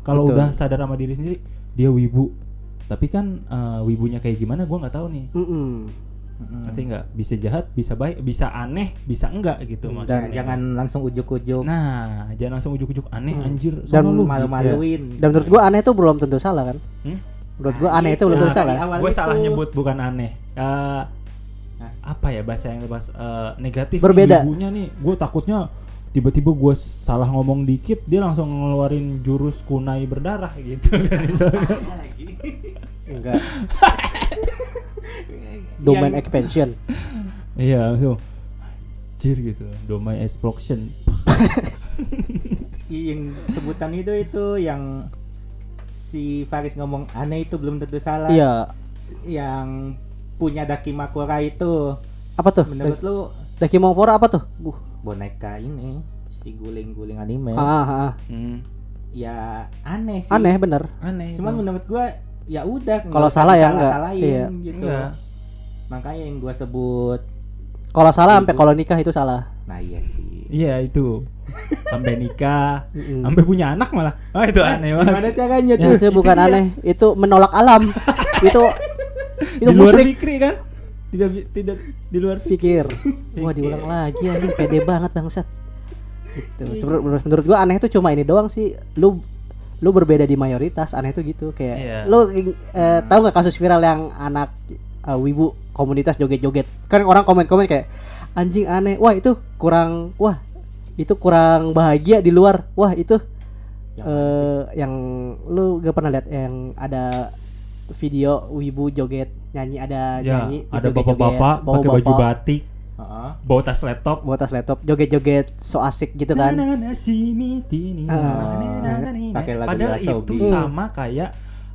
Speaker 3: Kalau
Speaker 4: Betul.
Speaker 3: udah sadar sama diri sendiri, dia wibu. Tapi kan eh, wibunya kayak gimana gua nggak tahu nih.
Speaker 4: Mm-mm.
Speaker 2: Mm-mm.
Speaker 3: Nanti nggak bisa jahat, bisa baik, bisa aneh, bisa enggak gitu
Speaker 2: Dan
Speaker 3: maksudnya.
Speaker 2: jangan langsung ujuk-ujuk
Speaker 3: Nah, jangan langsung ujuk-ujuk aneh anjir.
Speaker 4: Hmm. Dan
Speaker 3: Sono lu.
Speaker 2: malu-maluin.
Speaker 4: dan menurut gua aneh itu belum tentu salah kan
Speaker 3: Hmm?
Speaker 4: menurut gua aneh itu
Speaker 2: itu.
Speaker 4: belum tentu
Speaker 2: Nah,
Speaker 4: salah
Speaker 2: itu.
Speaker 3: salah nyebut bukan aneh Eh,
Speaker 2: Nah.
Speaker 3: apa ya bahasa yang bahas eh, negatif
Speaker 4: Berbeda.
Speaker 3: nih, ibunya nih gue takutnya tiba-tiba gue salah ngomong dikit dia langsung ngeluarin jurus kunai berdarah gitu <laughs> kan.
Speaker 4: Enggak. <laughs> Domain
Speaker 2: Yang-
Speaker 4: expansion.
Speaker 3: Iya langsung anjir gitu. Domain explosion. <laughs>
Speaker 2: Yang sebutan itu itu yang si Faris ngomong aneh itu belum tentu salah.
Speaker 4: iya.
Speaker 2: Yang punya Dakimakura itu.
Speaker 4: Apa tuh?
Speaker 2: Menurut lu?
Speaker 4: Daki Mopora apa tuh? Uh,
Speaker 2: boneka ini si guling-guling anime.
Speaker 4: Ah, ah, ah.
Speaker 3: Hmm,
Speaker 2: ya aneh sih.
Speaker 4: aneh bener.
Speaker 3: Aneh
Speaker 2: Cuman
Speaker 3: itu.
Speaker 2: menurut gua ya udah
Speaker 4: Kalau salah ya enggak.
Speaker 2: disalah-salahin
Speaker 4: Iya.
Speaker 2: gitu.
Speaker 3: Enggak.
Speaker 2: Makanya yang gua sebut
Speaker 4: kalau salah sampai
Speaker 2: Ibu.
Speaker 4: kalau nikah itu salah
Speaker 2: nah iya sih.
Speaker 3: iya itu sampai nikah sampai punya anak malah oh itu aneh banget
Speaker 2: Gimana caranya
Speaker 4: Ya,
Speaker 2: tuh?
Speaker 4: itu
Speaker 3: itu
Speaker 4: bukan
Speaker 3: dia.
Speaker 4: aneh, itu menolak alam. <laughs> itu itu
Speaker 3: di luar fikri kan tidak tidak di luar
Speaker 4: pikir. Wah, diulang lagi anjing pede banget bangsat. Gitu. Sebenarnya menurut, menurut gua aneh itu cuma ini doang sih. Lu lu berbeda di mayoritas, aneh itu gitu kayak
Speaker 3: Iya.
Speaker 4: lu eh, tahu nggak kasus viral yang anak eh, wibu komunitas joget-joget. Kan orang komen-komen kayak anjing aneh. Wah, itu kurang wah itu kurang bahagia di luar. Wah, itu
Speaker 2: Yang
Speaker 4: eh yang lu gak pernah lihat yang ada video wibu joget nyanyi ada
Speaker 3: ya
Speaker 4: nyanyi
Speaker 3: ada bapak-bapak pakai baju batik
Speaker 2: Heeh.
Speaker 3: bawa tas laptop
Speaker 4: bawa tas laptop joget-joget so asik gitu kan Ah.
Speaker 3: na.
Speaker 2: Pakai lagu
Speaker 3: Padahal
Speaker 2: Yasa
Speaker 3: itu
Speaker 2: Obi.
Speaker 3: sama kayak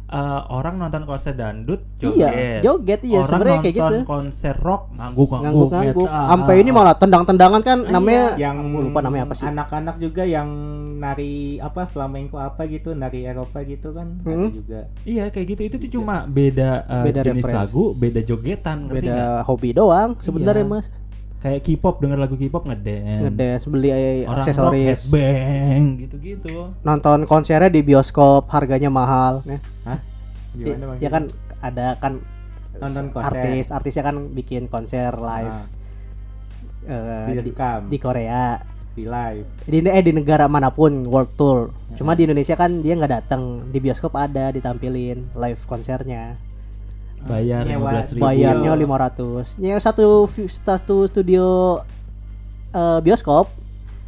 Speaker 3: eh, orang nonton konser dandut
Speaker 4: Iya,
Speaker 3: joget.
Speaker 4: joget iya
Speaker 3: orang
Speaker 4: sebenarnya kayak
Speaker 3: nonton
Speaker 4: gitu.
Speaker 3: konser rock ngangguk-ngangguk.
Speaker 4: Ngangguk-ngangguk.
Speaker 3: metal.
Speaker 4: Sampai ini malah tendang-tendangan kan
Speaker 3: Ah,
Speaker 4: namanya
Speaker 2: yang
Speaker 4: aku lupa namanya apa sih.
Speaker 2: anak-anak juga yang nari apa flamenco apa gitu nari Eropa gitu kan ada
Speaker 4: Hmm.
Speaker 2: juga
Speaker 3: Iya kayak gitu. Itu tuh cuma beda, eh,
Speaker 4: Beda
Speaker 3: jenis
Speaker 4: referensi.
Speaker 3: lagu, beda jogetan?
Speaker 4: Beda hobi doang sebenarnya
Speaker 3: Iya.
Speaker 4: Mas.
Speaker 3: Kayak K-pop denger lagu K-pop ngedance.
Speaker 4: Ngedance, beli
Speaker 3: Orang rock
Speaker 4: aksesoris.
Speaker 3: headbang gitu-gitu.
Speaker 4: Nonton konsernya di bioskop harganya mahal. Nah,
Speaker 2: Hah? gimana
Speaker 4: ya kan ada kan
Speaker 2: Nonton konser.
Speaker 4: artis artisnya kan bikin konser live
Speaker 2: Ah,
Speaker 4: eh, di, di Korea
Speaker 2: di live
Speaker 4: di eh di negara mana pun world tour cuma di Indonesia kan dia nggak datang di bioskop ada ditampilin live konsernya
Speaker 3: Bayar
Speaker 2: Nyewa
Speaker 3: 15 ribu.
Speaker 4: bayarnya 500 ya satu vi- satu studio eh, bioskop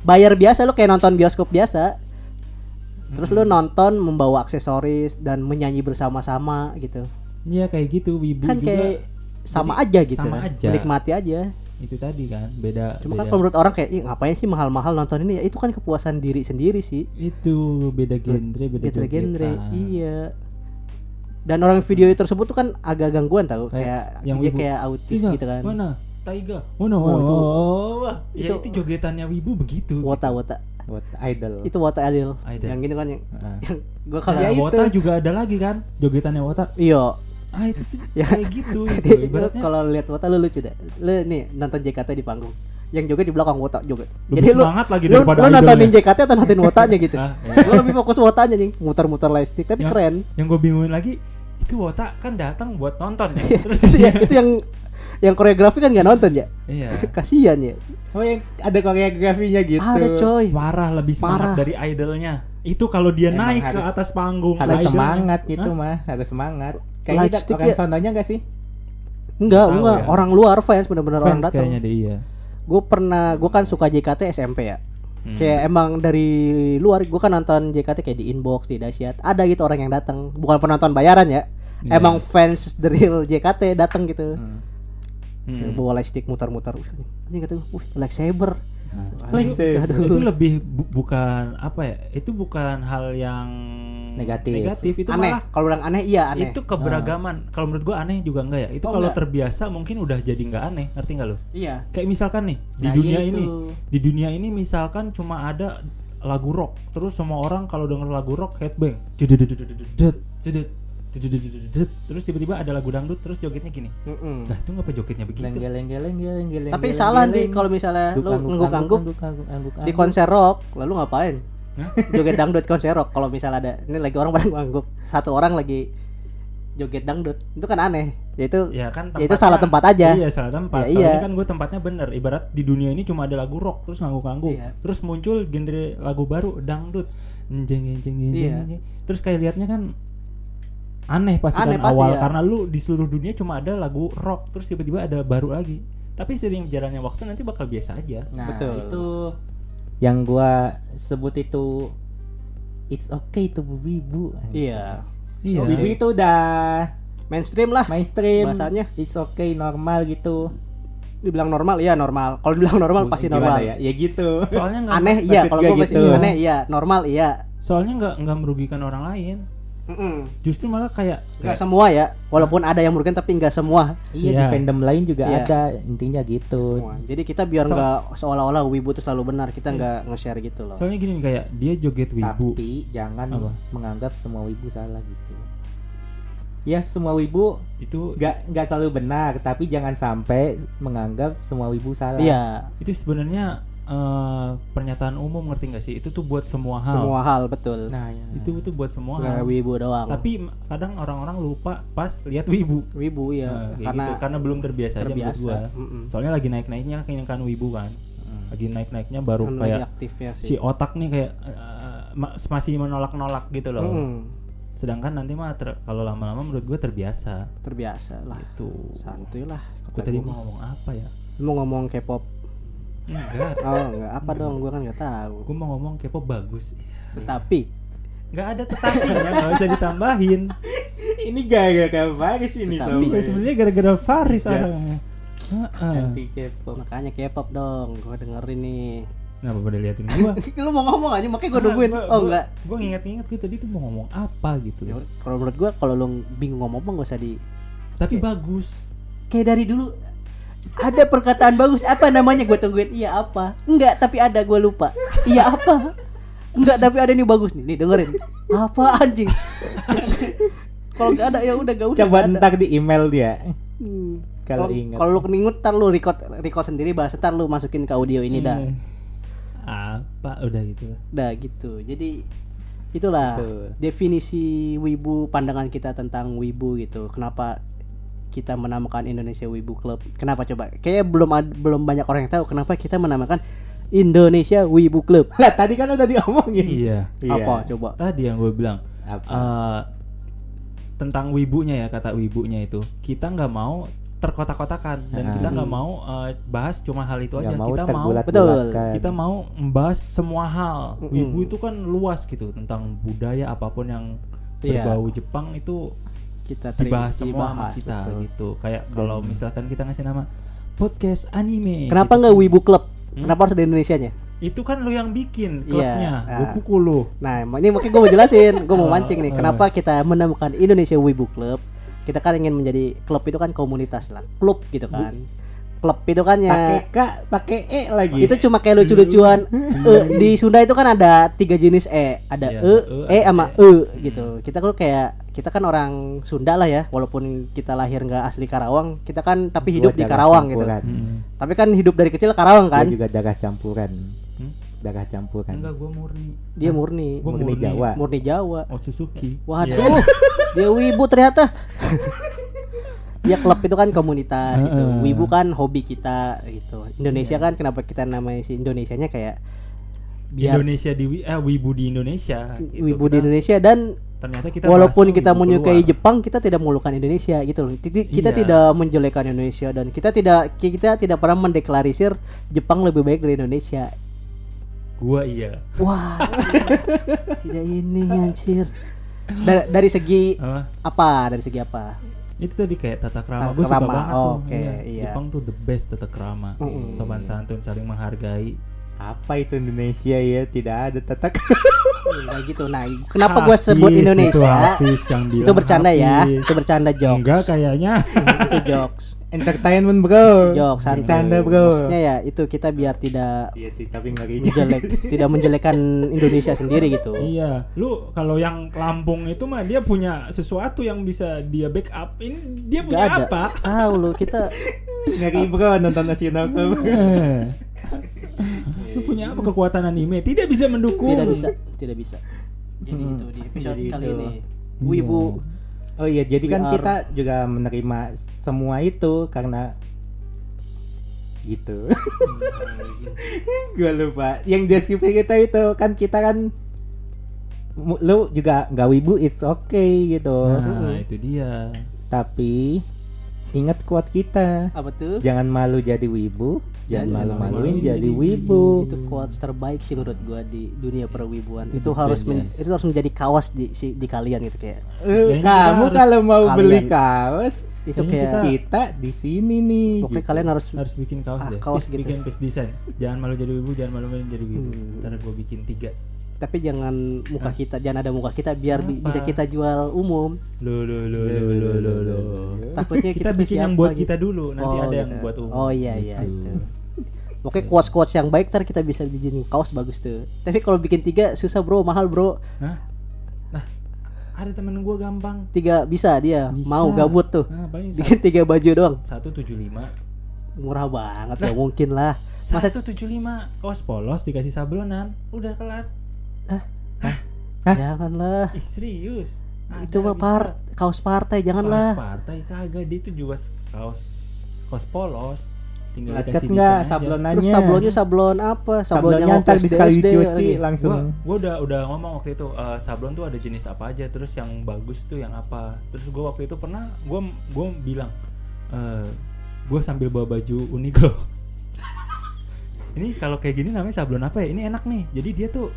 Speaker 4: bayar biasa lo kayak nonton bioskop biasa terus lo nonton membawa aksesoris dan menyanyi bersama-sama gitu
Speaker 3: Iya kayak gitu. Wibu
Speaker 4: kan
Speaker 3: juga
Speaker 4: kayak sama
Speaker 3: jadi
Speaker 4: aja gitu
Speaker 3: sama
Speaker 4: kan.
Speaker 3: aja.
Speaker 4: menikmati aja
Speaker 3: itu tadi kan beda.
Speaker 4: cuma kan
Speaker 3: beda.
Speaker 4: kalau menurut orang kayak Ih, ngapain sih mahal-mahal nonton ini ya itu kan kepuasan diri sendiri sih
Speaker 3: itu beda genre, beda
Speaker 4: gitu genre iya dan orang video tersebut tuh kan agak gangguan tau
Speaker 3: Kayak
Speaker 4: kayak
Speaker 3: yang
Speaker 4: dia
Speaker 3: wibu.
Speaker 4: kayak autis
Speaker 3: Tiga,
Speaker 4: gitu kan
Speaker 3: Mana? Taiga. Mana?
Speaker 4: Oh, itu-
Speaker 3: wah. Ya
Speaker 4: itu-
Speaker 3: itu jogetannya Wibu begitu.
Speaker 4: wota wota
Speaker 2: buat idol
Speaker 4: itu wota adil
Speaker 3: Idol.
Speaker 4: yang gini kan yang,
Speaker 2: Ah. <laughs>
Speaker 4: yang gua kalau
Speaker 3: Nah,
Speaker 4: ya itu
Speaker 3: Wota juga ada lagi kan jogetannya Wota.
Speaker 4: iya
Speaker 3: Ah itu tuh
Speaker 4: Ya.
Speaker 3: kayak gitu itu
Speaker 4: Lu <laughs>
Speaker 3: ibaratnya.
Speaker 4: kalau lihat wota lu lucu deh lu nih nonton JKT di panggung yang joget di belakang wota joget
Speaker 3: Lebih semangat lagi
Speaker 4: lu,
Speaker 3: daripada
Speaker 4: lu nontonin
Speaker 3: idolnya.
Speaker 4: JKT atau nontonin <laughs> wotanya gitu
Speaker 3: Ah, iya.
Speaker 4: gua lebih fokus wotanya nih muter-muter lightstick tapi
Speaker 3: Ya.
Speaker 4: keren
Speaker 3: Yang gue bingungin lagi itu Wota kan datang buat nonton ya. Terus
Speaker 4: Terus ya, itu yang yang koreografi kan nggak nonton ya
Speaker 3: iya. <laughs>
Speaker 4: kasihan ya
Speaker 2: oh yang ada koreografinya gitu
Speaker 4: ada coy
Speaker 3: Parah lebih semangat
Speaker 4: Parah.
Speaker 3: dari idolnya. Itu kalau dia
Speaker 2: Emang
Speaker 3: naik ke
Speaker 2: harus-
Speaker 3: atas panggung
Speaker 2: harus
Speaker 3: idolnya.
Speaker 2: semangat gitu
Speaker 3: Hah?
Speaker 2: mah harus semangat kayak
Speaker 4: stick
Speaker 2: orang
Speaker 4: ya.
Speaker 2: sononya gak sih
Speaker 4: enggak enggak
Speaker 3: ya.
Speaker 4: orang luar fans bener-bener orang
Speaker 3: Fans
Speaker 4: datang
Speaker 3: kayaknya deh iya.
Speaker 4: Gue pernah gue kan suka JKT SMP ya
Speaker 3: Hmm.
Speaker 4: kayak emang dari luar gue kan nonton JKT kayak di inbox di dahsyat ada gitu orang yang datang bukan penonton bayaran ya
Speaker 3: Iya.
Speaker 4: emang fans <laughs> the real JKT datang gitu
Speaker 2: Hmm.
Speaker 3: Hmm.
Speaker 4: bawa lightstick muter-muter anjing kata gue wih lightsaber
Speaker 3: Itu lebih bu- bukan apa ya? Itu bukan hal yang
Speaker 2: Negatif.
Speaker 3: Negatif itu
Speaker 4: aneh
Speaker 3: malah
Speaker 4: kalau bilang aneh iya aneh
Speaker 3: itu keberagaman. Kalau menurut gua aneh juga enggak ya? Itu
Speaker 4: Oh,
Speaker 3: kalau terbiasa mungkin udah jadi enggak aneh, ngerti enggak lo?
Speaker 4: iya
Speaker 3: Kayak misalkan nih di
Speaker 2: Nah,
Speaker 3: dunia
Speaker 2: gitu.
Speaker 3: ini, di dunia ini misalkan cuma ada lagu rock, terus semua orang kalau denger lagu rock headbang, jedededededed. Terus tiba-tiba ada lagu dangdut, terus jogetnya gini.
Speaker 4: Mm-mm.
Speaker 3: Nah itu ngapa jogetnya begitu?
Speaker 4: Tapi salah nih kalau misalnya lu
Speaker 2: Angguk,
Speaker 4: ngangguk-ngangguk
Speaker 2: angguk, angguk, angguk,
Speaker 4: di konser rock lalu ngapain <laughs> joget dangdut konser rock kalau misalnya ada ini lagi orang pada ngangguk satu orang lagi joget dangdut itu kan aneh ya itu
Speaker 3: Ya kan
Speaker 4: Ya, itu salah tempat aja.
Speaker 3: Iya salah tempat.
Speaker 4: Ya, iya.
Speaker 3: kan gue tempatnya bener. Ibarat di dunia ini cuma ada lagu rock terus ngangguk-ngangguk.
Speaker 4: Iya.
Speaker 3: Terus muncul genre lagu baru dangdut. Jeng jeng jeng jeng
Speaker 4: Iya.
Speaker 3: jeng. Terus kayak liatnya kan aneh pasti
Speaker 4: Aneh
Speaker 3: kan
Speaker 4: pasti,
Speaker 3: awal
Speaker 4: ya.
Speaker 3: karena lu di seluruh dunia cuma ada lagu rock terus tiba-tiba ada baru lagi. Tapi sering jalannya waktu nanti bakal biasa aja.
Speaker 2: Nah,
Speaker 4: Betul.
Speaker 2: itu yang gua sebut itu it's okay to be wibu.
Speaker 4: iya
Speaker 3: Iya.
Speaker 2: Wibu itu udah
Speaker 4: mainstream lah
Speaker 2: mainstream.
Speaker 4: Bahasanya.
Speaker 2: It's okay normal gitu.
Speaker 4: dibilang normal iya normal kalau dibilang normal pasti
Speaker 2: Gimana
Speaker 4: normal
Speaker 2: ya? Ya gitu.
Speaker 3: Soalnya nggak
Speaker 4: aneh iya kalau
Speaker 2: gua gitu.
Speaker 4: aneh iya normal iya
Speaker 3: soalnya nggak nggak merugikan orang lain. Justru malah kayak,
Speaker 4: nggak
Speaker 3: kayak
Speaker 4: semua ya walaupun ada yang merugikan tapi nggak semua
Speaker 2: Iya, di
Speaker 3: Iya.
Speaker 2: fandom lain juga
Speaker 4: Iya.
Speaker 2: ada intinya gitu.
Speaker 4: semua jadi kita biar
Speaker 3: So-
Speaker 4: nggak seolah-olah wibu itu selalu benar kita nggak nge-share gitu loh
Speaker 3: soalnya gini kayak dia joget wibu.
Speaker 2: Tapi jangan
Speaker 3: Apa?
Speaker 2: menganggap semua wibu salah gitu. Ya semua wibu
Speaker 3: Itu
Speaker 2: nggak nggak selalu benar, tapi jangan sampai menganggap semua wibu salah.
Speaker 4: iya
Speaker 3: itu sebenarnya eh, pernyataan umum ngerti nggak sih? Itu tuh buat semua hal.
Speaker 4: Semua hal betul.
Speaker 2: Nah, ya.
Speaker 3: itu itu buat semua hal.
Speaker 4: wibu doang.
Speaker 3: Tapi kadang orang-orang lupa pas lihat wibu.
Speaker 4: Wibu ya
Speaker 3: Nah,
Speaker 4: karena
Speaker 3: gitu. karena belum terbiasa, aja menurut
Speaker 4: terbiasa.
Speaker 3: gua.
Speaker 4: Mm-mm.
Speaker 3: soalnya lagi naik-naiknya kayak kan wibu kan. Lagi naik-naiknya baru
Speaker 4: Kan
Speaker 3: kayak
Speaker 4: aktif ya
Speaker 3: si otak nih kayak ma- masih menolak-nolak gitu loh.
Speaker 4: Mm,
Speaker 3: sedangkan nanti mah ter- kalau lama-lama menurut gue terbiasa.
Speaker 4: Terbiasa lah.
Speaker 3: Itu
Speaker 4: santuy lah
Speaker 3: gue tadi mau ngomong apa ya?
Speaker 4: Mau ngomong K-pop
Speaker 3: enggak
Speaker 4: oh enggak apa dong gua kan nggak tahu
Speaker 3: gue mau ngomong K-pop bagus
Speaker 4: tetapi
Speaker 3: nggak ada tetapinya nggak usah ditambahin
Speaker 2: ini gara-gara Faris ini
Speaker 4: Tetapi-.
Speaker 3: Iya sebenarnya gara-gara Faris
Speaker 2: Yes.
Speaker 3: orangnya. Heeh.
Speaker 2: Anti K-pop.
Speaker 4: makanya K-pop dong gua dengerin nih
Speaker 3: Kenapa pada liatin gua? <laughs>
Speaker 4: lu mau ngomong aja makanya gue nungguin oh enggak
Speaker 3: Gue nginget-nginget gue tadi tuh mau ngomong apa gitu.
Speaker 4: Ya kalau menurut gue kalau lu bingung ngomong apa nggak usah di
Speaker 3: Tapi
Speaker 4: Oke.
Speaker 3: bagus.
Speaker 4: kayak dari dulu ada perkataan bagus. Apa namanya gue tungguin? Iya apa? Enggak tapi ada gue lupa. Iya apa? Enggak tapi ada nih bagus nih. Nih dengerin. Apa anjing? Kalau nggak ada ya udah gak usah
Speaker 2: Coba ntar di email dia.
Speaker 4: Hmm.
Speaker 2: Kalau ingat.
Speaker 4: kalau lu keningut ntar lu record record sendiri bahas ntar lu masukin ke audio ini dah.
Speaker 3: Hmm. Apa? Udah gitu.
Speaker 4: dah gitu. Jadi itulah
Speaker 2: Betul.
Speaker 4: definisi wibu pandangan kita tentang wibu gitu. Kenapa kita menamakan Indonesia Wibu Club kenapa coba kayak belum ad- belum banyak orang yang tahu kenapa kita menamakan Indonesia Wibu Club <laughs>
Speaker 2: Lah tadi kan udah diomongin.
Speaker 3: Iya.
Speaker 2: Iya.
Speaker 4: apa coba
Speaker 3: Tadi yang gue bilang
Speaker 2: Apa?
Speaker 3: eh, tentang wibunya ya kata wibunya itu kita nggak mau terkotak-kotakan dan
Speaker 2: Ah.
Speaker 3: kita nggak mau eh, bahas cuma hal itu aja
Speaker 2: mau
Speaker 3: kita mau
Speaker 2: terbulat-bulatkan.
Speaker 3: kita mau membahas semua hal wibu itu kan luas gitu tentang budaya apa pun yang
Speaker 4: Iya.
Speaker 3: berbau Jepang itu
Speaker 4: kita teri-
Speaker 3: dibahas semua sama
Speaker 4: dibahas,
Speaker 3: kita
Speaker 4: betul.
Speaker 3: gitu kayak kalau misalkan kita ngasih nama podcast anime
Speaker 4: kenapa
Speaker 3: gitu.
Speaker 4: nggak Wibu Club
Speaker 3: Hmm?
Speaker 4: kenapa harus ada Indonesia nya
Speaker 3: itu kan lu yang bikin
Speaker 4: Iya,
Speaker 3: klubnya gue
Speaker 4: ah.
Speaker 3: pukul lu
Speaker 4: Nah, ini makanya gue mau jelasin, gue mau <laughs>
Speaker 3: Oh,
Speaker 4: mancing nih.
Speaker 3: eh.
Speaker 4: Kenapa kita menemukan Indonesia Wibu Club? Kita kan ingin menjadi klub itu kan komunitas lah, klub gitu kan. Klub itu kan
Speaker 2: Pakai
Speaker 4: ya,
Speaker 2: K, pakai E lagi.
Speaker 4: itu cuma kayak lucu-lucuan. <laughs> E, di Sunda itu kan ada tiga jenis E, ada
Speaker 3: Iya,
Speaker 4: E,
Speaker 3: E,
Speaker 4: E sama E
Speaker 3: E.
Speaker 4: gitu. Kita tuh kayak kita kan orang Sunda lah ya, walaupun kita lahir nggak asli Karawang, kita kan tapi hidup
Speaker 2: Gua
Speaker 4: di Karawang gitu.
Speaker 2: campuran.
Speaker 3: Hmm.
Speaker 4: Tapi kan hidup dari kecil Karawang
Speaker 2: Gua
Speaker 4: kan.
Speaker 2: juga darah campuran.
Speaker 3: Hmm?
Speaker 2: Darah campuran.
Speaker 3: enggak gue murni
Speaker 4: Dia murni,
Speaker 3: Gua
Speaker 2: Murni
Speaker 3: murni.
Speaker 2: Jawa.
Speaker 4: murni Jawa.
Speaker 3: oh Suzuki
Speaker 4: Waduh,
Speaker 3: Iya.
Speaker 4: dia wibu ternyata. <laughs> ya klub itu kan komunitas gitu. Wibu kan hobi kita gitu. Indonesia kan kenapa kita namanya si Indonesianya kayak biar
Speaker 3: Indonesia di eh, wibu di Indonesia gitu.
Speaker 4: wibu di
Speaker 3: Kita-
Speaker 4: Indonesia dan
Speaker 3: ternyata kita
Speaker 4: walaupun kita menyukai
Speaker 3: keluar.
Speaker 4: Jepang kita tidak melukan Indonesia gitu loh. Kita
Speaker 3: Iya.
Speaker 4: tidak menjelekan Indonesia dan kita tidak kita tidak pernah mendeklarisir Jepang lebih baik dari Indonesia.
Speaker 3: gua iya
Speaker 4: Wah. <laughs> tidak ini anjir. Da- dari segi
Speaker 3: apa
Speaker 4: apa? Dari segi apa?
Speaker 3: Itu tadi kayak tata krama
Speaker 4: Tata
Speaker 3: gue suka banget tuh
Speaker 4: oke, iya.
Speaker 3: Jepang tuh the best tata krama
Speaker 4: Mm-mm.
Speaker 3: sopan santun saling menghargai
Speaker 2: Apa itu Indonesia ya? Tidak ada tetek.
Speaker 4: Kayak gitu. Nah, kenapa gue sebut
Speaker 3: itu
Speaker 4: Indonesia?
Speaker 3: Hafiz yang
Speaker 4: Itu, bercanda ya.
Speaker 3: Hafiz.
Speaker 4: Itu bercanda jokes.
Speaker 3: enggak kayaknya
Speaker 4: itu jokes.
Speaker 2: Entertainment bro.
Speaker 4: Santuy.
Speaker 2: Bercanda bro.
Speaker 4: Maksudnya ya itu kita biar tidak
Speaker 2: Iya sih, tapi ngerinya.
Speaker 4: menjelek, <laughs> tidak menjelekan Indonesia sendiri gitu.
Speaker 3: iya lu kalau yang Lampung itu mah dia punya sesuatu yang bisa dia backup ini dia punya
Speaker 4: Gak ada.
Speaker 3: apa
Speaker 4: Tahu lu kita
Speaker 2: Ngeri bro nonton nasional bro.
Speaker 3: Eh. lu punya apa kekuatan anime tidak bisa mendukung
Speaker 4: tidak bisa, tidak bisa. Jadi
Speaker 2: Hmm.
Speaker 4: itu di episode
Speaker 2: Jadi
Speaker 4: kali
Speaker 2: itu.
Speaker 4: ini. Wibu
Speaker 2: Oh iya, jadi kan
Speaker 4: are-
Speaker 2: kita juga menerima semua itu karena gitu. Gua lupa. Yang deskripsi kita itu kan kita kan lu juga nggak wibu it's okay gitu.
Speaker 3: nah itu dia
Speaker 2: Tapi ingat kuat kita.
Speaker 4: apa tuh?
Speaker 2: Jangan malu jadi wibu, jangan
Speaker 4: Jangan
Speaker 2: malu-maluin
Speaker 3: malu-maluin
Speaker 2: jadi wibu.
Speaker 4: Itu quotes terbaik sih menurut gua di dunia perwibuan.
Speaker 3: Itu
Speaker 4: Itu, harus men- itu harus menjadi kawas di si- di kalian gitu kayak.
Speaker 3: Dan kita
Speaker 2: kamu kalau mau beli
Speaker 4: kalian-
Speaker 2: kaos,
Speaker 4: Itu kayak
Speaker 2: kita di sini nih.
Speaker 4: Pokoknya
Speaker 2: gitu.
Speaker 4: kalian harus
Speaker 3: harus bikin kaos
Speaker 4: Ah,
Speaker 3: deh
Speaker 4: kaos
Speaker 3: Please
Speaker 4: gitu.
Speaker 3: bikin face design jangan malu jadi wibu jangan malu jadi wibu
Speaker 4: Hmm.
Speaker 3: ntar gue bikin tiga
Speaker 4: tapi jangan muka kita jangan ada muka kita biar bi-
Speaker 3: Kenapa?
Speaker 4: bisa kita jual umum
Speaker 3: lo lo lo lo lo lo
Speaker 4: takutnya
Speaker 3: kita
Speaker 4: tuh
Speaker 3: bikin yang buat
Speaker 4: gitu.
Speaker 3: kita dulu nanti
Speaker 4: Oh,
Speaker 3: ada yang
Speaker 4: gitu.
Speaker 3: buat umum
Speaker 4: oh iya iya
Speaker 2: Gitu.
Speaker 4: itu Oke quotes quotes yang baik ntar kita bisa bikin kaos bagus tuh. Tapi kalau bikin tiga susah bro, mahal bro.
Speaker 3: Hah? nah ada temen gue gampang
Speaker 4: Tiga bisa dia,
Speaker 3: Bisa.
Speaker 4: mau gabut tuh.
Speaker 3: nah
Speaker 4: Bikin tiga baju doang,
Speaker 3: satu tujuh lima
Speaker 4: murah banget ya mungkin lah. Masa
Speaker 3: satu tujuh lima kaos polos dikasih sablonan udah kelar
Speaker 2: Hah?
Speaker 4: janganlah.
Speaker 3: Ih, serius
Speaker 4: Itu mah
Speaker 3: Ada,
Speaker 4: par
Speaker 3: bisa.
Speaker 4: kaos partai
Speaker 3: kaos
Speaker 4: janganlah.
Speaker 3: partai kagak dia itu juga kaos kaos polos tinggal
Speaker 2: Lecet
Speaker 3: dikasih
Speaker 2: nggak
Speaker 3: desain aja.
Speaker 2: sablonannya?
Speaker 4: Terus sablonnya sablon apa? Sablon
Speaker 2: Sablonnya
Speaker 4: yang
Speaker 2: ntar di sekali
Speaker 4: SD
Speaker 2: cuci
Speaker 4: lagi.
Speaker 2: langsung.
Speaker 3: gua gua udah udah ngomong waktu itu eh, sablon tuh ada jenis apa aja terus yang bagus tuh yang apa terus gua waktu itu pernah gua gua bilang eh gua sambil bawa baju Uniqlo <laughs> ini kalau kayak gini namanya sablon apa ya ini enak nih jadi dia tuh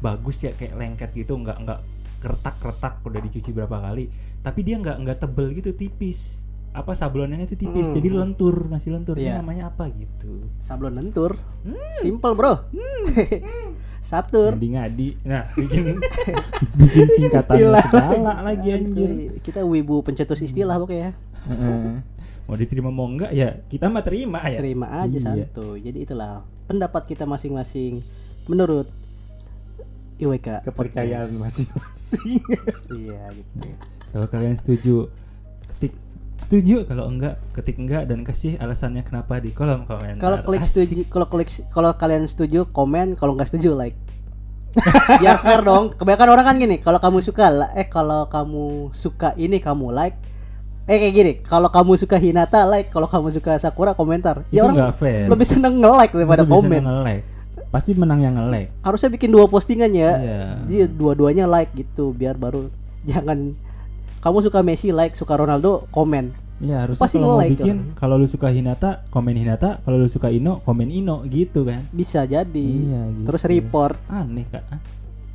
Speaker 3: bagus ya kayak lengket gitu nggak nggak kertak kertak udah dicuci berapa kali tapi dia nggak nggak tebel gitu tipis apa sablonnya itu tipis
Speaker 4: Hmm.
Speaker 3: jadi lentur masih lentur Ini
Speaker 4: Iya.
Speaker 3: namanya apa gitu
Speaker 4: Sablon lentur.
Speaker 3: Hmm.
Speaker 4: Simple, Bro. <laughs> Satur.
Speaker 3: ngadi ngadi nah <laughs> bikin bikin singkatan
Speaker 2: Istilah.
Speaker 3: segala lagi anjir
Speaker 4: Kita wibu pencetus istilah pokoknya ya.
Speaker 2: Heeh.
Speaker 3: mau diterima mau enggak ya kita mah terima ya
Speaker 4: Terima aja
Speaker 3: Iya.
Speaker 4: santuy. Jadi itulah pendapat kita masing-masing menurut IWK
Speaker 2: kepercayaan masing-masing
Speaker 4: Iya gitu.
Speaker 3: kalau kalian setuju setuju kalau enggak ketik enggak dan kasih alasannya kenapa di kolom komentar
Speaker 4: Kalau klik
Speaker 3: Asik.
Speaker 4: setuju, kalau klik kalau kalian setuju komen, kalau nggak setuju like. Biar <laughs> fair dong. Kebanyakan orang kan gini, kalau kamu suka eh kalau kamu suka ini kamu like. Eh kayak gini, kalau kamu suka Hinata like, kalau kamu suka Sakura komentar.
Speaker 3: itu
Speaker 4: Ya orang
Speaker 3: enggak fair
Speaker 4: lebih seneng nge-like daripada
Speaker 3: Masih bisa
Speaker 4: komen.
Speaker 3: nge-like. pasti menang yang nge-like
Speaker 4: Harusnya bikin dua postingan ya.
Speaker 3: Iya.
Speaker 4: Jadi dua-duanya like gitu biar baru jangan kamu suka Messi like, suka Ronaldo komen.
Speaker 3: Iya harusnya
Speaker 4: Pasti
Speaker 3: kalau mau
Speaker 4: nge-like
Speaker 3: bikin kalau lu suka Hinata komen Hinata. Kalau lu suka Ino komen Ino gitu kan.
Speaker 4: Bisa jadi.
Speaker 3: Iya, gitu.
Speaker 4: Terus report,
Speaker 3: aneh kak.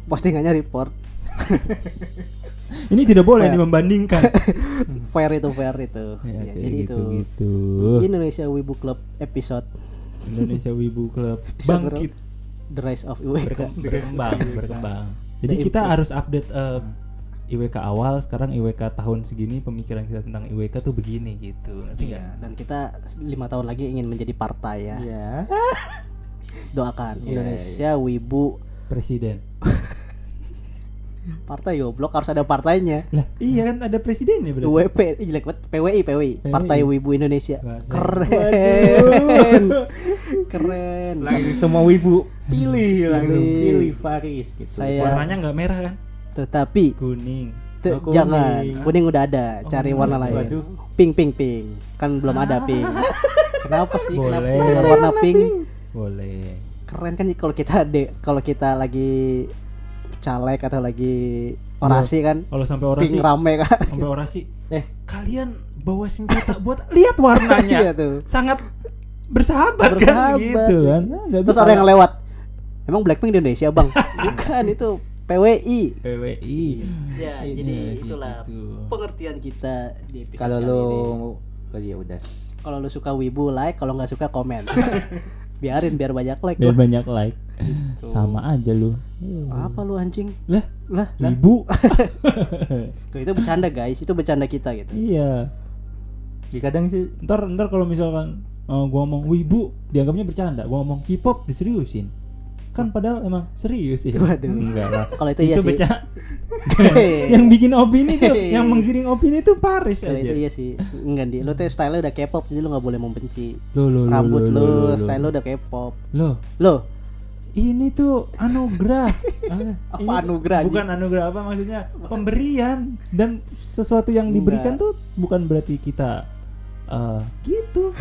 Speaker 4: Postingannya report. <laughs>
Speaker 3: ini tidak boleh
Speaker 4: Fair.
Speaker 3: nih membandingkan. <laughs>
Speaker 4: Fair itu fair itu.
Speaker 3: ya,
Speaker 4: Ya, jadi
Speaker 3: gitu
Speaker 4: itu.
Speaker 3: gitu.
Speaker 4: Indonesia Wibu Club episode.
Speaker 3: Indonesia Wibu Club <laughs> bangkit.
Speaker 4: The Rise of IWK.
Speaker 3: berkem- berkembang berkembang. Jadi kita harus update eh, IWK awal sekarang IWK tahun segini pemikiran kita tentang IWK tuh begini gitu nanti
Speaker 4: Iya, dan kita lima tahun lagi ingin menjadi partai ya.
Speaker 2: Iya. <laughs>
Speaker 4: Doakan
Speaker 2: Iya,
Speaker 4: Indonesia Wibu
Speaker 3: presiden <laughs>
Speaker 4: partai goblok harus ada partainya.
Speaker 3: lah iya kan ada presidennya berarti
Speaker 4: WP jelek banget PWI PWI Partai Wibu Indonesia.
Speaker 3: Partai. <laughs>
Speaker 4: Keren. Keren.
Speaker 2: Langsung semua wibu pilih langsung
Speaker 4: Pilih.
Speaker 2: pilih Faris gitu.
Speaker 4: Saya-
Speaker 3: warnanya nggak merah kan
Speaker 4: Tetapi
Speaker 3: kuning
Speaker 4: te-
Speaker 2: Oh, kuning.
Speaker 4: jangan kuning udah ada,
Speaker 3: Oh,
Speaker 4: cari
Speaker 3: kuning.
Speaker 4: warna lain.
Speaker 2: Waduh.
Speaker 4: Pink pink pink. Kan belum ada pink. <laughs> Kenapa sih? Kenapa sih
Speaker 3: Boleh.
Speaker 4: dengan warna pink?
Speaker 3: boleh
Speaker 4: Keren kan kalau kita de kalau kita lagi caleg atau lagi orasi kan
Speaker 3: kalau sampai orasi
Speaker 4: pink rame kan.
Speaker 3: sampai orasi <laughs>
Speaker 2: Eh.
Speaker 3: kalian bawa senjata buat lihat warnanya <laughs>
Speaker 4: Iya tuh.
Speaker 3: sangat bersahabat, kan
Speaker 4: Bersahabat.
Speaker 3: gitu kan Nah,
Speaker 4: Terus ada yang lewat. Emang Blackpink di Indonesia, Bang? Bukan itu PWI.
Speaker 3: PWI
Speaker 4: Ya,
Speaker 3: Iya,
Speaker 4: jadi
Speaker 3: gitu.
Speaker 4: itulah pengertian kita di episode
Speaker 2: Kalau
Speaker 4: kali
Speaker 2: lu
Speaker 4: ini.
Speaker 2: oh iya udah.
Speaker 4: kalau lu suka wibu like, kalau nggak suka komen. <laughs> Biarin biar banyak like.
Speaker 3: biar banyak like sama aja lu
Speaker 4: Apa lu anjing?
Speaker 3: lah
Speaker 4: Lah,
Speaker 3: ibu <laughs> <laughs>
Speaker 4: tuh itu bercanda guys, itu bercanda kita gitu.
Speaker 3: iya
Speaker 2: Jadi kadang sih
Speaker 3: ntar ntar kalau misalkan eh, gua ngomong wibu dianggapnya bercanda gua ngomong K-pop diseriusin kan padahal emang serius ya
Speaker 4: Waduh.
Speaker 3: enggak lah <laughs>
Speaker 4: Kalau itu iya sih.
Speaker 3: beca- <laughs> yang bikin opini tuh <laughs> yang menggiring opini tuh Paris
Speaker 4: itu
Speaker 3: aja
Speaker 4: iya sih. Enggak di. Lu tuh style udah K-pop jadi lu nggak boleh membenci.
Speaker 3: lo lo lo
Speaker 4: Rambut
Speaker 3: lo,
Speaker 4: lu,
Speaker 3: lo, lo.
Speaker 4: style lu udah K-pop.
Speaker 3: lo
Speaker 4: Loh,
Speaker 3: ini tuh anugerah
Speaker 4: Apa
Speaker 3: Ini
Speaker 4: anugerah,
Speaker 3: bukan anugerah apa maksudnya pemberian dan sesuatu yang diberikan
Speaker 4: Enggak.
Speaker 3: tuh bukan berarti kita eh, gitu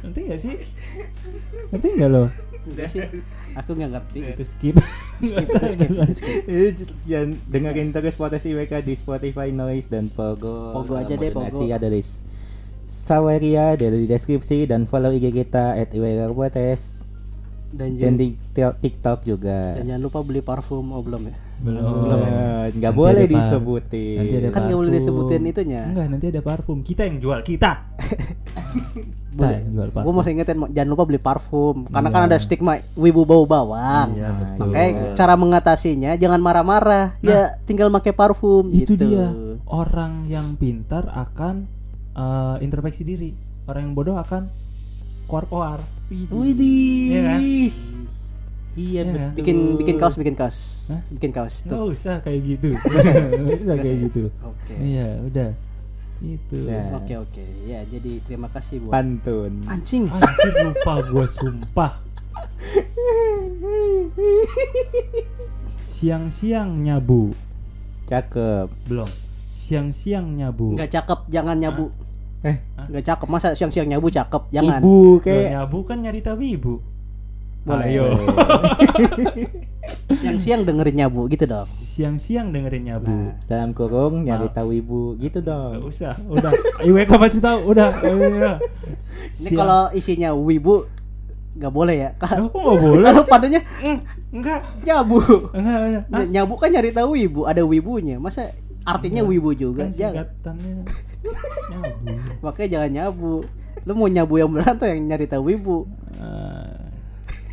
Speaker 3: nanti nggak sih nanti nggak lo
Speaker 4: enggak sih. Aku nggak ngerti.
Speaker 3: itu skip
Speaker 4: Skip, itu skip, itu skip.
Speaker 2: Eh, jangan dengerin terus podcast IWK di Spotify, Noise dan Pogo.
Speaker 4: Pogo aja deh, Pogo.
Speaker 2: ada di Saweria dari deskripsi dan follow IG kita @iwk
Speaker 4: Dan
Speaker 2: dan di TikTok- TikTok juga.
Speaker 4: dan jangan lupa beli parfum. Oh belum ya?
Speaker 3: Belum
Speaker 4: Belum?
Speaker 2: Eh, nggak boleh
Speaker 3: ada
Speaker 2: disebutin.
Speaker 3: nanti ada
Speaker 4: Kan nggak boleh disebutin itunya.
Speaker 3: enggak nanti ada parfum kita yang jual kita <laughs>
Speaker 4: Boleh.
Speaker 3: yang jual parfum
Speaker 4: Gue mau ingetin jangan lupa beli parfum karena
Speaker 3: Iya.
Speaker 4: kan ada stigma wibu bau bawang.
Speaker 3: Iya, betul.
Speaker 4: Makanya cara mengatasinya jangan marah-marah. ya tinggal pakai parfum
Speaker 3: itu
Speaker 4: gitu.
Speaker 3: dia orang yang pintar akan eh, introspeksi diri orang yang bodoh akan koar-koar
Speaker 2: Widih.
Speaker 3: Iya kan?
Speaker 2: Iya
Speaker 3: Iya
Speaker 2: betul.
Speaker 4: Bikin bikin kaos, bikin kaos.
Speaker 3: Hah?
Speaker 4: Bikin kaos
Speaker 3: nggak
Speaker 4: tuh.
Speaker 3: usah kayak gitu nggak usah kayak gitu <laughs>
Speaker 4: Oke.
Speaker 3: iya udah itu
Speaker 2: Ya.
Speaker 4: Oke oke. Ya, jadi terima kasih buat
Speaker 2: Pantun.
Speaker 4: anjing.
Speaker 3: anjir lupa gue sumpah siang-siang nyabu
Speaker 2: Cakep.
Speaker 3: belum siang-siang nyabu
Speaker 4: Enggak cakep, jangan nyabu.
Speaker 2: Eh,
Speaker 4: Enggak cakep. Masa siang-siang nyabu cakep? Jangan.
Speaker 2: ibu
Speaker 3: Loh,
Speaker 2: kayak
Speaker 3: nyabu kan nyari tahu ibu
Speaker 4: Boleh.
Speaker 3: ayo <laughs>
Speaker 4: Siang-siang dengerin nyabu gitu dong.
Speaker 3: siang-siang dengerin nyabu
Speaker 2: dalam kurung nyari
Speaker 3: Ah.
Speaker 2: tahu ibu gitu dong.
Speaker 3: usah udah IWK pasti tahu udah <laughs> udah.
Speaker 4: Ini kalau isinya wibu nggak boleh ya.
Speaker 3: Loh, kok nggak boleh <laughs>
Speaker 4: Kalau padanya
Speaker 3: Mm, enggak
Speaker 4: nyabu.
Speaker 3: enggak enggak.
Speaker 4: Nyabu kan nyari tahu wibu, ada wibunya. Masa artinya wibu juga
Speaker 3: Kan
Speaker 4: jangan
Speaker 3: singkatannya nyabu.
Speaker 4: makanya jangan nyabu lu mau nyabu yang tuh yang nyari tahu wibu
Speaker 3: Eh,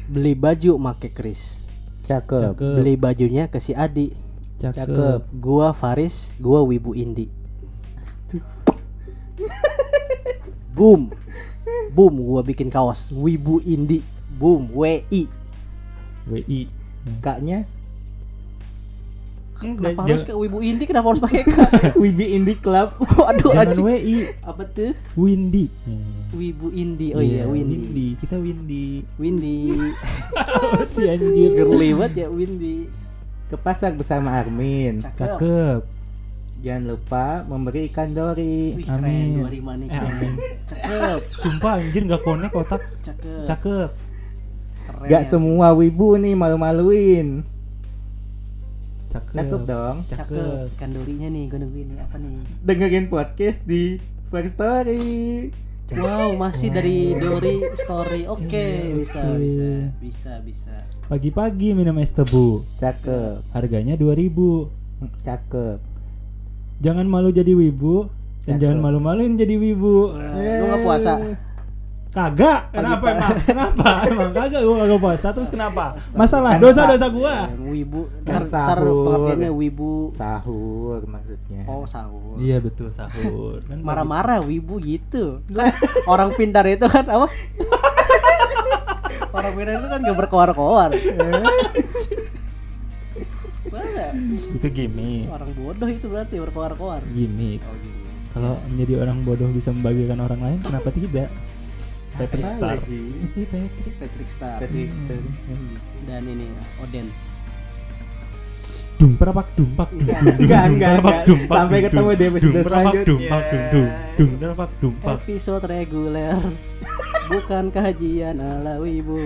Speaker 4: beli baju make Chris
Speaker 2: Cakep.
Speaker 3: cakep.
Speaker 4: beli bajunya ke si Adi
Speaker 3: Cakep.
Speaker 2: Cakep.
Speaker 4: gua Faris gua wibu Indi boom boom gua bikin kaos wibu Indi boom WI
Speaker 3: WI.
Speaker 2: Kaknya
Speaker 4: kenapa
Speaker 3: Jangan-
Speaker 4: harus ke wibu Indi kenapa harus pakai K <laughs>
Speaker 2: Wibi Indie Club. <laughs>
Speaker 4: waduh
Speaker 3: Jangan
Speaker 4: anjing.
Speaker 3: WI,
Speaker 4: apa tuh
Speaker 3: Windy.
Speaker 4: wibu Indi oh iya Windy
Speaker 3: Kita Windy.
Speaker 4: Windy <laughs>
Speaker 3: si anjir.
Speaker 4: girly ya Windy
Speaker 2: Ke pasar bersama Armin.
Speaker 4: cakep
Speaker 3: Cakep.
Speaker 2: Jangan lupa memberi ikan dori.
Speaker 4: Wih keren
Speaker 3: Amin.
Speaker 4: dua nih
Speaker 3: Eh, amin.
Speaker 4: cakep
Speaker 3: Sumpah anjir nggak konek otak.
Speaker 4: cakep
Speaker 3: Cakep.
Speaker 4: keren
Speaker 2: Gak
Speaker 4: ya.
Speaker 2: semua wibu nih malu-maluin.
Speaker 3: Cakep.
Speaker 2: Cakep dong.
Speaker 4: cakep ikan dorinya nih gue nungguin nih apa nih
Speaker 2: Dengerin podcast di First Story.
Speaker 4: wow masih dari Dori Story oke
Speaker 3: Iya,
Speaker 4: bisa
Speaker 3: oke.
Speaker 4: bisa bisa bisa
Speaker 3: Pagi-pagi minum es tebu.
Speaker 2: Cakep.
Speaker 3: Harganya 2000.
Speaker 2: Cakep.
Speaker 3: Jangan malu jadi wibu dan
Speaker 2: Cakep.
Speaker 3: jangan malu-maluin jadi wibu.
Speaker 4: lu nggak puasa
Speaker 3: Kagak. Kenapa emang? Kenapa? <laughs> emang kagak gua kagak puasa. Terus kenapa? Masalah
Speaker 2: Kan
Speaker 3: dosa-dosa gua.
Speaker 4: wibu
Speaker 2: Kan
Speaker 4: ntar, ntar
Speaker 2: sahur.
Speaker 4: pengertiannya wibu
Speaker 2: Sahur maksudnya.
Speaker 4: oh sahur
Speaker 3: Iya betul sahur. <laughs> Kan
Speaker 4: marah-marah wibu gitu kan orang pintar itu kan apa <laughs> orang pintar itu kan gak berkoar-koar
Speaker 3: itu gimmick.
Speaker 4: orang bodoh itu berarti berkoar-koar
Speaker 3: Gimmick.
Speaker 4: oh
Speaker 3: Kalau menjadi orang bodoh bisa membagikan orang lain, kenapa tidak? Patrick Star.
Speaker 2: lagi?
Speaker 3: Ih, Patrick.
Speaker 4: Patrick Star
Speaker 2: Patrick Star.
Speaker 4: dan ini Oden
Speaker 3: Dung perapak dung pak dung
Speaker 2: Enggak,
Speaker 3: dung dung
Speaker 2: enggak,
Speaker 3: dung
Speaker 2: enggak,
Speaker 3: perapak
Speaker 2: enggak.
Speaker 3: dung pak
Speaker 2: Sampai
Speaker 3: dung,
Speaker 2: ketemu
Speaker 3: dung,
Speaker 2: di episode
Speaker 3: dung perapak dung
Speaker 2: selanjutnya.
Speaker 3: pak dung dung dung perapak dung pak
Speaker 4: episode reguler bukan kajian ala wibu